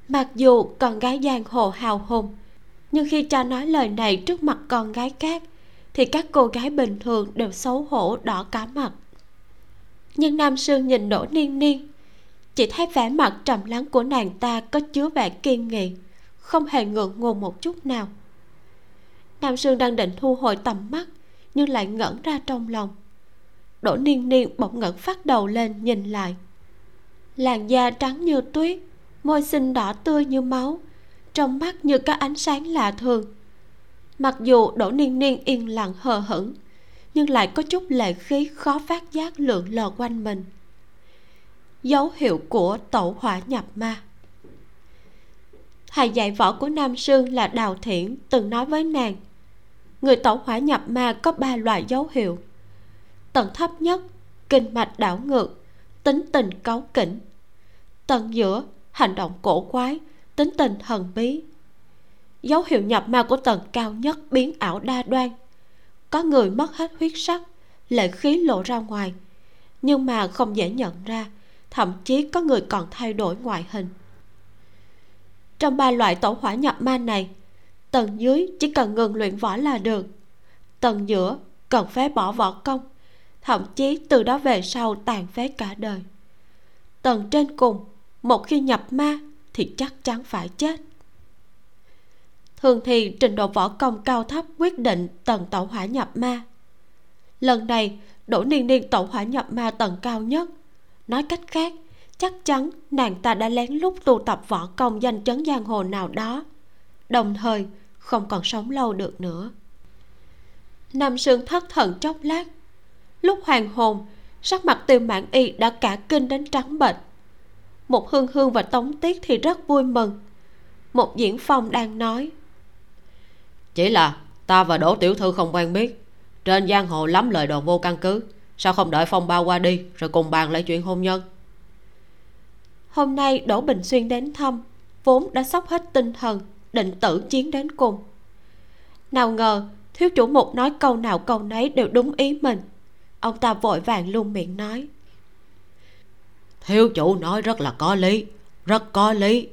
Mặc dù con gái giang hồ hào hùng, nhưng khi cha nói lời này trước mặt con gái khác, thì các cô gái bình thường đều xấu hổ đỏ cả mặt. Nhưng nam sương nhìn đỗ niên niên, chỉ thấy vẻ mặt trầm lắng của nàng ta có chứa vẻ kiên nghị, không hề ngượng ngùng một chút nào nam sương đang định thu hồi tầm mắt, nhưng lại ngẩn ra trong lòng. Đỗ niên niên bỗng ngẩn phát đầu lên nhìn lại. Làn da trắng như tuyết, môi xinh đỏ tươi như máu, trong mắt như có ánh sáng lạ thường. Mặc dù đỗ niên niên yên lặng hờ hững, nhưng lại có chút lệ khí khó phát giác lượn lờ quanh mình. Dấu hiệu của tẩu hỏa nhập ma. Thầy dạy võ của nam sương là đào thiển, từng nói với nàng người tẩu hỏa nhập ma có ba loại dấu hiệu. Tầng thấp nhất, kinh mạch đảo ngược, tính tình cáu kỉnh. Tầng giữa, hành động cổ quái, tính tình thần bí. Dấu hiệu nhập ma của tầng cao nhất biến ảo đa đoan. Có người mất hết huyết sắc, lệ khí lộ ra ngoài. Nhưng mà không dễ nhận ra, thậm chí có người còn thay đổi ngoại hình. Trong ba loại tổ hỏa nhập ma này tầng dưới chỉ cần ngừng luyện võ là được. Tầng giữa cần phế bỏ võ công, thậm chí từ đó về sau tàn phế cả đời. Tầng trên cùng, một khi nhập ma thì chắc chắn phải chết. Thường thì trình độ võ công cao thấp quyết định tầng tẩu hỏa nhập ma. Lần này, đỗ niên niên tẩu hỏa nhập ma tầng cao nhất. Nói cách khác, chắc chắn nàng ta đã lén lút tu tập võ công danh chấn giang hồ nào đó. Đồng thời không còn sống lâu được nữa. Nam sương thất thần chốc lát. Lúc hoàng hồn sắc mặt tiêu mãn y đã cả kinh đến trắng bệch. Một hương hương và tống tiết thì rất vui mừng. Một diễn phong đang nói chỉ là ta và đỗ tiểu thư không quen biết. Trên giang hồ lắm lời đồn vô căn cứ. Sao không đợi phong ba qua đi rồi cùng bàn lại chuyện hôn nhân? Hôm nay đỗ bình xuyên đến thăm vốn đã sốc hết tinh thần định tử chiến đến cùng. Nào ngờ thiếu chủ mục nói câu nào câu nấy đều đúng ý mình. Ông ta vội vàng luôn miệng nói. Thiếu chủ nói rất là có lý rất có lý.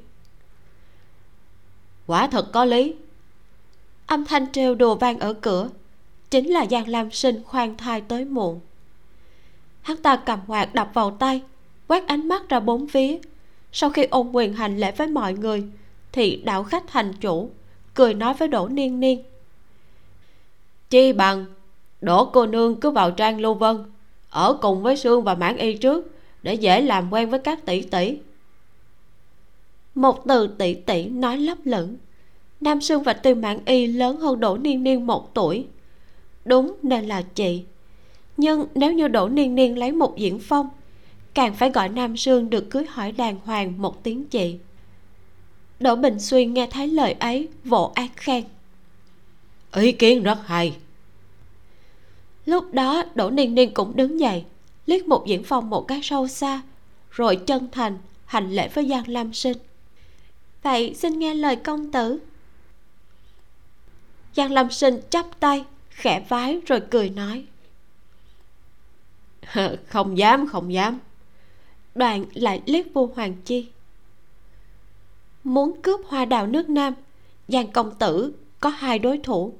Quả thật có lý. Âm thanh trêu đùa vang ở cửa chính là giang lam sinh khoan thai tới muộn. Hắn ta cầm quạt đập vào tay quét ánh mắt ra bốn phía. Sau khi ôn quyền hành lễ với mọi người thì đạo khách thành chủ, cười nói với đỗ niên niên. Chi bằng, đỗ cô nương cứ vào trang lưu vân, ở cùng với sương và mãn y trước, để dễ làm quen với các tỷ tỷ. Một từ tỷ tỷ nói lấp lửng. Nam sương và tư mãn y lớn hơn đỗ niên niên một tuổi. Đúng nên là chị. Nhưng nếu như đỗ niên niên lấy một diễn phong, càng phải gọi nam sương được cưới hỏi đàng hoàng một tiếng chị đỗ bình xuyên nghe thấy lời ấy vỗ ác khen. Ý kiến rất hay. Lúc đó đỗ niên niên cũng đứng dậy liếc một diễn phong một cái sâu xa rồi chân thành hành lễ với giang lam sinh. Vậy xin nghe lời công tử. Giang lam sinh chắp tay khẽ vái rồi cười nói. [LAUGHS] Không dám không dám. Đoạn lại liếc vua hoàng chi muốn cướp hoa đào nước nam, giang công tử có hai đối thủ.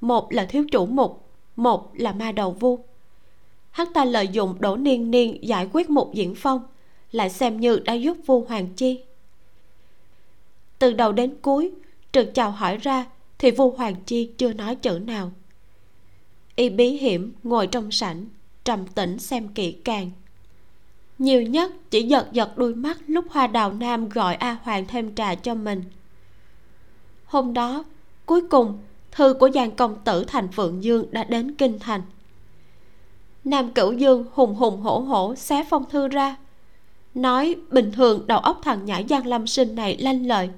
Một là thiếu chủ mục, một là ma đầu vu hắn ta lợi dụng đỗ niên niên giải quyết một diễn phong, lại xem như đã giúp vua hoàng chi. Từ đầu đến cuối trừ chào hỏi ra thì vua hoàng chi chưa nói chữ nào. Y bí hiểm ngồi trong sảnh, trầm tĩnh xem kỹ càng nhiều nhất chỉ giật giật đuôi mắt lúc hoa đào nam gọi a hoàng thêm trà cho mình. Hôm đó, cuối cùng, thư của giang công tử thành phượng dương đã đến kinh thành. Nam cửu dương hùng hùng hổ hổ xé phong thư ra, nói bình thường đầu óc thằng nhãi giang lâm sinh này lanh lợi.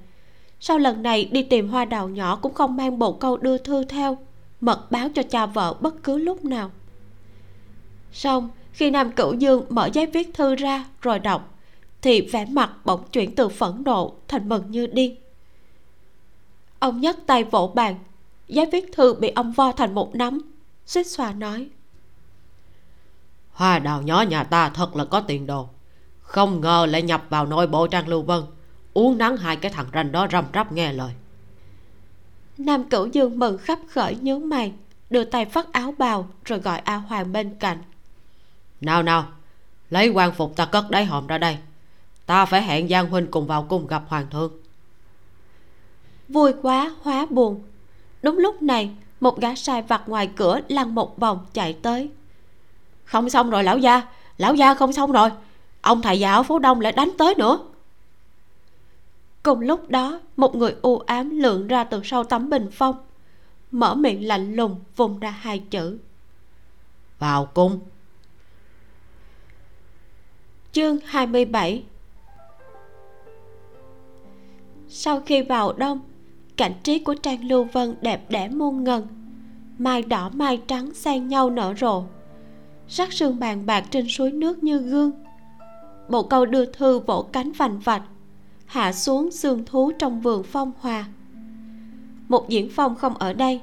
Sau lần này đi tìm hoa đào nhỏ cũng không mang bộ câu đưa thư theo, mật báo cho cha vợ bất cứ lúc nào. Xong khi nam cửu dương mở giấy viết thư ra rồi đọc thì vẻ mặt bỗng chuyển từ phẫn nộ thành mừng như điên. Ông nhấc tay vỗ bàn giấy viết thư bị ông vo thành một nắm suýt xoa nói hoa đào nhỏ nhà ta thật là có tiền đồ không ngờ lại nhập vào nội bộ trang lưu vân uống nắng hai cái thằng ranh đó răm rắp nghe lời. Nam cửu dương mừng khắp khởi nhớ mày đưa tay phất áo bào rồi gọi a hoàng bên cạnh nào nào lấy quan phục ta cất đáy hòm ra đây. Ta phải hẹn giang huynh cùng vào cung gặp hoàng thượng. Vui quá hóa buồn. Đúng lúc này một gã sai vặt ngoài cửa lăn một vòng chạy tới. Không xong rồi lão gia. Lão gia không xong rồi. Ông thầy già ở phố đông lại đánh tới nữa. Cùng lúc đó một người u ám lượn ra từ sau tấm bình phong. Mở miệng lạnh lùng vùng ra hai chữ. Vào cung chương 27 sau khi vào đông, cảnh trí của trang lưu vân đẹp đẽ muôn ngần. Mai đỏ mai trắng xen nhau nở rộ. Sắc sương bàn bạc trên suối nước như gương. Bộ câu đưa thư vỗ cánh vành vạch, hạ xuống xương thú trong vườn phong hòa. Một diễn phong không ở đây,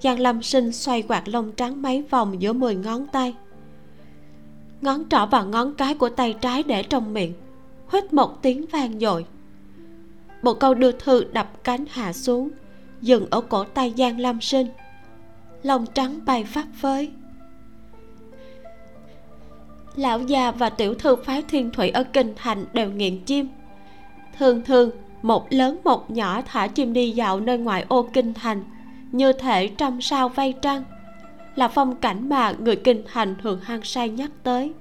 giang lâm sinh xoay quạt lông trắng mấy vòng giữa mười ngón tay ngón trỏ và ngón cái của tay trái để trong miệng huýt một tiếng vang dội. Một câu đưa thư đập cánh hạ xuống, dừng ở cổ tay giang lam sinh. Lông trắng bay phấp phới. Lão già và tiểu thư phái thiên thủy ở kinh thành đều nghiện chim. Thường thường, một lớn một nhỏ thả chim đi dạo nơi ngoại ô kinh thành, như thể trăm sao vây trăng là phong cảnh mà người kinh thành thường hăng say nhắc tới.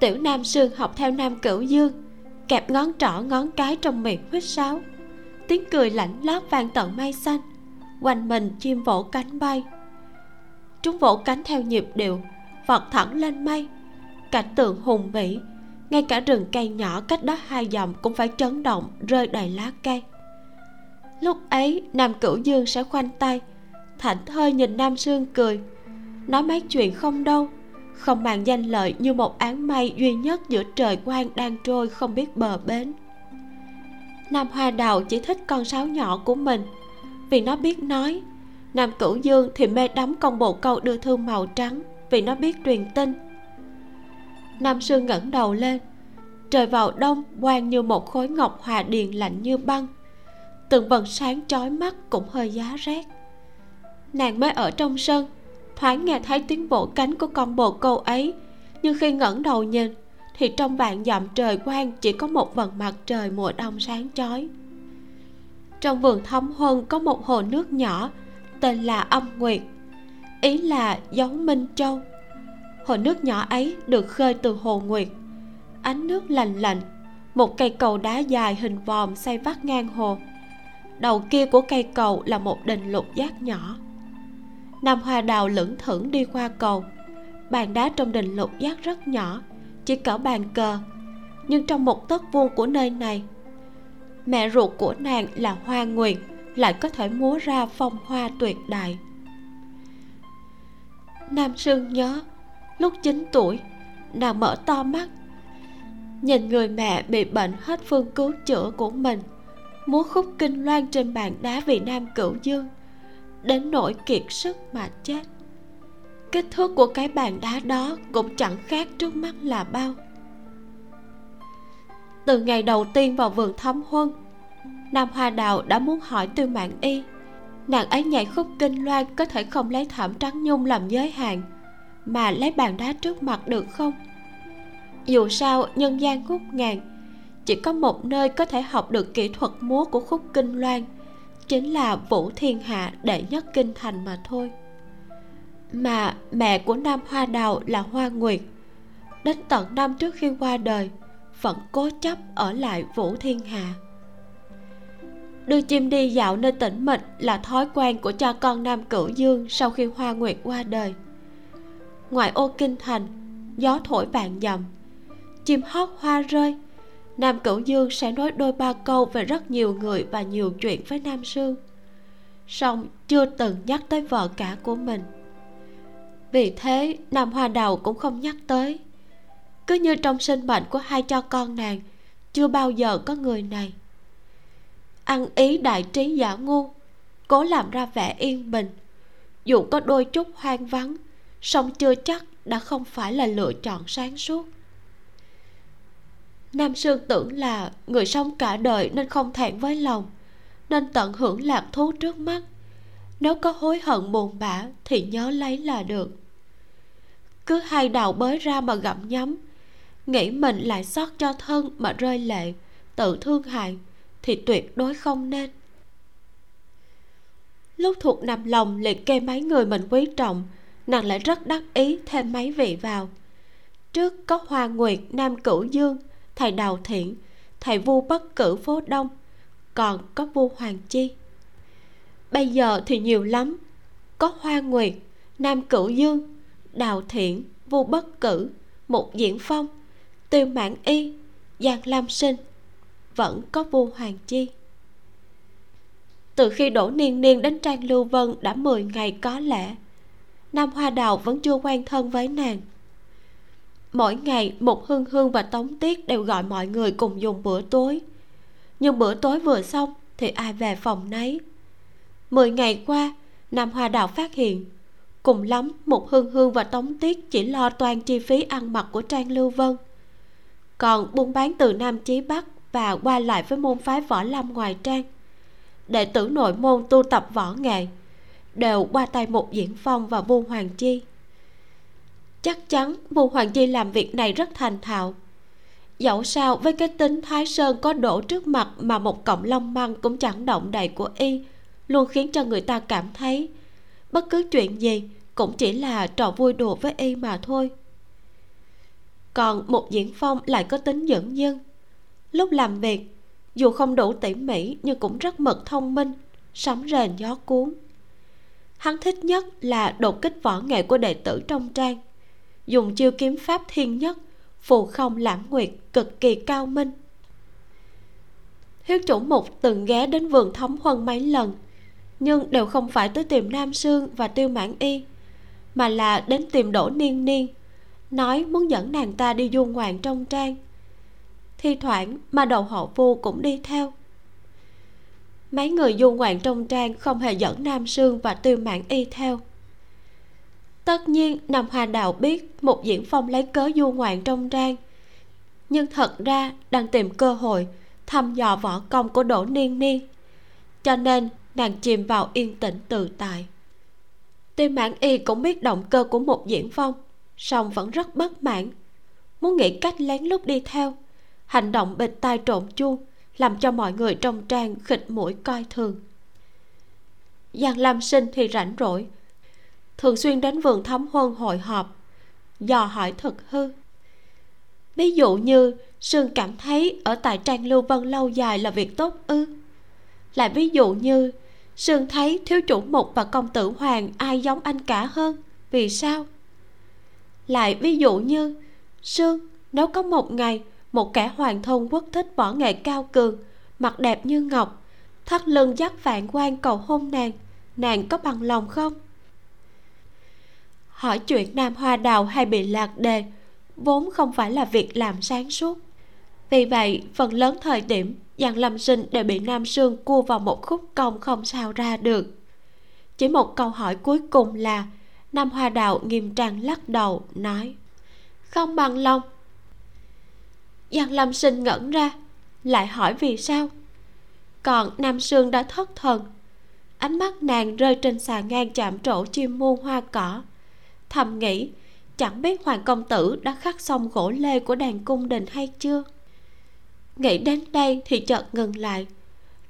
Tiểu nam sương học theo nam cửu dương, kẹp ngón trỏ ngón cái trong miệng huýt sáo. Tiếng cười lạnh lót vang tận mây xanh, quanh mình chim vỗ cánh bay. Chúng vỗ cánh theo nhịp điệu, vọt thẳng lên mây. Cảnh tượng hùng vĩ, ngay cả rừng cây nhỏ cách đó hai dặm cũng phải chấn động, rơi đầy lá cây. Lúc ấy, nam cửu dương sẽ khoanh tay thảnh thơi nhìn nam sương cười. Nói mấy chuyện không đâu, không màng danh lợi như một áng mây duy nhất giữa trời quang đang trôi không biết bờ bến. Nam hoa đào chỉ thích con sáo nhỏ của mình. Vì nó biết nói, nam cửu dương thì mê đắm con bồ câu đưa thư màu trắng, vì nó biết truyền tin. Nam sương ngẩng đầu lên, trời vào đông, quang như một khối ngọc hòa điền lạnh như băng. Từng vần sáng chói mắt cũng hơi giá rét nàng mới ở trong sân. Thoáng nghe thấy tiếng vỗ cánh của con bồ câu ấy. Nhưng khi ngẩng đầu nhìn, thì trong vạn dặm trời quang chỉ có một vầng mặt trời mùa đông sáng chói. Trong vườn thấm huân có một hồ nước nhỏ, tên là âm nguyệt. Ý là dấu minh châu. Hồ nước nhỏ ấy được khơi từ hồ nguyệt. Ánh nước lành lạnh, một cây cầu đá dài hình vòm xây vắt ngang hồ. Đầu kia của cây cầu là một đình lục giác nhỏ nam hoa đào lững thững đi qua cầu. Bàn đá trong đình lục giác rất nhỏ, chỉ cỡ bàn cờ. Nhưng trong một tấc vuông của nơi này, mẹ ruột của nàng là hoa nguyệt lại có thể múa ra phong hoa tuyệt đại. Nam sương nhớ, lúc 9 tuổi, nàng mở to mắt, nhìn người mẹ bị bệnh hết phương cứu chữa của mình, múa khúc kinh loan trên bàn đá vì nam cửu dương đến nỗi kiệt sức mà chết. Kích thước của cái bàn đá đó cũng chẳng khác trước mắt là bao. Từ ngày đầu tiên vào vườn thấm huân, nam hoa đào đã muốn hỏi tư mạng y. Nàng ấy nhảy khúc kinh loan có thể không lấy thảm trắng nhung làm giới hạn, mà lấy bàn đá trước mặt được không? Dù sao, nhân gian khúc ngàn, chỉ có một nơi có thể học được kỹ thuật múa của khúc kinh loan chính là vũ thiên hạ đệ nhất kinh thành mà thôi. Mà mẹ của nam hoa đào là hoa nguyệt. Đến tận năm trước khi qua đời, vẫn cố chấp ở lại vũ thiên hạ. Đưa chim đi dạo nơi tĩnh mịch là thói quen của cha con nam cửu dương sau khi hoa nguyệt qua đời. Ngoài ô kinh thành, gió thổi vạn dầm chim hót hoa rơi nam cửu dương sẽ nói đôi ba câu về rất nhiều người và nhiều chuyện với nam sương song chưa từng nhắc tới vợ cả của mình. Vì thế, nam hoa đầu cũng không nhắc tới. Cứ như trong sinh mệnh của hai cha con nàng, chưa bao giờ có người này. Ăn ý đại trí giả ngu, cố làm ra vẻ yên bình. Dù có đôi chút hoang vắng, song chưa chắc đã không phải là lựa chọn sáng suốt nam sương tưởng là người sống cả đời nên không thẹn với lòng, nên tận hưởng lạc thú trước mắt. Nếu có hối hận buồn bã thì nhớ lấy là được. Cứ hai đầu bới ra mà gặm nhấm, nghĩ mình lại xót cho thân mà rơi lệ, tự thương hại thì tuyệt đối không nên. Lúc thuộc nằm lòng liệt kê mấy người mình quý trọng, nàng lại rất đắc ý thêm mấy vị vào. Trước có hoa nguyệt, nam cửu dương thầy đào thiện, thầy vu bất cử phố đông, còn có vua hoàng chi. Bây giờ thì nhiều lắm. Có hoa nguyệt, nam cửu dương, đào thiện vu bất cử mục diễn phong, tiêu mãn y, giang lam sinh, vẫn có vua hoàng chi. Từ khi đổ niên niên đến trang lưu vân đã 10 ngày có lẽ nam hoa đào vẫn chưa quen thân với nàng mỗi ngày, một hương hương và tống tiết đều gọi mọi người cùng dùng bữa tối. Nhưng bữa tối vừa xong thì ai về phòng nấy? Mười ngày qua, nam hoa đào phát hiện, cùng lắm một hương hương và tống tiết chỉ lo toàn chi phí ăn mặc của trang lưu vân. Còn buôn bán từ nam chí bắc và qua lại với môn phái võ lâm ngoài trang, đệ tử nội môn tu tập võ nghệ đều qua tay một diễn phong và vu hoàng chi chắc chắn vu hoàng chi làm việc này rất thành thạo. Dẫu sao, với cái tính thái sơn có đổ trước mặt mà một cọng lông măng cũng chẳng động đậy của y, luôn khiến cho người ta cảm thấy bất cứ chuyện gì cũng chỉ là trò vui đùa với y mà thôi. Còn một diễn phong lại có tính dẫn dưng lúc làm việc, dù không đủ tỉ mỉ nhưng cũng rất mực thông minh sóng rền gió cuốn. Hắn thích nhất là đột kích võ nghệ của đệ tử trong trang dùng chiêu kiếm pháp thiên nhất, phù không lãm nguyệt cực kỳ cao minh. Hiếu chủ mục từng ghé đến vườn thống huân mấy lần, nhưng đều không phải tới tìm nam sương và tiêu mãn y, mà là đến tìm đỗ niên niên, nói muốn dẫn nàng ta đi du ngoạn trong trang. Thi thoảng mà đầu họ vu cũng đi theo. Mấy người du ngoạn trong trang không hề dẫn nam sương và tiêu mãn y theo tất nhiên, nam hoa đào biết một diễn phong lấy cớ du ngoạn trong trang. Nhưng thật ra đang tìm cơ hội thăm dò võ công của đỗ niên niên, cho nên nàng chìm vào yên tĩnh tự tại. Tiêu mãn y cũng biết động cơ của một diễn phong, song vẫn rất bất mãn. Muốn nghĩ cách lén lút đi theo, hành động bịt tai trộn chuông làm cho mọi người trong trang khịt mũi coi thường. Giang lam sinh thì rảnh rỗi thường xuyên đến vườn thấm huân hội họp dò hỏi thực hư. Ví dụ như, sương cảm thấy ở tại trang lưu vân lâu dài là việc tốt ư? Lại ví dụ như, sương thấy thiếu chủ mục và công tử hoàng ai giống anh cả hơn, vì sao? Lại ví dụ như, sương, nếu có một ngày một kẻ hoàng thôn quốc thích võ nghệ cao cường mặt đẹp như ngọc, thắt lưng dắt vạn quan cầu hôn nàng nàng có bằng lòng không? Hỏi chuyện nam hoa đào hay bị lạc đề, vốn không phải là việc làm sáng suốt. Vì vậy, phần lớn thời điểm, giang lâm sinh đều bị nam sương cua vào một khúc công không sao ra được. Chỉ một câu hỏi cuối cùng là, nam hoa đào nghiêm trang lắc đầu, nói, không bằng lòng. Giang lâm sinh ngẩn ra, lại hỏi vì sao. Còn nam sương đã thất thần. Ánh mắt nàng rơi trên xà ngang chạm trổ chim muôn hoa cỏ thầm nghĩ, chẳng biết hoàng công tử đã khắc xong gỗ lê của đàn cung đình hay chưa. Nghĩ đến đây thì chợt ngừng lại,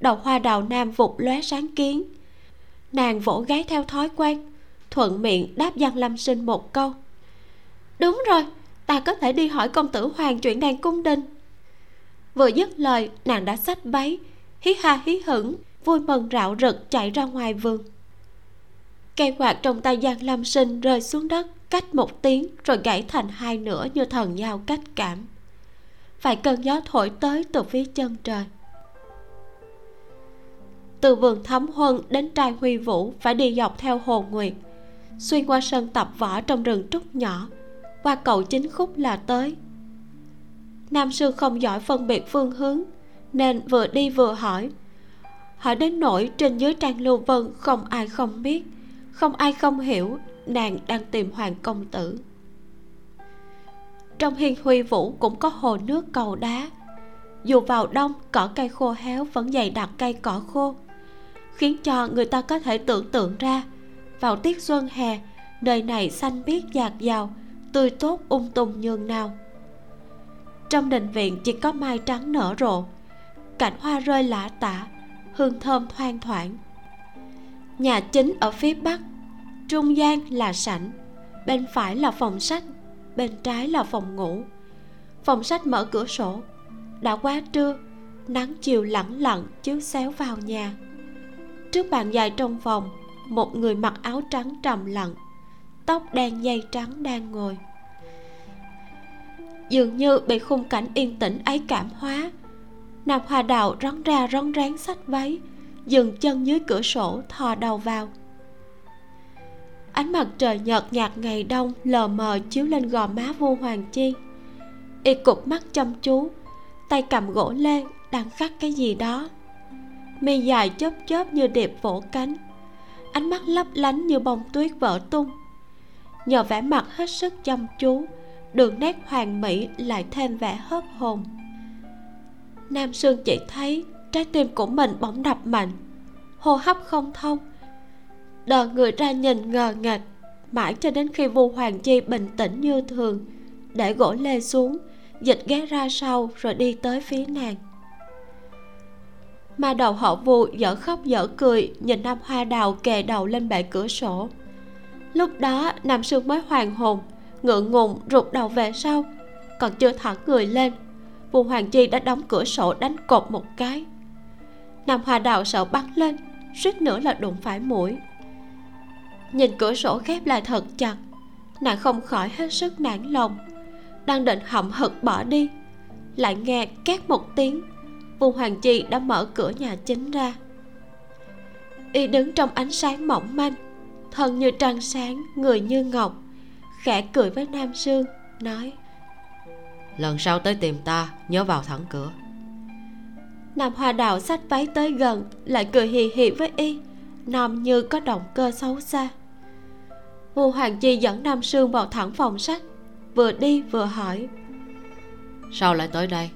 đầu hoa đào nam vụt lóe sáng kiến. Nàng vỗ gáy theo thói quen, thuận miệng đáp giang lâm sinh một câu. Đúng rồi, ta có thể đi hỏi công tử hoàng chuyện đàn cung đình. Vừa dứt lời, nàng đã xách váy, hí ha hí hửng, vui mừng rạo rực chạy ra ngoài vườn cây quạt trong tay giang lâm sinh rơi xuống đất, cách một tiếng, rồi gãy thành hai nửa như thần dao cách cảm. Phải cơn gió thổi tới từ phía chân trời. Từ vườn thấm huân đến trai huy vũ phải đi dọc theo hồ nguyệt. Xuyên qua sân tập võ trong rừng trúc nhỏ, qua cầu chính khúc là tới. Nam sư không giỏi phân biệt phương hướng, nên vừa đi vừa hỏi. Hỏi đến nỗi trên dưới trang lưu vân không ai không biết không ai không hiểu, nàng đang tìm hoàng công tử. Trong hiên huy vũ cũng có hồ nước cầu đá. Dù vào đông, cỏ cây khô héo vẫn dày đặc cây cỏ khô, khiến cho người ta có thể tưởng tượng ra, vào tiết xuân hè, nơi này xanh biếc dạt dào, tươi tốt ung tùng nhường nào. Trong đình viện chỉ có mai trắng nở rộ cảnh hoa rơi lả tả, hương thơm thoang thoảng nhà chính ở phía bắc, trung gian là sảnh, bên phải là phòng sách, bên trái là phòng ngủ. Phòng sách mở cửa sổ, đã quá trưa, nắng chiều lẳng lặng chiếu xéo vào nhà. Trước bàn dài trong phòng, một người mặc áo trắng trầm lặng, tóc đen dây trắng đang ngồi. Dường như bị khung cảnh yên tĩnh ấy cảm hóa nạp hoa đạo rón ra rón rén sách váy dừng chân dưới cửa sổ, thò đầu vào. Ánh mặt trời nhợt nhạt ngày đông lờ mờ chiếu lên gò má vua hoàng chi. Y cụp mắt chăm chú, tay cầm gỗ lê đang khắc cái gì đó. Mi dài chớp chớp như điệp vỗ cánh, ánh mắt lấp lánh như bông tuyết vỡ tung. Nhờ vẻ mặt hết sức chăm chú, đường nét hoàn mỹ lại thêm vẻ hớp hồn. Nam sương chỉ thấy trái tim của mình bỗng đập mạnh. Hô hấp không thông. Đờ người ra nhìn ngờ nghệch mãi cho đến khi vu hoàng chi bình tĩnh như thường, để gỗ lê xuống, dịch ghé ra sau rồi đi tới phía nàng. Mà đầu họ vu dở khóc dở cười, nhìn nam hoa đào kề đầu lên bệ cửa sổ. Lúc đó, nam sương mới hoàn hồn, ngượng ngùng rụt đầu về sau, còn chưa thẳng người lên. Vu hoàng chi đã đóng cửa sổ đánh cột một cái nam hoa đào sợ bắn lên, suýt nữa là đụng phải mũi. Nhìn cửa sổ khép lại thật chặt, nàng không khỏi hết sức nản lòng, đang định hậm hực bỏ đi, lại nghe két một tiếng, vu hoàng chi đã mở cửa nhà chính ra. Y đứng trong ánh sáng mỏng manh, thân như trăng sáng, người như ngọc, khẽ cười với nam sương, nói, lần sau tới tìm ta, nhớ vào thẳng cửa nam hoa đào xách váy tới gần lại cười hì hì với y. Nom như có động cơ xấu xa. Vu hoàng chi dẫn nam sương vào thẳng phòng sách vừa đi vừa hỏi. Sao lại tới đây?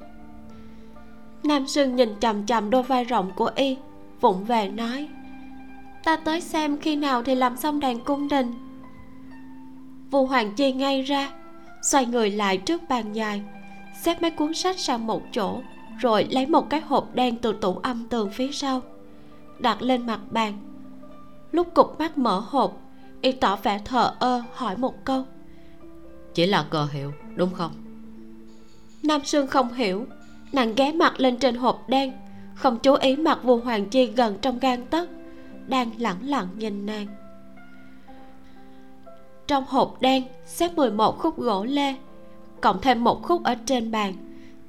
Nam sương nhìn chằm chằm đôi vai rộng của y vụng về nói. Ta tới xem khi nào thì làm xong đàn cung đình. Vu hoàng chi ngay ra xoay người lại trước bàn dài xếp mấy cuốn sách sang một chỗ rồi lấy một cái hộp đen từ tủ âm tường phía sau đặt lên mặt bàn. Lúc cục mắt mở hộp y tỏ vẻ thờ ơ hỏi một câu. Chỉ là cờ hiệu đúng không? Nam sương không hiểu. Nàng ghé mặt lên trên hộp đen không chú ý mặt vua hoàng chi gần trong gan tấc đang lẳng lặng nhìn nàng. Trong hộp đen xếp 11 khúc gỗ lê cộng thêm một khúc ở trên bàn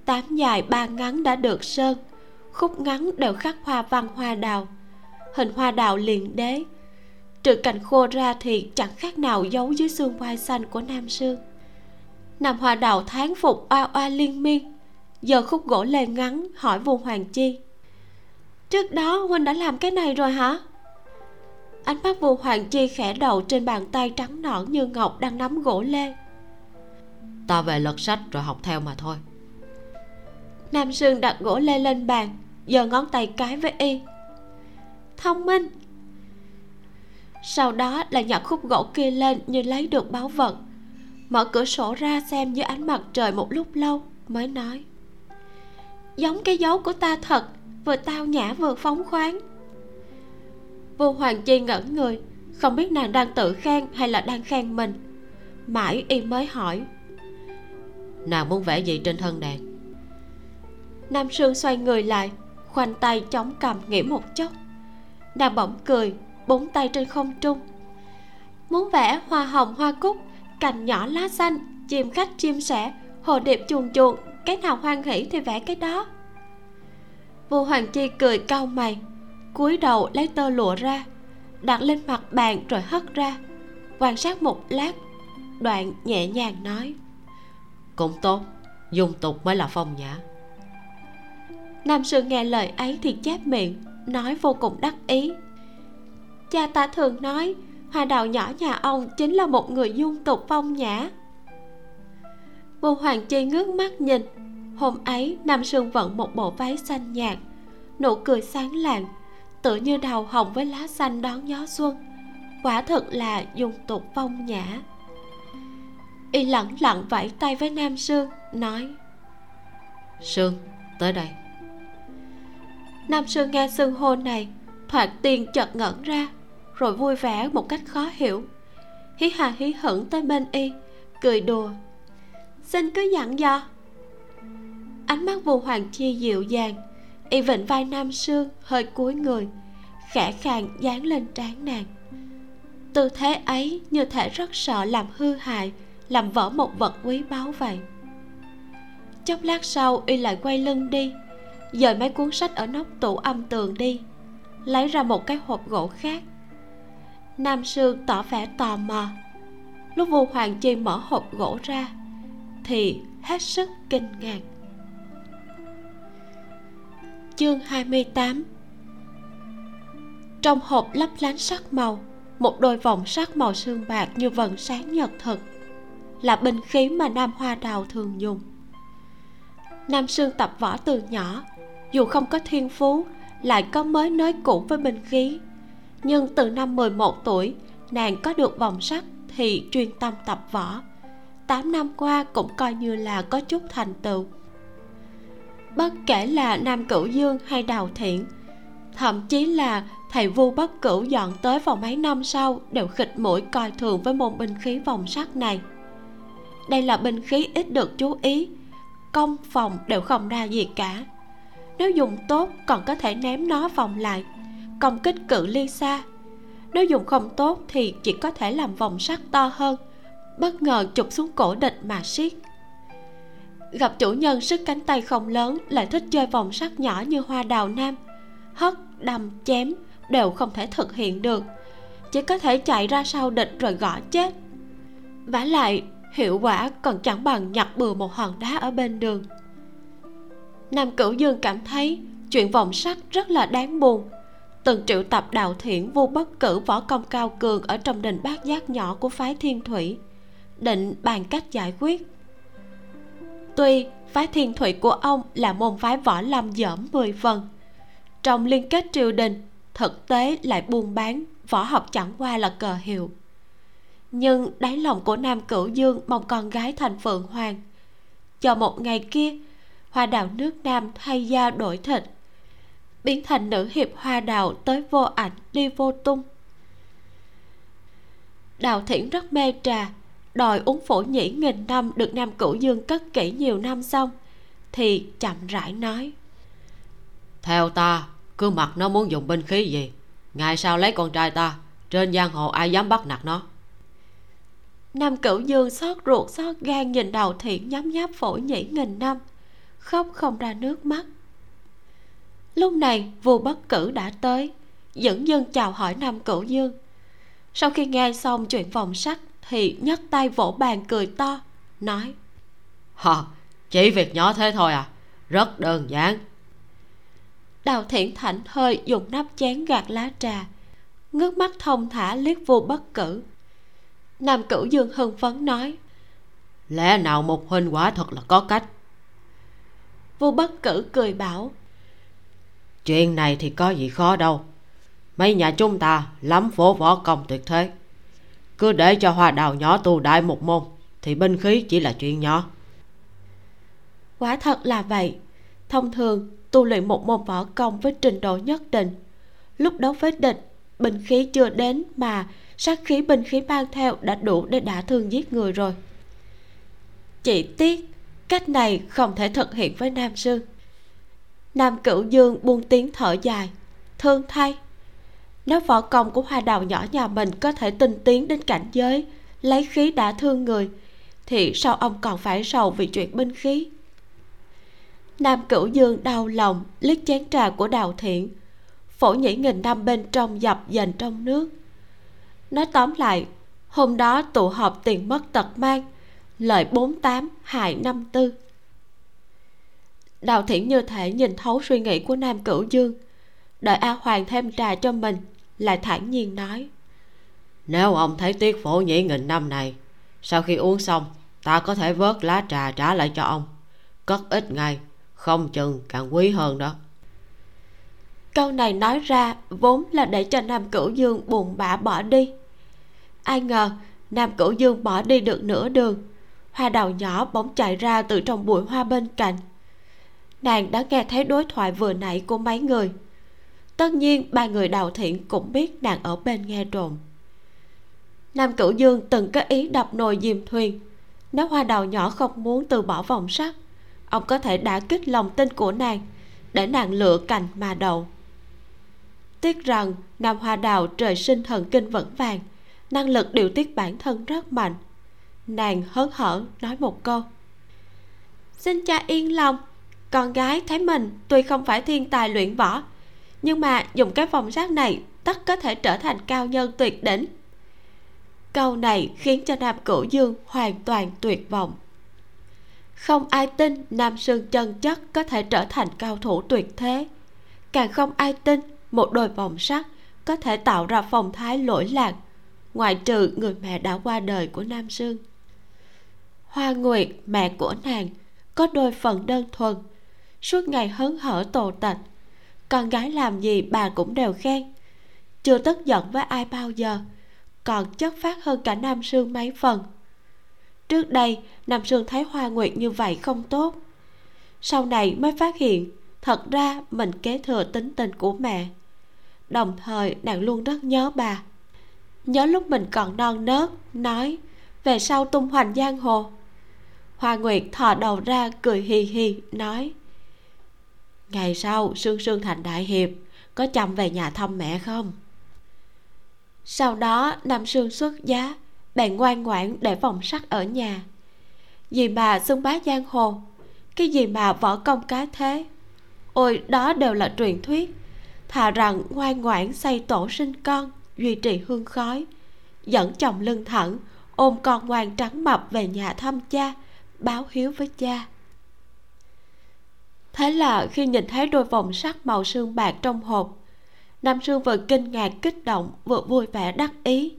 tám dài ba ngắn đã được sơn. Khúc ngắn đều khắc hoa văn hoa đào. Hình hoa đào liền đế. Trừ cành khô ra thì chẳng khác nào giấu dưới xương vai xanh của nam sương nam hoa đào tháng phục oa oa liên miên. Giờ khúc gỗ lê ngắn, hỏi vua hoàng chi. Trước đó huynh đã làm cái này rồi hả? Ánh mắt vua hoàng chi khẽ đầu trên bàn tay trắng nõn như ngọc đang nắm gỗ lê. Ta về lật sách rồi học theo mà thôi nam sương đặt gỗ lê lên bàn giờ ngón tay cái với y. Thông minh. Sau đó là nhặt khúc gỗ kia lên như lấy được báu vật. Mở cửa sổ ra xem dưới ánh mặt trời một lúc lâu, mới nói. Giống cái dấu của ta thật, vừa tao nhã vừa phóng khoáng. Vô hoàng chi ngẩn người, không biết nàng đang tự khen hay là đang khen mình. Mãi y mới hỏi. Nàng muốn vẽ gì trên thân đàn nam sương xoay người lại, khoanh tay chống cầm nghĩ một chốc. Nàng bỗng cười, bốn tay trên không trung. Muốn vẽ hoa hồng hoa cúc, cành nhỏ lá xanh, chim khách chim sẻ, hồ điệp chuồn chuồn cái nào hoan hỷ thì vẽ cái đó. Vua hoàng chi cười cau mày, cúi đầu lấy tơ lụa ra, đặt lên mặt bàn rồi hất ra, quan sát một lát, đoạn nhẹ nhàng nói, cũng tốt, dung tục mới là phong nhã nam sư nghe lời ấy thì chép miệng, nói vô cùng đắc ý. Cha ta thường nói, hoa đào nhỏ nhà ông chính là một người dung tục phong nhã. Vua hoàng chi ngước mắt nhìn. Hôm ấy, nam sương vận một bộ váy xanh nhạt, nụ cười sáng lạng tự như đào hồng với lá xanh đón gió xuân. Quả thật là dung tục phong nhã. Y lẳng lặng vẫy tay với nam sương nói sương tới đây nam sương nghe xưng hô này, thoạt tiên chợt ngẩn ra, rồi vui vẻ một cách khó hiểu. Hí hà hí hửng tới bên y, cười đùa. Xin cứ dặn dò. Ánh mắt vu hoàng chi dịu dàng, y vịnh vai nam sương hơi cúi người, khẽ khàng dán lên trán nàng. Tư thế ấy như thể rất sợ làm hư hại, làm vỡ một vật quý báu vậy. Chốc lát sau, y lại quay lưng đi dời mấy cuốn sách ở nóc tủ âm tường đi, lấy ra một cái hộp gỗ khác. Nam sương tỏ vẻ tò mò. Lúc vua hoàng chi mở hộp gỗ ra, thì hết sức kinh ngạc. Chương 28 trong hộp lấp lánh sắc màu, một đôi vòng sắt màu sương bạc như vầng sáng nhật thực, là binh khí mà nam hoa đào thường dùng. Nam sương tập võ từ nhỏ dù không có thiên phú, lại có mới nới cũ với binh khí. Nhưng từ năm 11 tuổi, nàng có được vòng sắt thì chuyên tâm tập võ. 8 năm qua cũng coi như là có chút thành tựu. Bất kể là nam cửu dương hay đào thiện, thậm chí là thầy vu bất cửu dọn tới vào mấy năm sau đều khịt mũi coi thường với môn binh khí vòng sắt này. Đây là binh khí ít được chú ý, công phòng đều không ra gì cả nếu dùng tốt, còn có thể ném nó vòng lại. Công kích cự ly xa. Nếu dùng không tốt thì chỉ có thể làm vòng sắt to hơn. Bất ngờ chụp xuống cổ địch mà siết. Gặp chủ nhân sức cánh tay không lớn, lại thích chơi vòng sắt nhỏ như hoa đào nam. Hất, đâm, chém đều không thể thực hiện được. Chỉ có thể chạy ra sau địch rồi gõ chết. Vả lại, hiệu quả còn chẳng bằng nhặt bừa một hòn đá ở bên đường nam cửu dương cảm thấy chuyện vòng sắt rất là đáng buồn. Từng triệu tập đạo thiện vô bất cử võ công cao cường ở trong đình bát giác nhỏ của phái thiên thủy, định bàn cách giải quyết. Tuy phái thiên thủy của ông là môn phái võ lâm dởm mười phần, trong liên kết triều đình, thực tế lại buôn bán, võ học chẳng qua là cờ hiệu. Nhưng đáy lòng của nam cửu dương mong con gái thành phượng hoàng cho một ngày kia hoa đào nước nam thay da đổi thịt. Biến thành nữ hiệp hoa đào tới vô ảnh đi vô tung. Đào thiển rất mê trà đòi uống phổ nhĩ nghìn năm được nam cửu dương cất kỹ nhiều năm xong thì chậm rãi nói. Theo ta cứ mặc nó muốn dùng binh khí gì ngày sau lấy con trai ta trên giang hồ ai dám bắt nạt nó? Nam cửu dương xót ruột xót gan nhìn đầu thiện nhấm nháp phổ nhĩ nghìn năm khóc không ra nước mắt. Lúc này vua bất cử đã tới dẫn dân chào hỏi nam cửu dương. Sau khi nghe xong chuyện vòng sắt thì nhấc tay vỗ bàn cười to nói hả chỉ việc nhỏ thế thôi à rất đơn giản. Đào thiện thảnh hơi dùng nắp chén gạt lá trà ngước mắt thông thả liếc vua bất cử. Nam cửu dương hưng phấn nói lẽ nào một huynh quả thật là có cách vua bất cử cười bảo chuyện này thì có gì khó đâu. Mấy nhà chúng ta lắm phố võ công tuyệt thế. Cứ để cho hoa đào nhỏ tu đại một môn thì binh khí chỉ là chuyện nhỏ. Quả thật là vậy. Thông thường tu luyện một môn võ công với trình độ nhất định lúc đấu với địch binh khí chưa đến mà sát khí binh khí mang theo đã đủ để đả thương giết người rồi. Chỉ tiếc cách này không thể thực hiện với nam sương nam cửu dương buông tiếng thở dài, thương thay. Nếu võ công của hoa đào nhỏ nhà mình có thể tinh tiến đến cảnh giới, lấy khí đã thương người, thì sao ông còn phải sầu vì chuyện binh khí? Nam cửu dương đau lòng liếc chén trà của đào thiện, phổ nhĩ nghìn năm bên trong dập dành trong nước. Nói tóm lại, hôm đó tụ họp tiền mất tật mang năm tư. Đào thiện như thể nhìn thấu suy nghĩ của nam cửu dương. Đợi a hoàng thêm trà cho mình lại thản nhiên nói. Nếu ông thấy tiếc phổ nhĩ nghìn năm này sau khi uống xong ta có thể vớt lá trà trả lại cho ông. Cất ít ngày không chừng càng quý hơn đó. Câu này nói ra vốn là để cho nam cửu dương buồn bã bỏ đi. Ai ngờ nam cửu dương bỏ đi được nửa đường hoa đào nhỏ bỗng chạy ra từ trong bụi hoa bên cạnh. Nàng đã nghe thấy đối thoại vừa nãy của mấy người. Tất nhiên, ba người đào thiện cũng biết nàng ở bên nghe trộm nam cửu dương từng có ý đập nồi diêm thuyền. Nếu hoa đào nhỏ không muốn từ bỏ vòng sắt, ông có thể đã kích lòng tin của nàng, để nàng lựa cành mà đầu tiếc rằng, nam hoa đào trời sinh thần kinh vững vàng, năng lực điều tiết bản thân rất mạnh nàng hớn hở nói một câu. Xin cha yên lòng, con gái thấy mình tuy không phải thiên tài luyện võ, nhưng mà dùng cái vòng sắt này tất có thể trở thành cao nhân tuyệt đỉnh. Câu này khiến cho nam cửu dương hoàn toàn tuyệt vọng. Không ai tin nam sương chân chất có thể trở thành cao thủ tuyệt thế. Càng không ai tin một đôi vòng sắt có thể tạo ra phong thái lỗi lạc, ngoại trừ người mẹ đã qua đời của nam sương hoa nguyệt mẹ của nàng, có đôi phần đơn thuần. Suốt ngày hớn hở tồ tạch. Con gái làm gì bà cũng đều khen. Chưa tức giận với ai bao giờ, còn chất phát hơn cả nam sương mấy phần. Trước đây, nam sương thấy hoa nguyệt như vậy không tốt. Sau này mới phát hiện, thật ra mình kế thừa tính tình của mẹ. Đồng thời, nàng luôn rất nhớ bà. Nhớ lúc mình còn non nớt, nói, về sau tung hoành giang hồ hoa nguyệt thò đầu ra cười hì hì, nói, ngày sau, sương sương thành đại hiệp, có chăm về nhà thăm mẹ không? Sau đó, nam sương xuất giá, bèn ngoan ngoãn để vòng sắt ở nhà. Gì mà xưng bá giang hồ. Cái gì mà võ công cái thế. Ôi, đó đều là truyền thuyết. Thà rằng ngoan ngoãn xây tổ sinh con, duy trì hương khói, dẫn chồng lưng thẳng, ôm con ngoan trắng mập về nhà thăm cha báo hiếu với cha. Thế là khi nhìn thấy đôi vòng sắt màu sương bạc trong hộp, nam sương vừa kinh ngạc, kích động, vừa vui vẻ đắc ý.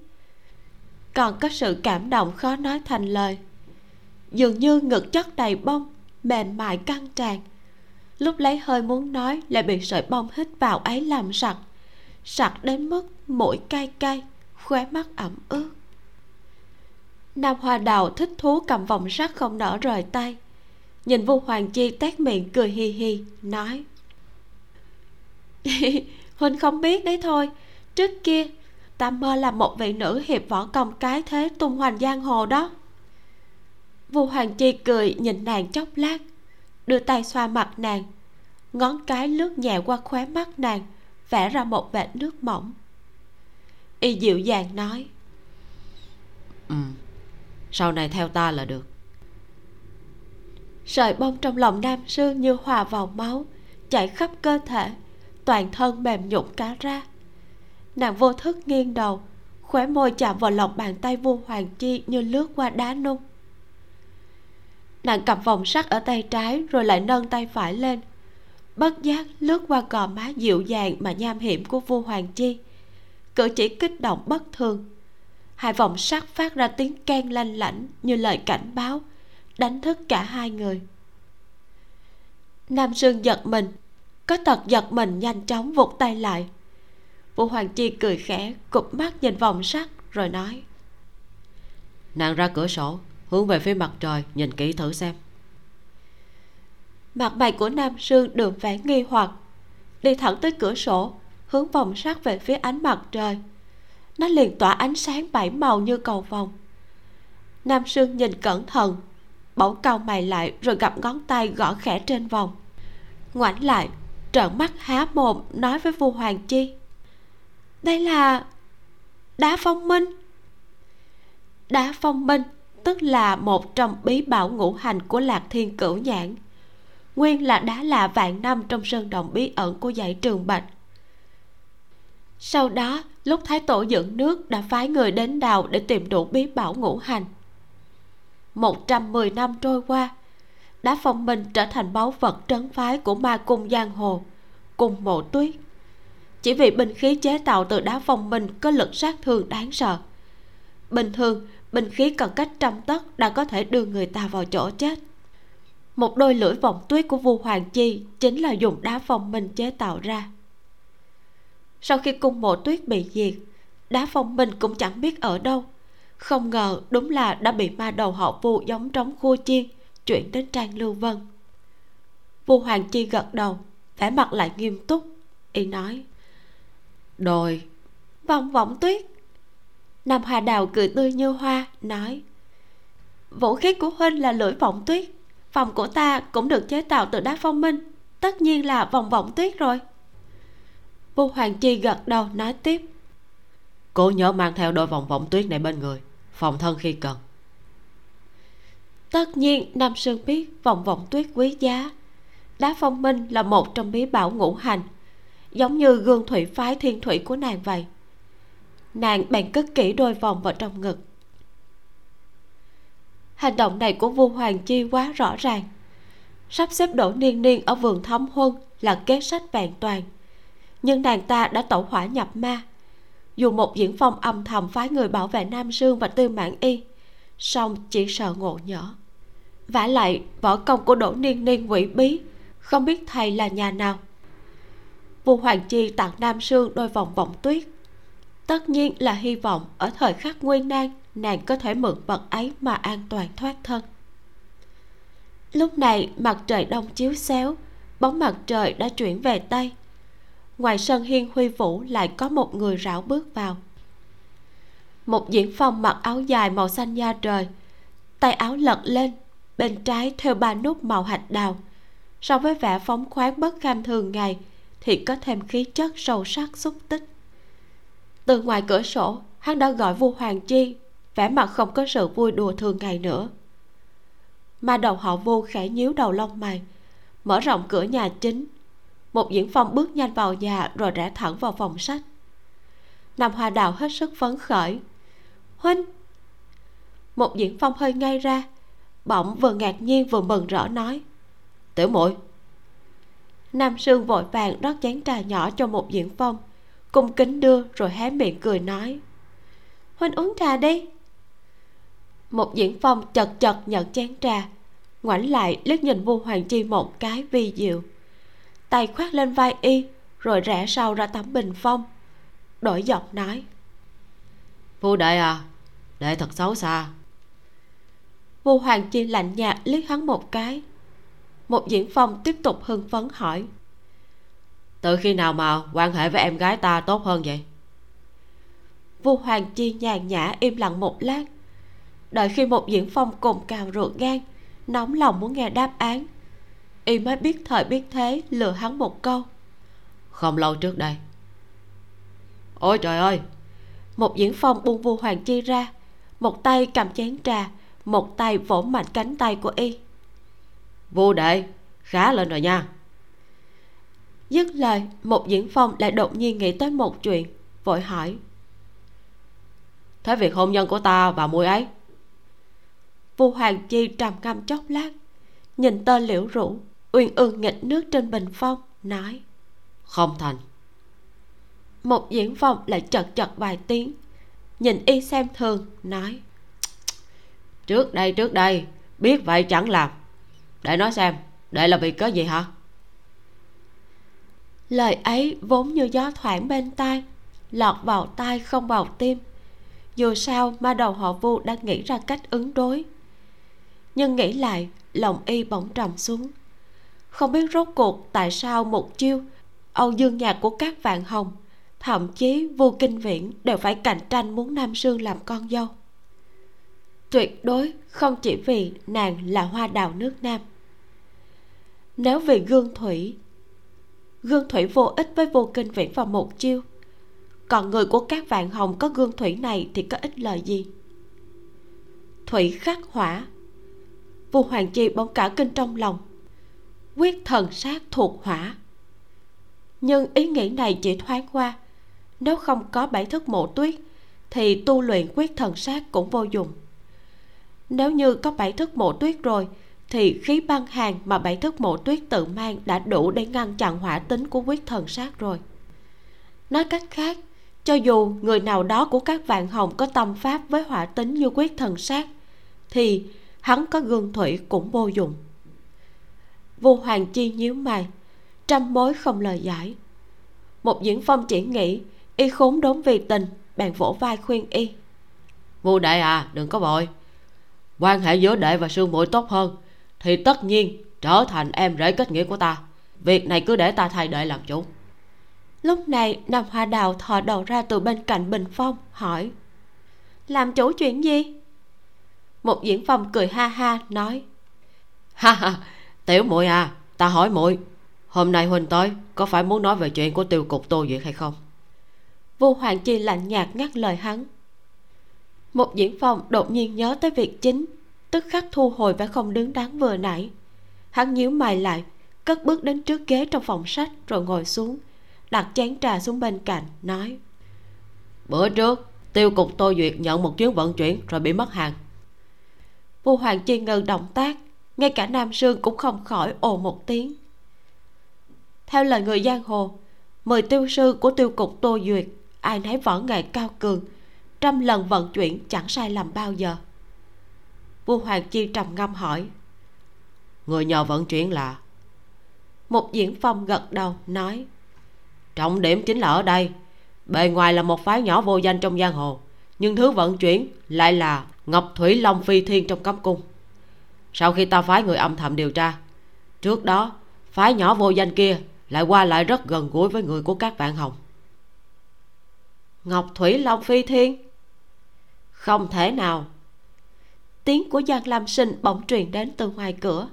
Còn có sự cảm động khó nói thành lời. Dường như ngực chất đầy bông, mềm mại căng tràn. Lúc lấy hơi muốn nói lại bị sợi bông hít vào ấy làm sặc. Sặc đến mức mũi cay cay, khóe mắt ẩm ướt nam hoa đào thích thú cầm vòng sắt không nở rời tay. Nhìn vu hoàng chi tét miệng cười hi hi nói. [LAUGHS] Huynh không biết đấy thôi. Trước kia, ta mơ là một vị nữ hiệp võ công cái thế tung hoành giang hồ đó. Vu hoàng chi cười, nhìn nàng chốc lát, đưa tay xoa mặt nàng. Ngón cái lướt nhẹ qua khóe mắt nàng, vẽ ra một vệt nước mỏng. Y dịu dàng nói. Ừ sau này theo ta là được. Sợi bông trong lòng nam sư như hòa vào máu, chảy khắp cơ thể, toàn thân mềm nhũn cả ra. Nàng vô thức nghiêng đầu, khóe môi chạm vào lòng bàn tay vua hoàng chi như lướt qua đá nung. Nàng cầm vòng sắt ở tay trái rồi lại nâng tay phải lên. Bất giác lướt qua gò má dịu dàng mà nham hiểm của vua hoàng chi. Cử chỉ kích động bất thường hai vòng sắt phát ra tiếng keng lanh lảnh như lời cảnh báo đánh thức cả hai người. Nam sương giật mình có tật giật mình nhanh chóng vụt tay lại. Vũ hoàng chi cười khẽ cụp mắt nhìn vòng sắt rồi nói. Nàng ra cửa sổ hướng về phía mặt trời nhìn kỹ thử xem. Mặt mày của nam sương đường vẻ nghi hoặc đi thẳng tới cửa sổ hướng vòng sắt về phía ánh mặt trời nó liền tỏa ánh sáng bảy màu như cầu vồng. Nam sương nhìn cẩn thận, bỗng cau mày lại rồi gặp ngón tay gõ khẽ trên vòng. Ngoảnh lại, trợn mắt há mồm nói với vua hoàng chi. Đây là đá phong minh. Đá phong minh, tức là một trong bí bảo ngũ hành của lạc thiên cửu nhãn. Nguyên là đá lạ vạn năm trong sơn động bí ẩn của dãy trường bạch sau đó, lúc thái tổ dựng nước đã phái người đến đào để tìm đủ bí bảo ngũ hành. Một trăm mười năm trôi qua đá phong minh trở thành báu vật trấn phái của ma cung giang hồ, cùng mộ tuyết. Chỉ vì binh khí chế tạo từ đá phong minh có lực sát thương đáng sợ. Bình thường, binh khí cần cách trăm tấc đã có thể đưa người ta vào chỗ chết. Một đôi lưỡi vòng tuyết của vua hoàng chi chính là dùng đá phong minh chế tạo ra sau khi cung mộ tuyết bị diệt đá phong minh cũng chẳng biết ở đâu. Không ngờ đúng là đã bị ma đầu họ vu giống trống khua chiên chuyển đến trang lưu vân. Vua hoàng chi gật đầu vẻ mặt lại nghiêm túc y nói đồi, vòng vọng tuyết. Nam hà đào cười tươi như hoa nói vũ khí của huynh là lưỡi vọng tuyết phòng của ta cũng được chế tạo từ đá phong minh tất nhiên là vòng vọng tuyết rồi vu hoàng chi gật đầu nói tiếp. Cố nhớ mang theo đôi vòng vọng tuyết này bên người phòng thân khi cần. Tất nhiên nam sương biết vòng vọng tuyết quý giá. Đá phong minh là một trong bí bảo ngũ hành giống như gương thủy phái thiên thủy của nàng vậy. Nàng bèn cất kỹ đôi vòng vào trong ngực. Hành động này của vua hoàng chi quá rõ ràng. Sắp xếp đổ niên niên ở vườn thấm huân là kế sách vẹn toàn nhưng nàng ta đã tẩu hỏa nhập ma. Dù một diễn phong âm thầm phái người bảo vệ nam sương và tư mãn y, song chỉ sợ ngộ nhỡ. Vả lại, võ công của đỗ niên niên quỷ bí, không biết thầy là nhà nào. Vua hoàng chi tặng nam sương đôi vòng vọng tuyết. Tất nhiên là hy vọng ở thời khắc nguy nan, nàng có thể mượn vật ấy mà an toàn thoát thân. Lúc này, mặt trời đông chiếu xéo, bóng mặt trời đã chuyển về tây ngoài sân hiên huy vũ lại có một người rảo bước vào. Một diễn phong mặc áo dài màu xanh da trời, tay áo lật lên, bên trái theo ba nút màu hạch đào. So với vẻ phóng khoáng bất kham thường ngày, thì có thêm khí chất sâu sắc xúc tích. Từ ngoài cửa sổ, hắn đã gọi vua hoàng chi, vẻ mặt không có sự vui đùa thường ngày nữa. Mà đầu họ vô khẽ nhíu đầu lông mày, mở rộng cửa nhà chính một diễn phong bước nhanh vào nhà rồi rẽ thẳng vào phòng sách. Nam hoa đào hết sức phấn khởi. Huynh! Một diễn phong hơi ngay ra, bỗng vừa ngạc nhiên vừa mừng rỡ nói, tiểu muội! Nam sương vội vàng rót chén trà nhỏ cho một diễn phong, cung kính đưa rồi hé miệng cười nói, huynh uống trà đi. Một diễn phong chật chật nhận chén trà, ngoảnh lại liếc nhìn vua hoàng chi một cái vi diệu tay khoác lên vai y rồi rẽ sau ra tấm bình phong. Đổi giọng nói. Vua đệ à đệ thật xấu xa. Vua hoàng chi lạnh nhạt liếc hắn một cái. Một diễn phong tiếp tục hưng phấn hỏi. Từ khi nào mà quan hệ với em gái ta tốt hơn vậy? Vua hoàng chi nhàn nhã im lặng một lát. Đợi khi một diễn phong cùng cào ruột gan nóng lòng muốn nghe đáp án y mới biết thời biết thế lừa hắn một câu. Không lâu trước đây. Ôi trời ơi! Một diễn phong buông vua hoàng chi ra một tay cầm chén trà một tay vỗ mạnh cánh tay của y. Vô đệ khá lên rồi nha. Dứt lời một diễn phong lại đột nhiên nghĩ tới một chuyện vội hỏi. Thế việc hôn nhân của ta và mùi ấy? Vua hoàng chi trầm ngâm chốc lát nhìn tơ liễu rũ uyên ương nghịch nước trên bình phong, nói, không thành. Một diễn phong lại chật chật vài tiếng, nhìn y xem thường, nói, trước đây trước đây, biết vậy chẳng làm. Để nói xem đây là vì có gì hả? Lời ấy vốn như gió thoảng bên tai, lọt vào tai không vào tim. Dù sao ma đầu họ vu đã nghĩ ra cách ứng đối. Nhưng nghĩ lại, lòng y bỗng trầm xuống không biết rốt cuộc tại sao một chiêu, âu dương nhạc của các vạn hồng, thậm chí vô kinh viễn đều phải cạnh tranh muốn nam sương làm con dâu. Tuyệt đối không chỉ vì nàng là hoa đào nước nam. Nếu vì gương thủy gương thủy vô ích với vô kinh viễn vào một chiêu, còn người của các vạn hồng có gương thủy này thì có ích lợi gì? Thủy khắc hỏa vua hoàng chi bỗng cả kinh trong lòng quyết thần sát thuộc hỏa. Nhưng ý nghĩ này chỉ thoáng qua. Nếu không có bảy thức mộ tuyết, thì tu luyện quyết thần sát cũng vô dụng. Nếu như có bảy thức mộ tuyết rồi, thì khí băng hàng mà bảy thức mộ tuyết tự mang đã đủ để ngăn chặn hỏa tính của quyết thần sát rồi. Nói cách khác, cho dù người nào đó của các vạn hồng có tâm pháp với hỏa tính như quyết thần sát, thì hắn có gương thủy cũng vô dụng vua hoàng chi nhíu mày trăm mối không lời giải. Một diễn phong chỉ nghĩ y khốn đốn vì tình bèn vỗ vai khuyên y. Vua đệ à đừng có vội quan hệ giữa đệ và sương muội tốt hơn thì tất nhiên trở thành em rể kết nghĩa của ta. Việc này cứ để ta thay đệ làm chủ. Lúc này nam hoa đào thò đầu ra từ bên cạnh bình phong hỏi làm chủ chuyện gì? Một diễn phong cười ha ha nói ha ha tiểu muội à ta hỏi muội hôm nay huynh tới có phải muốn nói về chuyện của tiêu cục tô duyệt hay không? Vu hoàng chi lạnh nhạt ngắt lời hắn. Một diễn phong đột nhiên nhớ tới việc chính tức khắc thu hồi vẻ không đứng đắn vừa nãy. Hắn nhíu mày lại cất bước đến trước ghế trong phòng sách rồi ngồi xuống đặt chén trà xuống bên cạnh nói. Bữa trước tiêu cục tô duyệt nhận một chuyến vận chuyển rồi bị mất hàng. Vu hoàng chi ngừng động tác ngay cả nam sương cũng không khỏi ồ một tiếng. Theo lời người giang hồ mười tiêu sư của tiêu cục tô duyệt ai nấy võ nghệ cao cường trăm lần vận chuyển chẳng sai lầm bao giờ. Vua hoàng chi trầm ngâm hỏi người nhờ vận chuyển là? Một diễn phong gật đầu nói trọng điểm chính là ở đây. Bề ngoài là một phái nhỏ vô danh trong giang hồ nhưng thứ vận chuyển lại là ngọc thủy long phi thiên trong cấm cung sau khi ta phái người âm thầm điều tra, trước đó, phái nhỏ vô danh kia lại qua lại rất gần gũi với người của các bạn hồng. Ngọc thủy long phi thiên. Không thể nào. Tiếng của giang lam sinh bỗng truyền đến từ ngoài cửa.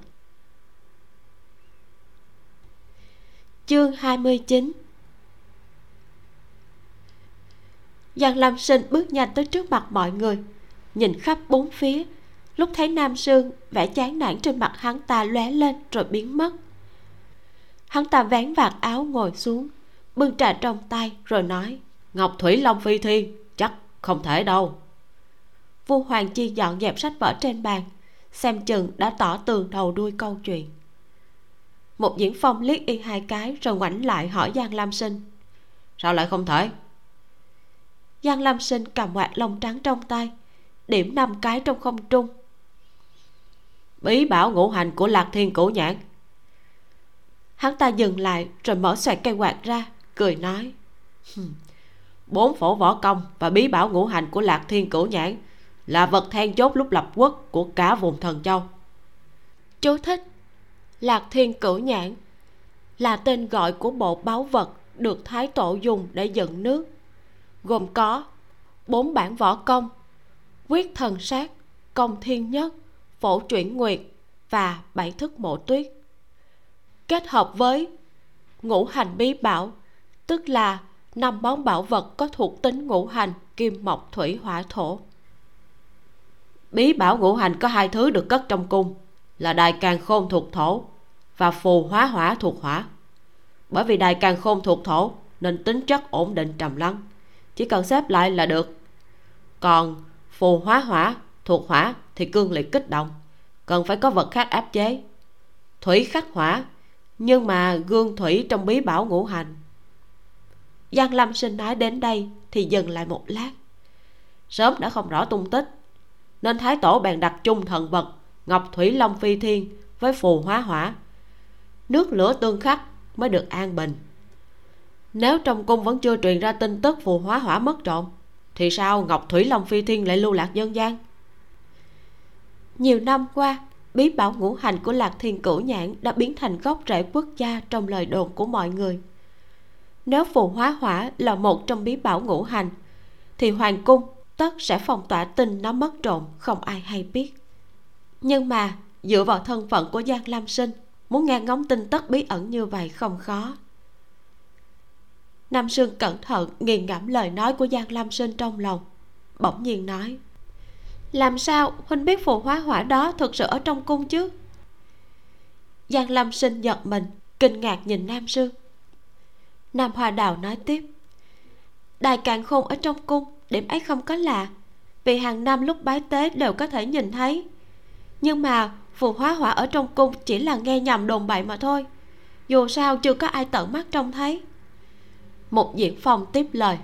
Chương 29 Giang Lam Sinh bước nhanh tới trước mặt mọi người, Nhìn khắp bốn phía Lúc thấy Nam Sương vẻ chán nản trên mặt hắn ta lóe lên rồi biến mất. Hắn ta vén vạt áo ngồi xuống, Bưng trà trong tay rồi nói, Ngọc Thủy Long Phi Thiên, Chắc không thể đâu. Vua Hoàng Chi dọn dẹp sách vở trên bàn, Xem chừng đã tỏ tường đầu đuôi câu chuyện. Một diễn phong liếc y hai cái Rồi ngoảnh lại hỏi Giang Lam Sinh, Sao lại không thể? Giang Lam Sinh cầm quạt lông trắng trong tay, Điểm năm cái trong không trung Bí bảo ngũ hành của Lạc Thiên Cổ Nhãn. Hắn ta dừng lại Rồi mở xoẹt cây quạt ra, Cười nói Bốn phổ võ công Và bí bảo ngũ hành của Lạc Thiên Cổ Nhãn Là vật then chốt lúc lập quốc Của cả vùng thần châu. Chú thích, Lạc Thiên Cửu Nhãn Là tên gọi của bộ báu vật Được Thái Tổ dùng để dựng nước, Gồm có bốn bản võ công, quyết thần sát, công thiên nhất phổ chuyển nguyệt và bảy thức mộ tuyết. Kết hợp với ngũ hành bí bảo, tức là năm món bảo vật có thuộc tính ngũ hành kim mộc thủy hỏa thổ. Bí bảo ngũ hành có hai thứ được cất trong cung, là đài càng khôn thuộc thổ và phù hóa hỏa thuộc hỏa. Bởi vì đài càng khôn thuộc thổ nên tính chất ổn định trầm lắng, chỉ cần xếp lại là được. Còn phù hóa hỏa thuộc hỏa thì cương liệt kích động. Cần phải có vật khác áp chế. Thủy khắc hỏa, nhưng mà gương thủy trong bí bảo ngũ hành. Giang lâm sinh nói đến đây thì dừng lại một lát. Sớm đã không rõ tung tích, nên thái tổ bèn đặt chung thần vật ngọc thủy long phi thiên với phù hóa hỏa. Nước lửa tương khắc mới được an bình. Nếu trong cung vẫn chưa truyền ra tin tức phù hóa hỏa mất trộm, thì sao ngọc thủy long phi thiên lại lưu lạc dân gian? Nhiều năm qua, bí bảo ngũ hành của lạc thiên cửu nhãn đã biến thành gốc rễ quốc gia trong lời đồn của mọi người. Nếu phù hóa hỏa là một trong bí bảo ngũ hành, thì hoàng cung tất sẽ phong tỏa tin nó mất trộm, không ai hay biết. Nhưng mà, dựa vào thân phận của giang lam sinh, muốn nghe ngóng tin tức bí ẩn như vậy không khó. Nam sương cẩn thận nghiền ngẫm lời nói của giang lam sinh trong lòng, bỗng nhiên nói làm sao huynh biết phù hóa hỏa đó thực sự ở trong cung chứ? Giang lâm sinh giật mình, kinh ngạc nhìn nam sương nam hoa đào nói tiếp, đài càn khôn ở trong cung, điểm ấy không có lạ, vì hàng năm lúc bái tế đều có thể nhìn thấy. Nhưng mà phù hóa hỏa ở trong cung chỉ là nghe nhầm đồn bậy mà thôi, dù sao chưa có ai tận mắt trông thấy. Một diễn phong tiếp lời,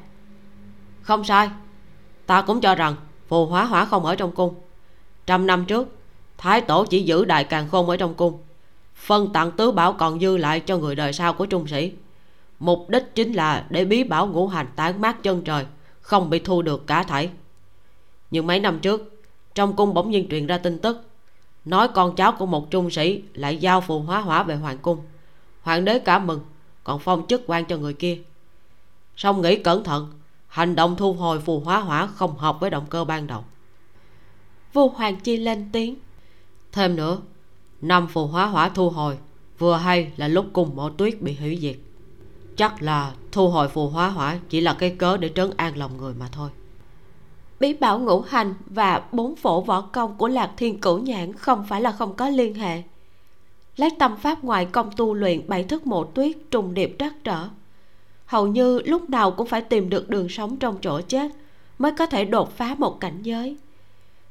không sai, ta cũng cho rằng phù hóa hỏa không ở trong cung. Trăm năm trước, thái tổ chỉ giữ đại càng khôn ở trong cung, phân tặng tứ bảo còn dư lại cho người đời sau của trung sĩ. Mục đích chính là để bí bảo ngũ hành tán mát chân trời, không bị thu được cả thảy. Nhưng mấy năm trước, trong cung bỗng nhiên truyền ra tin tức, nói con cháu của một trung sĩ lại giao phù hóa hỏa về hoàng cung. Hoàng đế cảm mừng, còn phong chức quan cho người kia. Song nghĩ cẩn thận hành động thu hồi phù hóa hỏa không hợp với động cơ ban đầu. Vu hoàng chi lên tiếng. Thêm nữa, năm phù hóa hỏa thu hồi vừa hay là lúc cùng mộ tuyết bị hủy diệt. Chắc là thu hồi phù hóa hỏa chỉ là cái cớ để trấn an lòng người mà thôi. Bí bảo ngũ hành và bốn phổ võ công của lạc thiên cửu nhãn không phải là không có liên hệ. Lấy tâm pháp ngoại công tu luyện, bảy thức mộ tuyết trùng điệp trắc trở hầu như lúc nào cũng phải tìm được đường sống trong chỗ chết mới có thể đột phá một cảnh giới.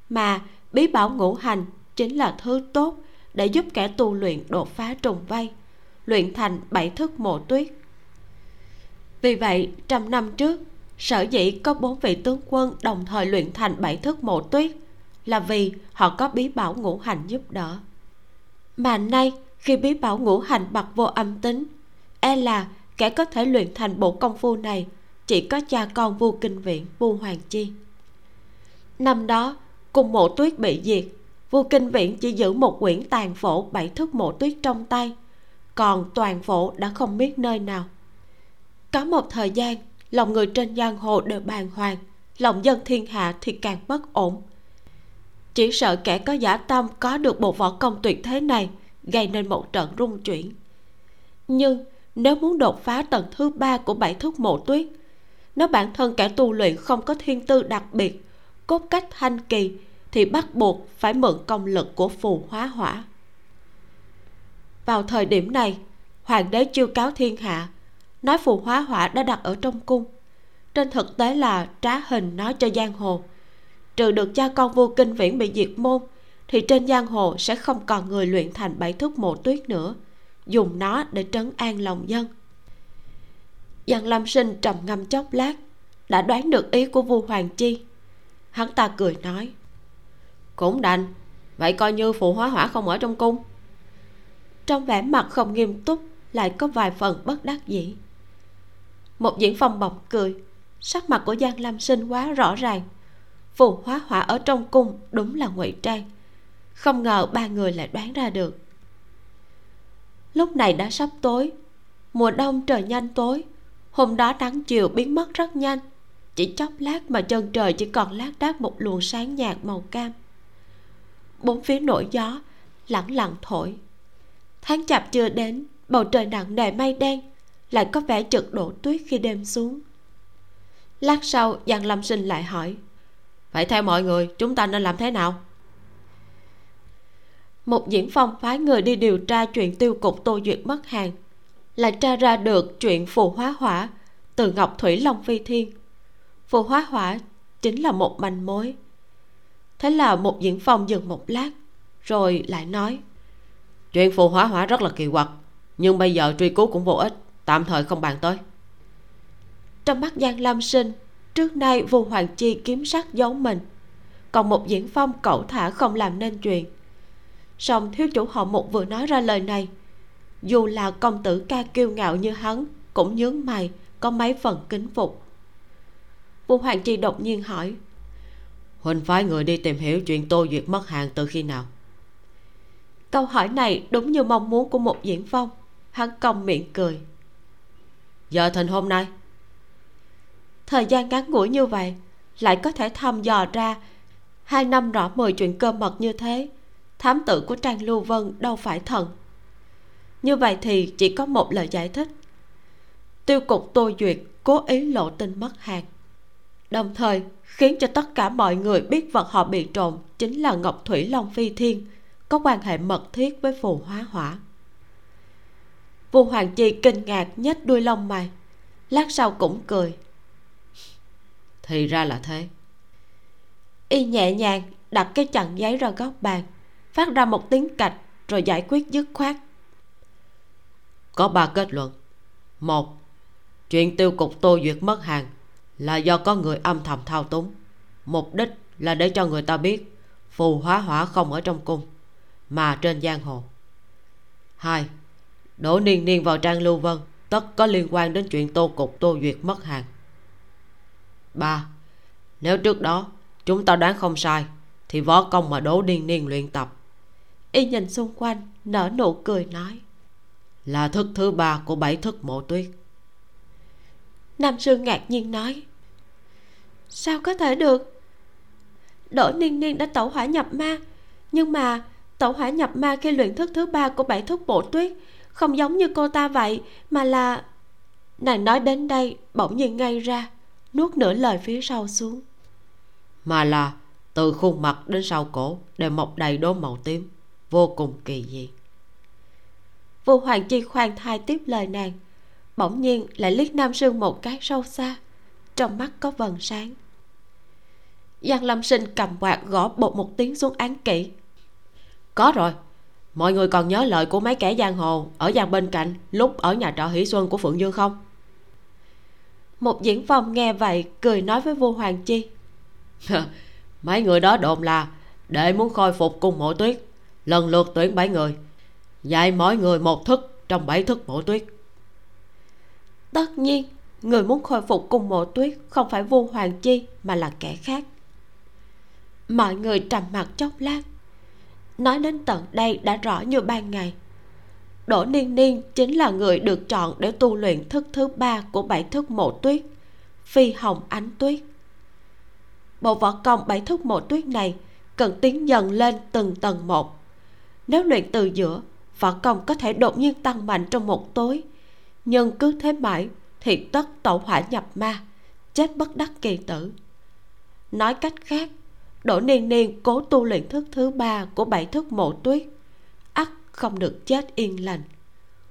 Mà bí bảo ngũ hành chính là thứ tốt để giúp kẻ tu luyện đột phá trùng vây, luyện thành bảy thức mộ tuyết. Vì vậy, trăm năm trước, sở dĩ có bốn vị tướng quân đồng thời luyện thành bảy thức mộ tuyết là vì họ có bí bảo ngũ hành giúp đỡ. Mà nay, khi bí bảo ngũ hành bật vô âm tính e là kẻ có thể luyện thành bộ công phu này chỉ có cha con vua kinh viện vua hoàng chi. Năm đó, cùng mộ tuyết bị diệt vua kinh viện chỉ giữ một quyển tàn phổ bảy thức mộ tuyết trong tay, còn toàn phổ đã không biết nơi nào. Có một thời gian, lòng người trên giang hồ đều bàng hoàng, lòng dân thiên hạ thì càng bất ổn. Chỉ sợ kẻ có giả tâm có được bộ võ công tuyệt thế này, gây nên một trận rung chuyển. Nhưng nếu muốn đột phá tầng thứ ba của bảy thức mộ tuyết, nếu bản thân kẻ tu luyện không có thiên tư đặc biệt, cốt cách thanh kỳ, thì bắt buộc phải mượn công lực của phù hóa hỏa. Vào thời điểm này, hoàng đế chiêu cáo thiên hạ, nói phù hóa hỏa đã đặt ở trong cung. Trên thực tế là trá hình nói cho giang hồ. Trừ được cha con vua kinh viễn bị diệt môn, thì trên giang hồ sẽ không còn người luyện thành bảy thức mộ tuyết nữa dùng nó để trấn an lòng dân. Giang Lâm Sinh trầm ngâm chốc lát, Đã đoán được ý của vua Hoàng Chi. Hắn ta cười nói, Cũng đành, Vậy coi như phụ hóa hỏa không ở trong cung. Trong vẻ mặt không nghiêm túc, Lại có vài phần bất đắc dĩ. Một diễn phong bọc cười, Sắc mặt của Giang Lâm Sinh quá rõ ràng. Phù hóa hỏa ở trong cung Đúng là ngụy trang, Không ngờ ba người lại đoán ra được. Lúc này đã sắp tối. Mùa đông trời nhanh tối. Hôm đó nắng chiều biến mất rất nhanh. Chỉ chốc lát mà chân trời chỉ còn lác đác một luồng sáng nhạt màu cam. Bốn phía nổi gió lẳng lặng thổi. Tháng chạp chưa đến, bầu trời nặng nề mây đen, lại có vẻ chực đổ tuyết khi đêm xuống. Lát sau, giang lâm sinh lại hỏi vậy theo mọi người, chúng ta nên làm thế nào? Một diễn phong phái người đi điều tra chuyện tiêu cục tô duyệt mất hàng lại tra ra được chuyện phù hóa hỏa từ ngọc thủy long phi thiên. Phù hóa hỏa chính là một manh mối. Thế là một diễn phong dừng một lát rồi lại nói chuyện phù hóa hỏa rất là kỳ quặc nhưng bây giờ truy cứu cũng vô ích tạm thời không bàn tới. Trong mắt giang lam sinh trước nay vua hoàng chi kiếm sắc giấu mình còn một diễn phong cẩu thả không làm nên chuyện song thiếu chủ họ một vừa nói ra lời này. Dù là công tử ca kiêu ngạo như hắn cũng nhướng mày có mấy phần kính phục. Vua hoàng chi đột nhiên hỏi huynh phái người đi tìm hiểu chuyện tô duyệt mất hàng từ khi nào? Câu hỏi này đúng như mong muốn của một diễn phong hắn cong miệng cười. Giờ thìn hôm nay? Thời gian ngắn ngủi như vậy lại có thể thăm dò ra hai năm rõ mười chuyện cơ mật như thế thám tử của trang lưu vân đâu phải thần. Như vậy thì chỉ có một lời giải thích. Tiêu cục tô duyệt cố ý lộ tin mất hàng đồng thời khiến cho tất cả mọi người biết vật họ bị trộm chính là ngọc thủy long phi thiên có quan hệ mật thiết với phù hóa hỏa. Vua hoàng chi kinh ngạc nhếch đuôi lông mày lát sau cũng cười. Thì ra là thế. Y nhẹ nhàng đặt cái chặn giấy ra góc bàn phát ra một tiếng cạch rồi giải quyết dứt khoát. Có ba kết luận. Một, chuyện tiêu cục tô duyệt mất hàng là do có người âm thầm thao túng. Mục đích là để cho người ta biết phù hóa hỏa không ở trong cung, mà trên giang hồ. Hai đỗ niên niên vào trang lưu vân, tất có liên quan đến chuyện tô cục tô duyệt mất hàng. Ba, nếu trước đó chúng ta đoán không sai, thì võ công mà đỗ niên niên luyện tập y nhìn xung quanh nở nụ cười nói. Là thức thứ ba của bảy thức mộ tuyết. Nam sương ngạc nhiên nói. Sao có thể được? Đỗ niên niên đã tẩu hỏa nhập ma nhưng mà tẩu hỏa nhập ma khi luyện thức thứ ba của bảy thức bộ tuyết không giống như cô ta vậy mà là nàng nói đến đây bỗng nhiên ngay ra nuốt nửa lời phía sau xuống. Mà là từ khuôn mặt đến sau cổ đều mọc đầy đốm màu tím vô cùng kỳ dị. Vô hoàng chi khoan thai tiếp lời nàng, bỗng nhiên lại liếc nam sương một cái sâu xa, trong mắt có vần sáng. Giang lâm sinh cầm quạt gõ bột một tiếng xuống án kỹ có rồi, mọi người còn nhớ lời của mấy kẻ giang hồ ở giang bên cạnh lúc ở nhà trọ hỷ xuân của phượng dương không? Một diễn phong nghe vậy cười nói với vua hoàng chi. [LAUGHS] Mấy người đó đồn là để muốn khôi phục cung mộ tuyết lần lượt tuyển bảy người, dạy mỗi người một thức trong bảy thức mộ tuyết. Tất nhiên, người muốn khôi phục cùng mộ tuyết không phải vô hoàng chi mà là kẻ khác. Mọi người trầm mặc chốc lát, nói đến tận đây đã rõ như ban ngày. Đỗ niên niên chính là người được chọn để tu luyện thức thứ ba của bảy thức mộ tuyết, phi hồng ánh tuyết. Bộ võ công bảy thức mộ tuyết này cần tiến dần lên từng tầng một nếu luyện từ giữa, võ công có thể đột nhiên tăng mạnh trong một tối. Nhưng cứ thế mãi thì tất tẩu hỏa nhập ma, chết bất đắc kỳ tử. Nói cách khác, đỗ niên niên cố tu luyện thức thứ ba của bảy thức mộ tuyết, ắt không được chết yên lành,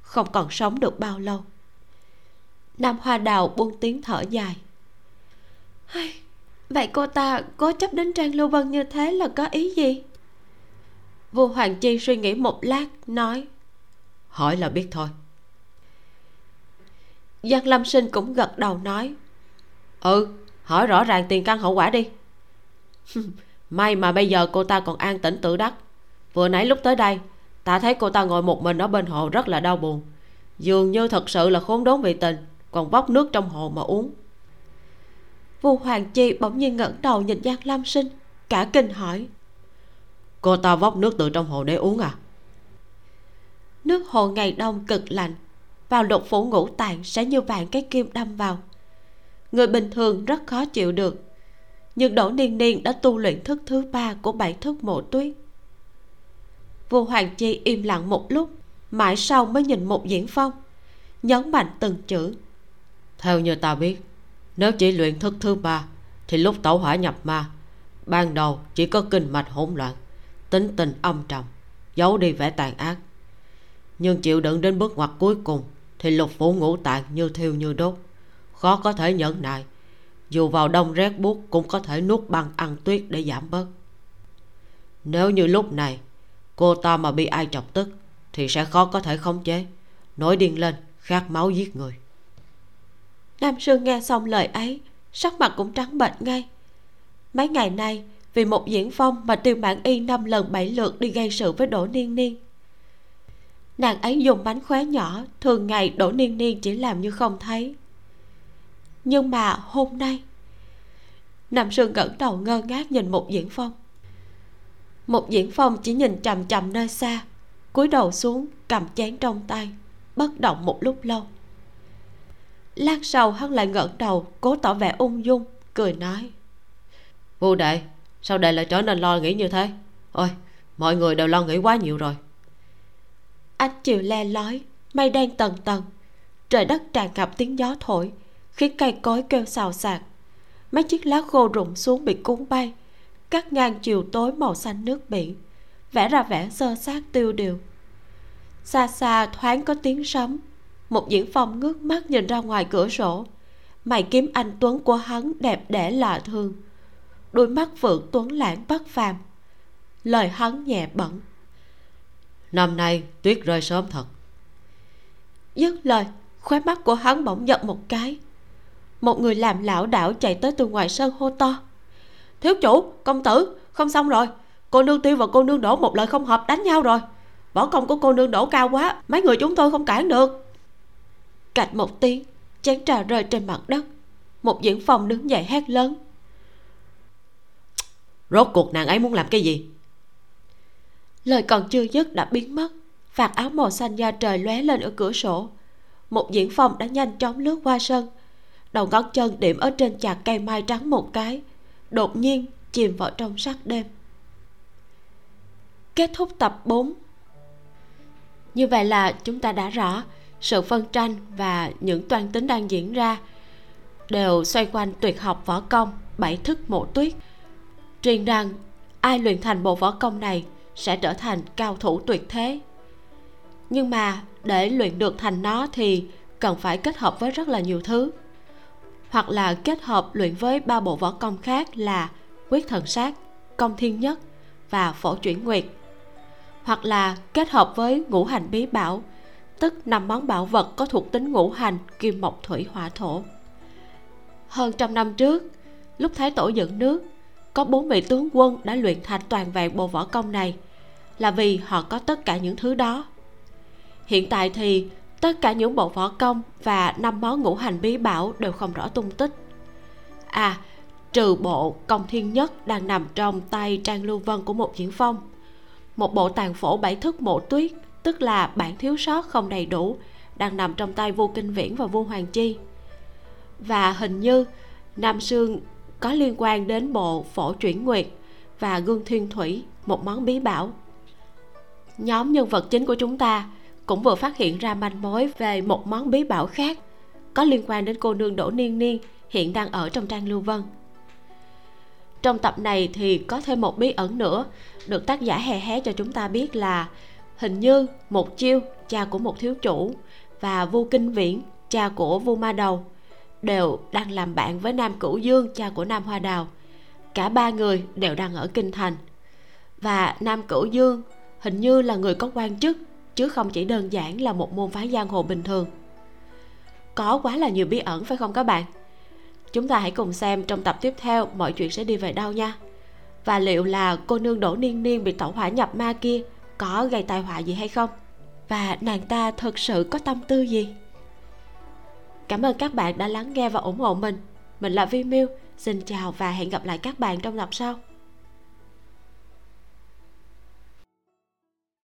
không còn sống được bao lâu. Nam hoa đào buông tiếng thở dài. Vậy cô ta cố chấp đến trang lưu vân như thế là có ý gì? Vua hoàng chi suy nghĩ một lát nói hỏi là biết thôi. Giang lâm sinh cũng gật đầu nói ừ hỏi rõ ràng tiền căn hậu quả đi. [LAUGHS] May mà bây giờ cô ta còn an tĩnh tự đắc. Vừa nãy lúc tới đây ta thấy cô ta ngồi một mình ở bên hồ rất là đau buồn. Dường như thật sự là khốn đốn vì tình còn bóc nước trong hồ mà uống. Vua hoàng chi bỗng nhiên ngẩng đầu nhìn giang lam sinh cả kinh hỏi cô ta vóc nước từ trong hồ để uống à? Nước hồ ngày đông cực lạnh. Vào lục phủ ngũ tạng sẽ như vạn cái kim đâm vào. Người bình thường rất khó chịu được. Nhưng đỗ niên niên đã tu luyện thức thứ ba của bảy thức mộ tuyết. Vua hoàng chi im lặng một lúc, mãi sau mới nhìn một diễn phong, nhấn mạnh từng chữ. Theo như ta biết, nếu chỉ luyện thức thứ ba, thì lúc tẩu hỏa nhập ma, ban đầu chỉ có kinh mạch hỗn loạn tính tình âm trầm, giấu đi vẻ tàn ác. Nhưng chịu đựng đến bước ngoặt cuối cùng, thì lục phủ ngũ tạng như thiêu như đốt. Khó có thể nhẫn nại, dù vào đông rét buốt cũng có thể nuốt băng ăn tuyết để giảm bớt. Nếu như lúc này, cô ta mà bị ai chọc tức, thì sẽ khó có thể khống chế, nổi điên lên, khát máu giết người. Nam sương nghe xong lời ấy, sắc mặt cũng trắng bệch ngay. Mấy ngày nay vì một diễn phong mà tiêu mãn y năm lần bảy lượt đi gây sự với đỗ niên niên. Nàng ấy dùng bánh khóe nhỏ, thường ngày đỗ niên niên chỉ làm như không thấy. Nhưng mà hôm nay, nam sương ngẩng đầu ngơ ngác nhìn một diễn phong. Một diễn phong chỉ nhìn chằm chằm nơi xa, cúi đầu xuống, cầm chén trong tay, bất động một lúc lâu. Lát sau hắn lại ngẩng đầu, cố tỏ vẻ ung dung, cười nói, vô đệ sao đệ lại trở nên lo nghĩ như thế? Ôi, mọi người đều lo nghĩ quá nhiều rồi. Ánh chiều le lói mây đen tầng tầng. Trời đất tràn ngập tiếng gió thổi, khiến cây cối kêu xào xạc. Mấy chiếc lá khô rụng xuống bị cuốn bay. Cắt ngang chiều tối màu xanh nước biển vẽ ra vẻ sơ sát tiêu điều. Xa xa thoáng có tiếng sấm. Một diễn phong ngước mắt nhìn ra ngoài cửa sổ. Mày kiếm anh tuấn của hắn đẹp đẽ lạ thường đôi mắt phượng tuấn lãng bất phàm. Lời hắn nhẹ bẩn năm nay tuyết rơi sớm thật. Dứt lời khóe mắt của hắn bỗng giật một cái. Một người làm lão đảo chạy tới từ ngoài sân hô to. Thiếu chủ công tử không xong rồi. Cô nương tiêu và cô nương đổ một lời không hợp đánh nhau rồi. Võ công của cô nương đổ cao quá mấy người chúng tôi không cản được. Cạch một tiếng chén trà rơi trên mặt đất. Một diễn phòng đứng dậy hét lớn rốt cuộc nàng ấy muốn làm cái gì? Lời còn chưa dứt đã biến mất. Vạt áo màu xanh da trời lóe lên ở cửa sổ. Một diễn phong đã nhanh chóng lướt qua sân. Đầu ngón chân điểm ở trên chạc cây mai trắng một cái. Đột nhiên, chìm vào trong sắc đêm. Kết thúc tập 4 như vậy là chúng ta đã rõ sự phân tranh và những toan tính đang diễn ra. Đều xoay quanh tuyệt học võ công, bảy thức mộ tuyết truyền rằng, ai luyện thành bộ võ công này sẽ trở thành cao thủ tuyệt thế. Nhưng mà để luyện được thành nó thì cần phải kết hợp với rất là nhiều thứ. Hoặc là kết hợp luyện với ba bộ võ công khác là quyết thần sát, công thiên nhất và phổ chuyển nguyệt. Hoặc là kết hợp với ngũ hành bí bảo, tức năm món bảo vật có thuộc tính ngũ hành kim mộc thủy hỏa thổ. Hơn trăm năm trước, lúc thái tổ dựng nước có bốn vị tướng quân đã luyện thành toàn vẹn bộ võ công này là vì họ có tất cả những thứ đó. Hiện tại thì, tất cả những bộ võ công và năm món ngũ hành bí bảo đều không rõ tung tích. À trừ bộ công thiên nhất đang nằm trong tay trang lưu vân của một diễn phong, một bộ tàn phổ bảy thức mộ tuyết, tức là bản thiếu sót không đầy đủ, đang nằm trong tay vua kinh viễn và vua hoàng chi. Và hình như nam sương có liên quan đến bộ phổ chuyển nguyệt và gương thiên thủy, một món bí bảo. Nhóm nhân vật chính của chúng ta cũng vừa phát hiện ra manh mối về một món bí bảo khác có liên quan đến cô nương đỗ niên niên hiện đang ở trong trang lưu vân. Trong tập này thì có thêm một bí ẩn nữa được tác giả hè hé cho chúng ta biết là hình như một chiêu cha của một thiếu chủ và vu kinh viễn, cha của vua ma đầu đều đang làm bạn với nam cửu dương, cha của nam hoa đào. Cả ba người đều đang ở kinh thành. Và nam cửu dương hình như là người có quan chức, chứ không chỉ đơn giản là một môn phái giang hồ bình thường. Có quá là nhiều bí ẩn, phải không các bạn? Chúng ta hãy cùng xem trong tập tiếp theo mọi chuyện sẽ đi về đâu nha. Và liệu là cô nương đỗ niên niên bị tẩu hỏa nhập ma kia có gây tai họa gì hay không? Và nàng ta thật sự có tâm tư gì? Cảm ơn các bạn đã lắng nghe và ủng hộ mình. Mình là vi miu. Xin chào và hẹn gặp lại các bạn trong tập sau.